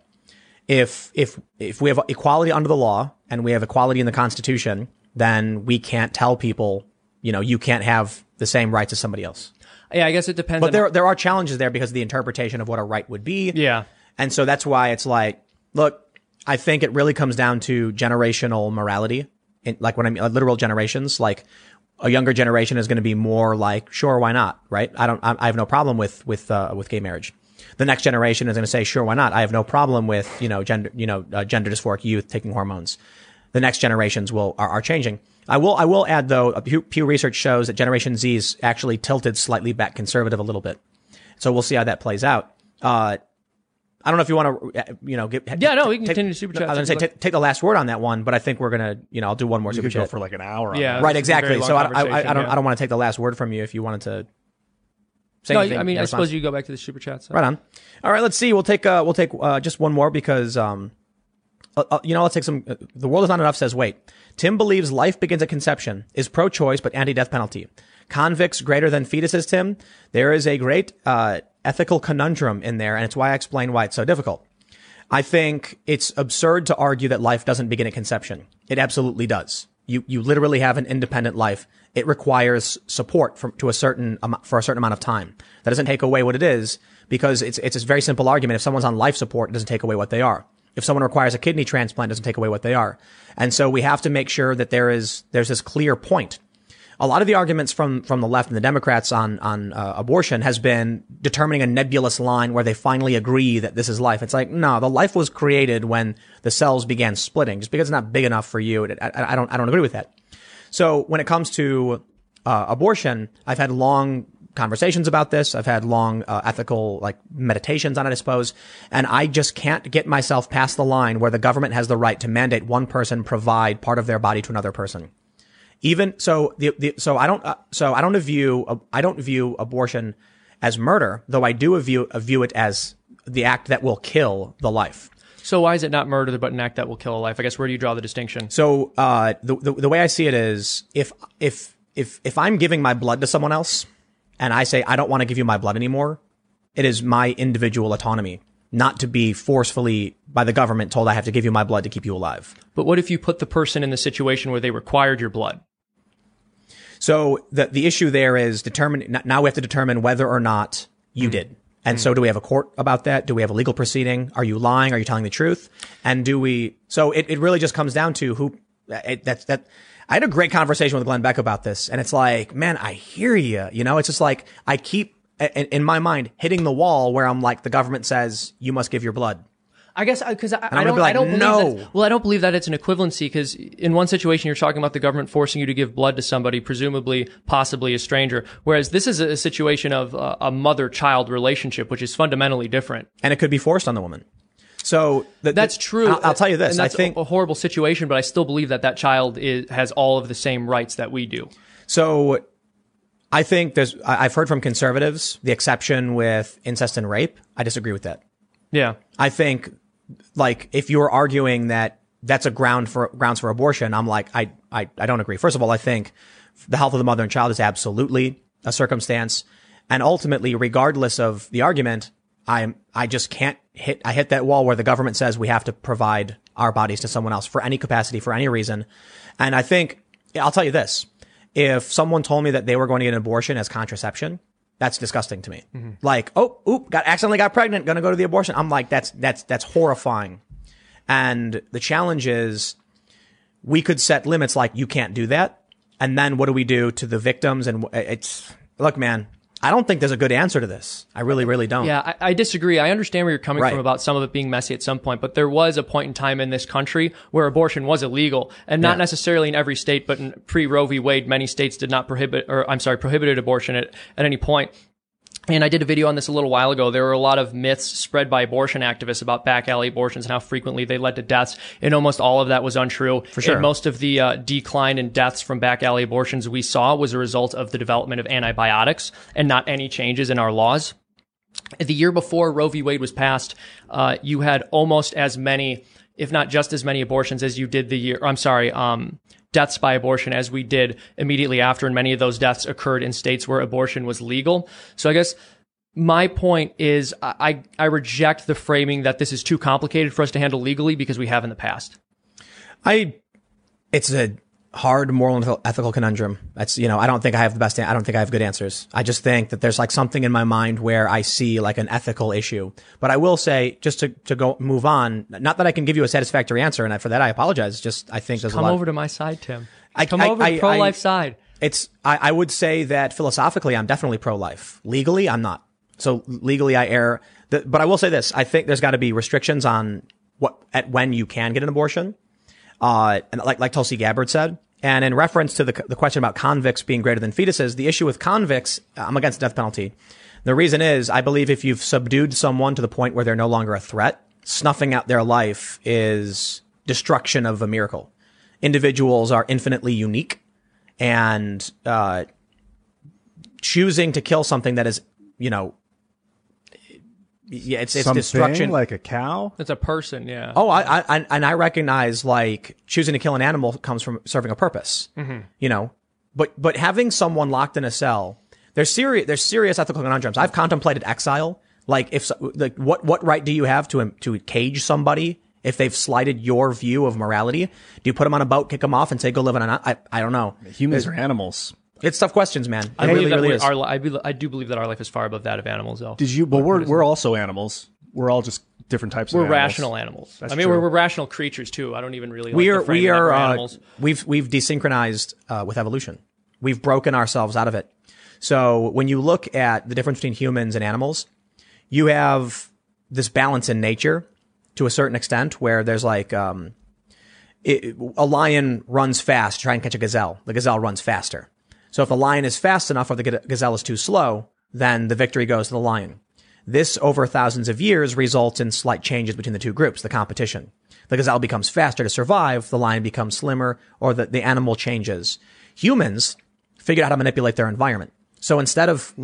if if if we have equality under the law and we have equality in the Constitution, then we can't tell people, you know, you can't have the same rights as somebody else. Yeah, I guess it depends. But there there are challenges there because of the interpretation of what a right would be. Yeah. And so that's why it's like, look, I think it really comes down to generational morality. In, like when I mean uh, literal generations, like a younger generation is going to be more like, sure, why not? Right? I don't, I, I have no problem with, with, uh, with gay marriage. The next generation is going to say, sure, why not? I have no problem with, you know, gender, you know, uh, gender dysphoric youth taking hormones. The next generations will, are, are changing. I will, I will add though, uh, Pew, Pew Research shows that Generation Z is actually tilted slightly back conservative a little bit. So we'll see how that plays out. Uh, I don't know if you want to, you know, get. Yeah, no, we can take- continue super chat. I was gonna say you'd take, take the last word on that one, but I think we're gonna, you know, I'll do one more You super could go chat. for like an hour. Yeah. that. right, This is a very exactly. So I, I, I, I don't, yeah. I don't want to take the last word from you if you wanted to. Say no, anything I mean, I suppose you go back to the super chats. Right on. All right, let's see. We'll take uh, we'll take uh, just one more because um, uh, uh, you know, let's take some. Uh, the world is not enough. Says wait. Tim believes life begins at conception. Is pro-choice but anti-death penalty. Convicts greater than fetuses. Tim, there is a great uh, ethical conundrum in there, and it's why I explain why it's so difficult. I think it's absurd to argue that life doesn't begin at conception. It absolutely does. You you literally have an independent life. It requires support from to a certain amo- for a certain amount of time. That doesn't take away what it is because it's it's a very simple argument. If someone's on life support, it doesn't take away what they are. If someone requires a kidney transplant, it doesn't take away what they are. And so we have to make sure that there is there's this clear point a lot of the arguments from from the left and the Democrats on on uh, abortion has been determining a nebulous line where they finally agree that this is life. It's like no, the life was created when the cells began splitting. Just because it's not big enough for you, it, I, I don't I don't agree with that. So when it comes to uh, abortion, I've had long conversations about this. I've had long uh, ethical like meditations on it, I suppose, and I just can't get myself past the line where the government has the right to mandate one person provide part of their body to another person even so the, the so I don't uh, so I don't view uh, I don't view abortion as murder, though I do view view it as the act that will kill the life. So why is it not murder but an act that will kill a life? I guess where do you draw the distinction? So uh, the, the the way I see it is if if if if I'm giving my blood to someone else and I say I don't want to give you my blood anymore, it is my individual autonomy not to be forcefully by the government told I have to give you my blood to keep you alive. But what if you put the person in the situation where they required your blood? So the the issue there is determine now we have to determine whether or not you did. And so hmm. do we have a court about that? Do we have a legal proceeding? Are you lying? Are you telling the truth? And do we so it, it really just comes down to who it, that's that I had a great conversation with Glenn Beck about this and it's like, man, I hear you. You know, it's just like I keep in, in my mind hitting the wall where I'm like the government says you must give your blood. I guess because I, I, I'm don't. like, I don't believe no. that- well, I don't believe that it's an equivalency because in one situation you're talking about the government forcing you to give blood to somebody, presumably, possibly a stranger, whereas this is a, situation of uh, a mother-child relationship, which is fundamentally different. And it could be forced on the woman. So the, That's the- true. I'll, I'll tell you this. I think a, a horrible situation, but I still believe that that child is, has all of the same rights that we do. So I think there's, I've heard from conservatives the exception with incest and rape. I disagree with that. Yeah. I think, like, if you're arguing that that's a ground for grounds for abortion. I'm like, I, I, I don't agree. First of all, I think the health of the mother and child is absolutely a circumstance. And ultimately, regardless of the argument, I'm, I just can't hit, I hit that wall where the government says we have to provide our bodies to someone else for any capacity, for any reason. And I think, I'll tell you this. If someone told me that they were going to get an abortion as contraception, that's disgusting to me. Mm-hmm. Like, oh, oop, got accidentally got pregnant, gonna go to the abortion. I'm like, that's, that's, that's horrifying. And the challenge is we could set limits like you can't do that. And then what do we do to the victims? And it's, look, man, I don't think there's a good answer to this. I really, really don't. Yeah, I, I disagree. I understand where you're coming Right. from about some of it being messy at some point, but there was a point in time in this country where abortion was illegal, and not Yeah. necessarily in every state, but in pre Roe v. Wade, many states did not prohibit, or I'm sorry, prohibited abortion at, at any point. And I did a video on this a little while ago. There were a lot of myths spread by abortion activists about back alley abortions and how frequently they led to deaths. And almost all of that was untrue. For sure. And most of the uh, decline in deaths from back alley abortions we saw was a result of the development of antibiotics and not any changes in our laws the year before Roe v. Wade was passed, uh, you had almost as many, if not just as many abortions as you did the year, I'm sorry, um, deaths by abortion as we did immediately after. And many of those deaths occurred in states where abortion was legal. So I guess my point is I, I reject the framing that this is too complicated for us to handle legally because we have in the past. I, it's a hard moral and ethical conundrum. That's, you know, I don't think I have the best, I don't think I have good answers. I just think that there's like something in my mind where I see like an ethical issue. But I will say, just to, to go move on, not that I can give you a satisfactory answer, and I, for that I apologize. Just, I think there's a lot. Come over to my side, Tim. I- Come I- over to I- the pro life side. It's, I, I would say that philosophically, I'm definitely pro-life. Legally, I'm not. So legally, I err. The, but I will say this. I think there's got to be restrictions on what, at when you can get an abortion. Uh, like, like Tulsi Gabbard said. And in reference to the, the question about convicts being greater than fetuses, the issue with convicts, I'm against the death penalty. The reason is I believe if you've subdued someone to the point where they're no longer a threat, snuffing out their life is destruction of a miracle. Individuals are infinitely unique and, uh, choosing to kill something that is, you know, yeah, it's, it's destruction. like a cow. It's a person, yeah. Oh, I, I, and I recognize like choosing to kill an animal comes from serving a purpose, mm-hmm. you know, but, but having someone locked in a cell, there's serious, there's serious ethical conundrums. I've contemplated exile. Like if, so- like what, what right do you have to, to cage somebody if they've slighted your view of morality? Do you put them on a boat, kick them off and say, go live on an, I, I don't know. Humans are animals. It's tough questions, man. I really, really is. our I, be- I do believe that our life is far above that of animals, though. Did you? But we're we're also animals. We're all just different types of animals. we're of animals. rational animals. That's I mean, true. we're, we're rational creatures too. I don't even really. we like are the we are we're uh, animals. we've we've desynchronized uh, with evolution. We've broken ourselves out of it. So when you look at the difference between humans and animals, you have this balance in nature to a certain extent where there's like um, it, a lion runs fast to try and catch a gazelle. The gazelle runs faster. So if the lion is fast enough or the gazelle is too slow, then the victory goes to the lion. This over thousands of years results in slight changes between the two groups, the competition. The gazelle becomes faster to survive, the lion becomes slimmer, or the, the animal changes. Humans figured out how to manipulate their environment. So instead of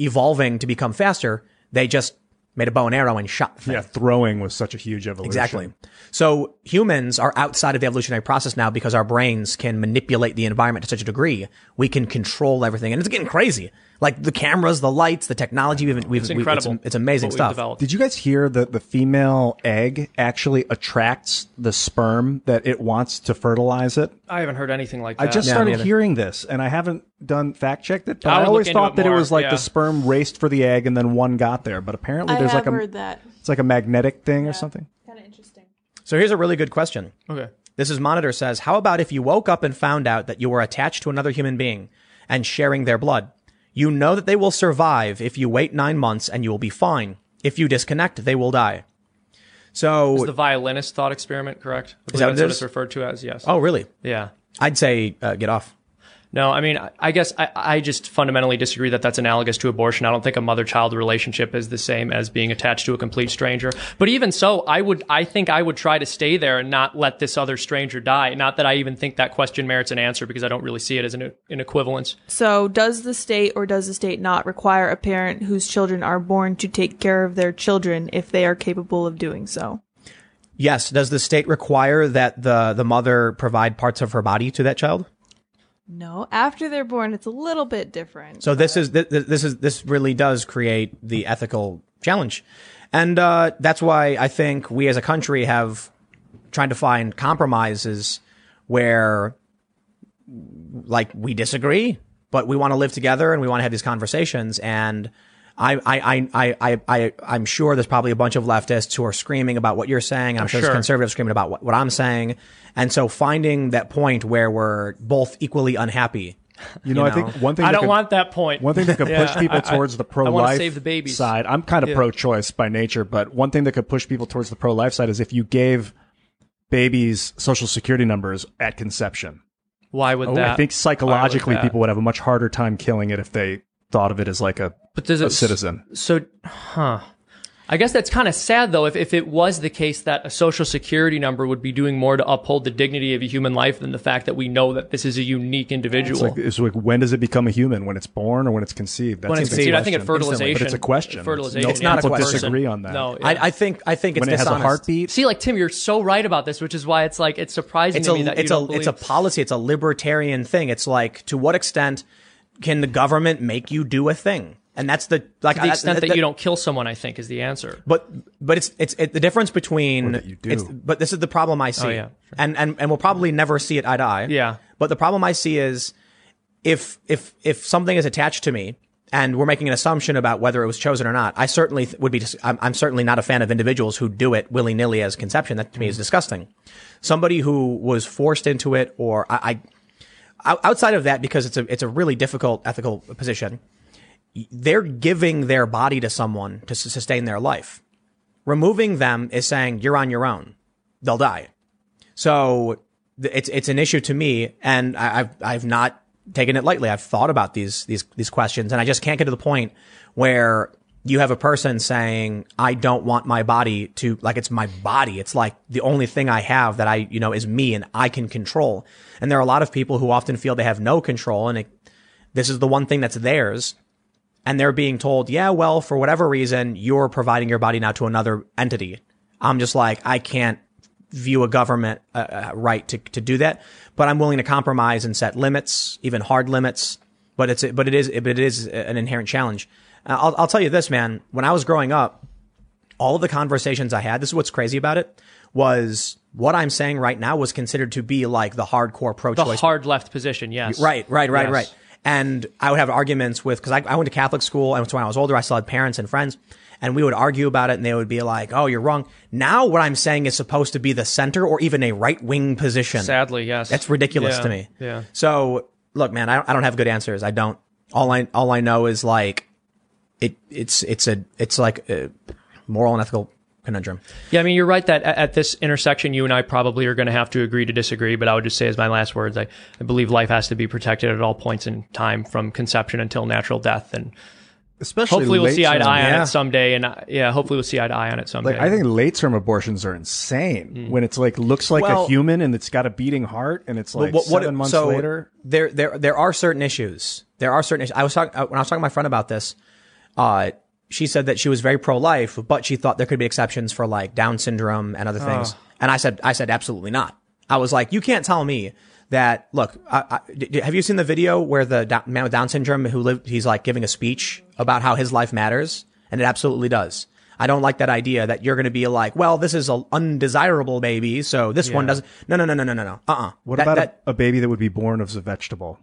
evolving to become faster, they just made a bow and arrow and shot the thing. Yeah, throwing was such a huge evolution. Exactly. So humans are outside of the evolutionary process now because our brains can manipulate the environment to such a degree. We can control everything. And it's getting crazy. Like the cameras, the lights, the technology. We've, we've, It's we've- incredible. it's, amazing what we've stuff. developed. Did you guys hear that the female egg actually attracts the sperm that it wants to fertilize it? I haven't heard anything like that. I just Yeah, started hearing this, and I haven't done fact checked it. But I I, always thought it that it was like yeah. the sperm raced for the egg, and then one got there. But apparently, I there's have like a that. it's like a magnetic thing or something. Kind of interesting. So here's a really good question. okay. This is Monitor says, how about if you woke up and found out that you were attached to another human being and sharing their blood? You know that they will survive if you wait nine months and you will be fine. If you disconnect, they will die. So, Is the violinist thought experiment correct? I believe that what it it's referred to as. Yes. oh, really? yeah. I'd say uh, get off. No, I mean, I- I guess I, I just fundamentally disagree that that's analogous to abortion. I don't think a mother-child relationship is the same as being attached to a complete stranger. But even so, I would, I think I would try to stay there and not let this other stranger die. Not that I even think that question merits an answer because I don't really see it as an, an equivalence. So, does the state or does the state not require a parent whose children are born to take care of their children if they are capable of doing so? Yes. Does the state require that the the mother provide parts of her body to that child? No, after they're born, it's a little bit different. So this is th- th- this is this really does create the ethical challenge, and uh, that's why I think we as a country have tried to find compromises where, like, we disagree, but we want to live together and we want to have these conversations. And I, I, I, I, I, I, I'm sure there's probably a bunch of leftists who are screaming about what you're saying. I'm sure, sure. there's conservatives screaming about what, what I'm saying. And so finding that point where we're both equally unhappy. You know, I know. think one thing I don't could- want that point. One thing that could push Yeah, people I- I- towards the I wanna pro-life save the babies. side. I'm kind of Yeah. pro-choice by nature, but one thing that could push people towards the pro-life side is if you gave babies social security numbers at conception. Why would Oh, that? I think psychologically that? people would have a much harder time killing it if they thought of it as like a, But does a it citizen. So, huh. I guess that's kind of sad though. If, if it was the case that a social security number would be doing more to uphold the dignity of a human life than the fact that we know that this is a unique individual. It's like, it's like when does it become a human? When it's born or when it's conceived? That's when a it's conceived, I think at question. fertilization. But it's a question. Fertilization. It's- It's not a question. person. disagree on that. No, yeah. I, I think I think it's When it has a heartbeat. See, like Tim, you're so right about this, which is why it's like it's surprising it's to a me that it's you a don't it's a policy. It's a libertarian thing. It's like to what extent can the government make you do a thing? And that's the like to the I- extent that you don't kill someone. I think is the answer. But but it's it's it, the difference between that you do. It's, but this is the problem I see. Oh, yeah. And and and we'll probably never see it eye to eye. Yeah. But the problem I see is if if if something is attached to me and we're making an assumption about whether it was chosen or not, I certainly th- would be. dis- I'm, I'm certainly not a fan of individuals who do it willy nilly as conception. That to me is disgusting. Somebody who was forced into it, or I, I outside of that, because it's a it's a really difficult ethical position. They're giving their body to someone to sustain their life. Removing them is saying you're on your own. They'll die. So it's it's an issue to me, and I, I've I've not taken it lightly. I've thought about these these these questions, and I just can't get to the point where you have a person saying, "I don't want my body to like it's my body. It's like the only thing I have that I you know is me, and I can control." And there are a lot of people who often feel they have no control, and it, this is the one thing that's theirs. And they're being told, yeah, well, for whatever reason, you're providing your body now to another entity. I'm just like, I can't view a government uh, uh, right to, to do that, but I'm willing to compromise and set limits, even hard limits. But it's but it is but it is an inherent challenge. Uh, I'll I'll tell you this, man. When I was growing up, all of the conversations I had, this is what's crazy about it, was what I'm saying right now was considered to be like the hardcore pro-choice hard left position, yes. Right, right, right, Yes. right. And I would have arguments with, cause I, I went to Catholic school and so when I was older, I still had parents and friends and we would argue about it and they would be like, Oh, you're wrong. Now what I'm saying is supposed to be the center or even a right wing position. Sadly, yes. That's ridiculous Yeah, to me. Yeah. So look, man, I don't, I don't have good answers. I don't, all I, all I know is like, it, it's, it's a, it's like a moral and ethical conundrum. Yeah, I mean, you're right that at, at this intersection, you and I probably are going to have to agree to disagree. But I would just say, as my last words, I, I believe life has to be protected at all points in time, from conception until natural death. And Especially hopefully, we'll see eye to term. eye on it someday. And uh, yeah, hopefully, we'll see eye to eye on it someday. Like I think late term abortions are insane when it's like looks like Well- a human and it's got a beating heart and it's like What- what- seven months so later. There, there, there are certain issues. There are certain issues. I was talking when I was talking to my friend about this. Uh, she said that she was very pro-life, but she thought there could be exceptions for like Down syndrome and other things. Oh. And I said, I said absolutely not. I was like, you can't tell me that. Look, I, I, d- d- have you seen the video where the da- man with Down syndrome who lived, he's like giving a speech about how his life matters, and it absolutely does. I don't like that idea that you're going to be like, well, this is an undesirable baby, so this one doesn't. No, no, no, no, no, no, no. Uh-uh. What That- about that? a, a baby that would be born as a vegetable?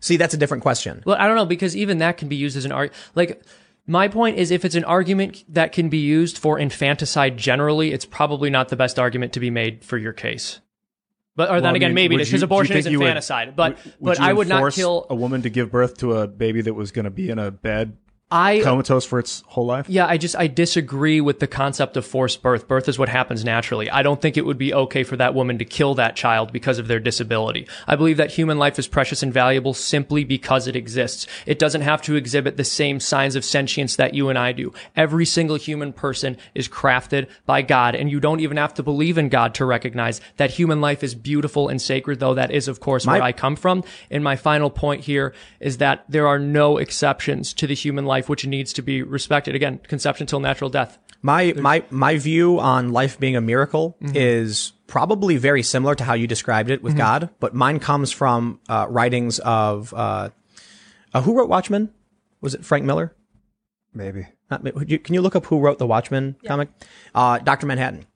See, that's a different question. Well, I don't know because even that can be used as an argument. Like my point is, if it's an argument that can be used for infanticide generally, it's probably not the best argument to be made for your case. But or Well, then I again, maybe would it is because abortion is you would- infanticide. but would but I would not kill. a woman to give birth to a baby that was going to be in a bed I comatose for its whole life. Yeah, I just I disagree with the concept of forced birth. Birth is what happens naturally. I don't think it would be okay for that woman to kill that child because of their disability. I believe that human life is precious and valuable simply because it exists. It doesn't have to exhibit the same signs of sentience that you and I do. Every single human person is crafted by God, and you don't even have to believe in God to recognize that human life is beautiful and sacred, though that is, of course, where I come from. And my final point here is that there are no exceptions to the human life which needs to be respected. Again, conception till natural death. My my my view on life being a miracle Mm-hmm. is probably very similar to how you described it with God, but mine comes from uh, writings of uh, uh, who wrote Watchmen? Was it Frank Miller? Maybe. Not, would can you look up who wrote the Watchmen comic? Uh, Doctor Manhattan.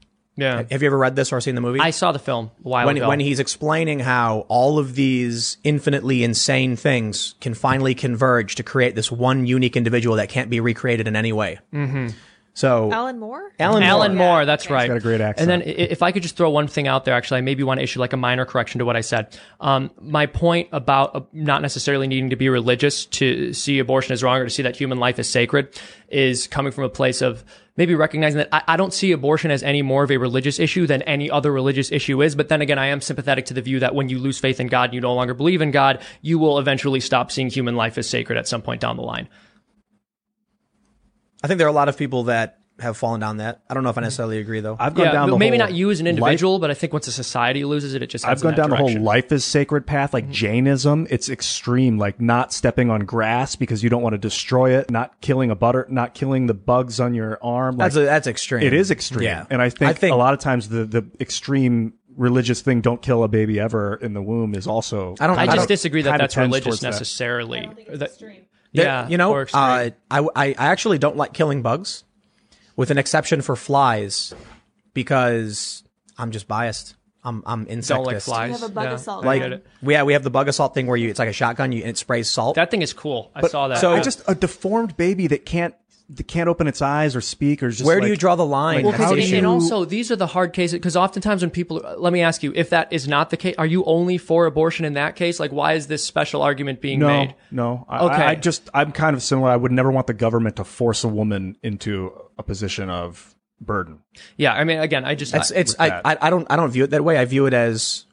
Yeah. Have you ever read this or seen the movie? I saw the film a while when ago. when he's explaining how all of these infinitely insane things can finally converge to create this one unique individual that can't be recreated in any way. Mm-hmm. So Alan Moore? Alan, Alan Moore. Moore, that's right. got a great accent. And then if I could just throw one thing out there, actually, I maybe want to issue like a minor correction to what I said. Um, my point about uh, not necessarily needing to be religious to see abortion as wrong or to see that human life is sacred is coming from a place of maybe recognizing that I, I don't see abortion as any more of a religious issue than any other religious issue is. But then again, I am sympathetic to the view that when you lose faith in God and you no longer believe in God, you will eventually stop seeing human life as sacred at some point down the line. I think there are a lot of people that have fallen down that. I don't know if I necessarily agree though. I've gone Yeah, down the maybe whole not you as an life- individual, but I think once a society loses it, it just I've gone that down the whole life is sacred path, like Jainism. It's extreme, like not stepping on grass because you don't want to destroy it, not killing a butter, not killing the bugs on your arm. Like, that's a, that's extreme. it is extreme. Yeah, And I think, I think a lot of times the, the extreme religious thing, don't kill a baby ever in the womb is also. I don't- I I just don't- disagree that that's religious towards that. necessarily. That- yeah, you know, or uh, I, I I actually don't like killing bugs, with an exception for flies, because I'm just biased. I'm I'm insectist. don't like flies. You have a bug yeah, assault. Like get we yeah we have the bug assault thing where you it's like a shotgun you and it sprays salt. that thing is cool. I saw that. so- I just, a deformed baby that can't, that can't open its eyes or speak or just where do you draw the line? Well, That's how the do issue. and also these are the hard cases because oftentimes when people let me ask you if that is not the case are you only for abortion in that case like why is this special argument being No, made no. I, Okay. I, I just, I'm kind of similar. I would never want the government to force a woman into a position of burden. yeah i mean again i just It's I- it's I. I I don't I don't view it that way. I view it as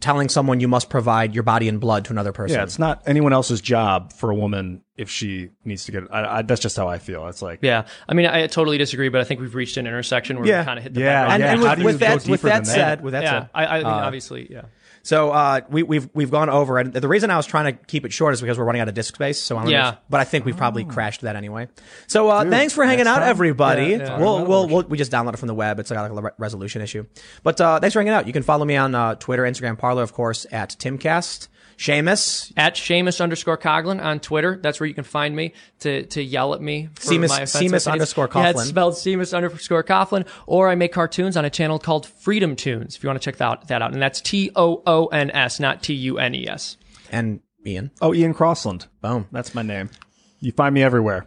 telling someone you must provide your body and blood to another person. Yeah, it's not anyone else's job for a woman if she needs to get. I, I, that's just how I feel. It's like, yeah i mean i totally disagree but i think we've reached an intersection where Yeah. we kind of hit the Yeah, bedrock. and, yeah. and with, with that with that than that? said, with that yeah said, I, I mean uh, obviously yeah So uh, we, we've we've gone over, and the reason I was trying to keep it short is because we're running out of disk space. So I'm gonna, Yeah. but I think we've probably crashed that anyway. So uh, thanks for hanging out, time. everybody. Yeah, yeah. We'll, we'll we'll we just download it from the web. It's like a resolution issue. But uh, thanks for hanging out. You can follow me on uh, Twitter, Instagram, Parler, of course, at Timcast. Seamus, at Seamus underscore Coughlin on Twitter. That's where you can find me to, to yell at me. For Seamus- my offensive Seamus opinions. underscore Yeah, it's Coughlin. spelled Seamus underscore Coughlin. Or I make cartoons on a channel called Freedom Toons. If you want to check that, that out, and that's T O O N S, not T U N E S. and Ian. oh, Ian Crossland. Boom. That's my name. You find me everywhere.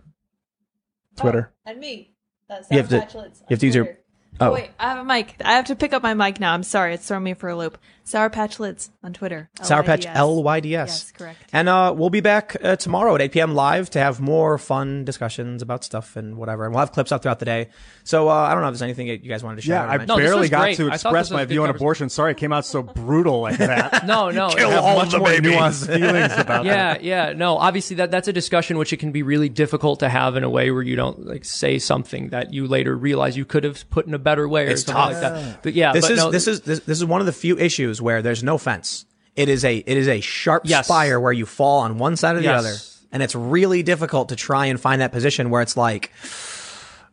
Twitter. Oh, and me. That's You have to- you have to use your- Oh. Wait, I have a mic. I have to pick up my mic now. I'm sorry. It's throwing me for a loop. Sour Patch Lyds on Twitter. Sour Patch LYDS. L Y D S. Yes, correct. And uh, we'll be back uh, tomorrow at 8 p.m. live to have more fun discussions about stuff and whatever. And we'll have clips out throughout the day. So uh, I don't know if there's anything that you guys wanted to share. Yeah, I. No, barely got great. to express my view on abortion. Sorry, it came out so brutal like that. No, no. Kill I all much the more babies. nuanced feelings about that. yeah, yeah. No, obviously that that's a discussion which it can be really difficult to have in a way where you don't like say something that you later realize you could have put in a better way or It's something tough. like that. But yeah, this but is no, this is this, this is one of the few issues where there's no fence. It is a it is a sharp Yes. spire where you fall on one side or the Yes. other, and it's really difficult to try and find that position where it's like,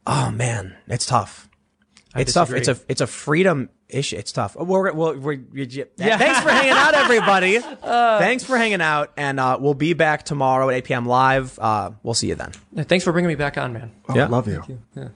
oh man, it's tough. it's tough. It's a it's a freedom issue. It's tough. We're, we're, we're, yeah. Thanks for hanging out, everybody. Thanks for hanging out, and uh, we'll be back tomorrow at 8 p.m. live. Uh, we'll see you then. Thanks for bringing me back on, man. Oh, Yeah. Love you. Yeah.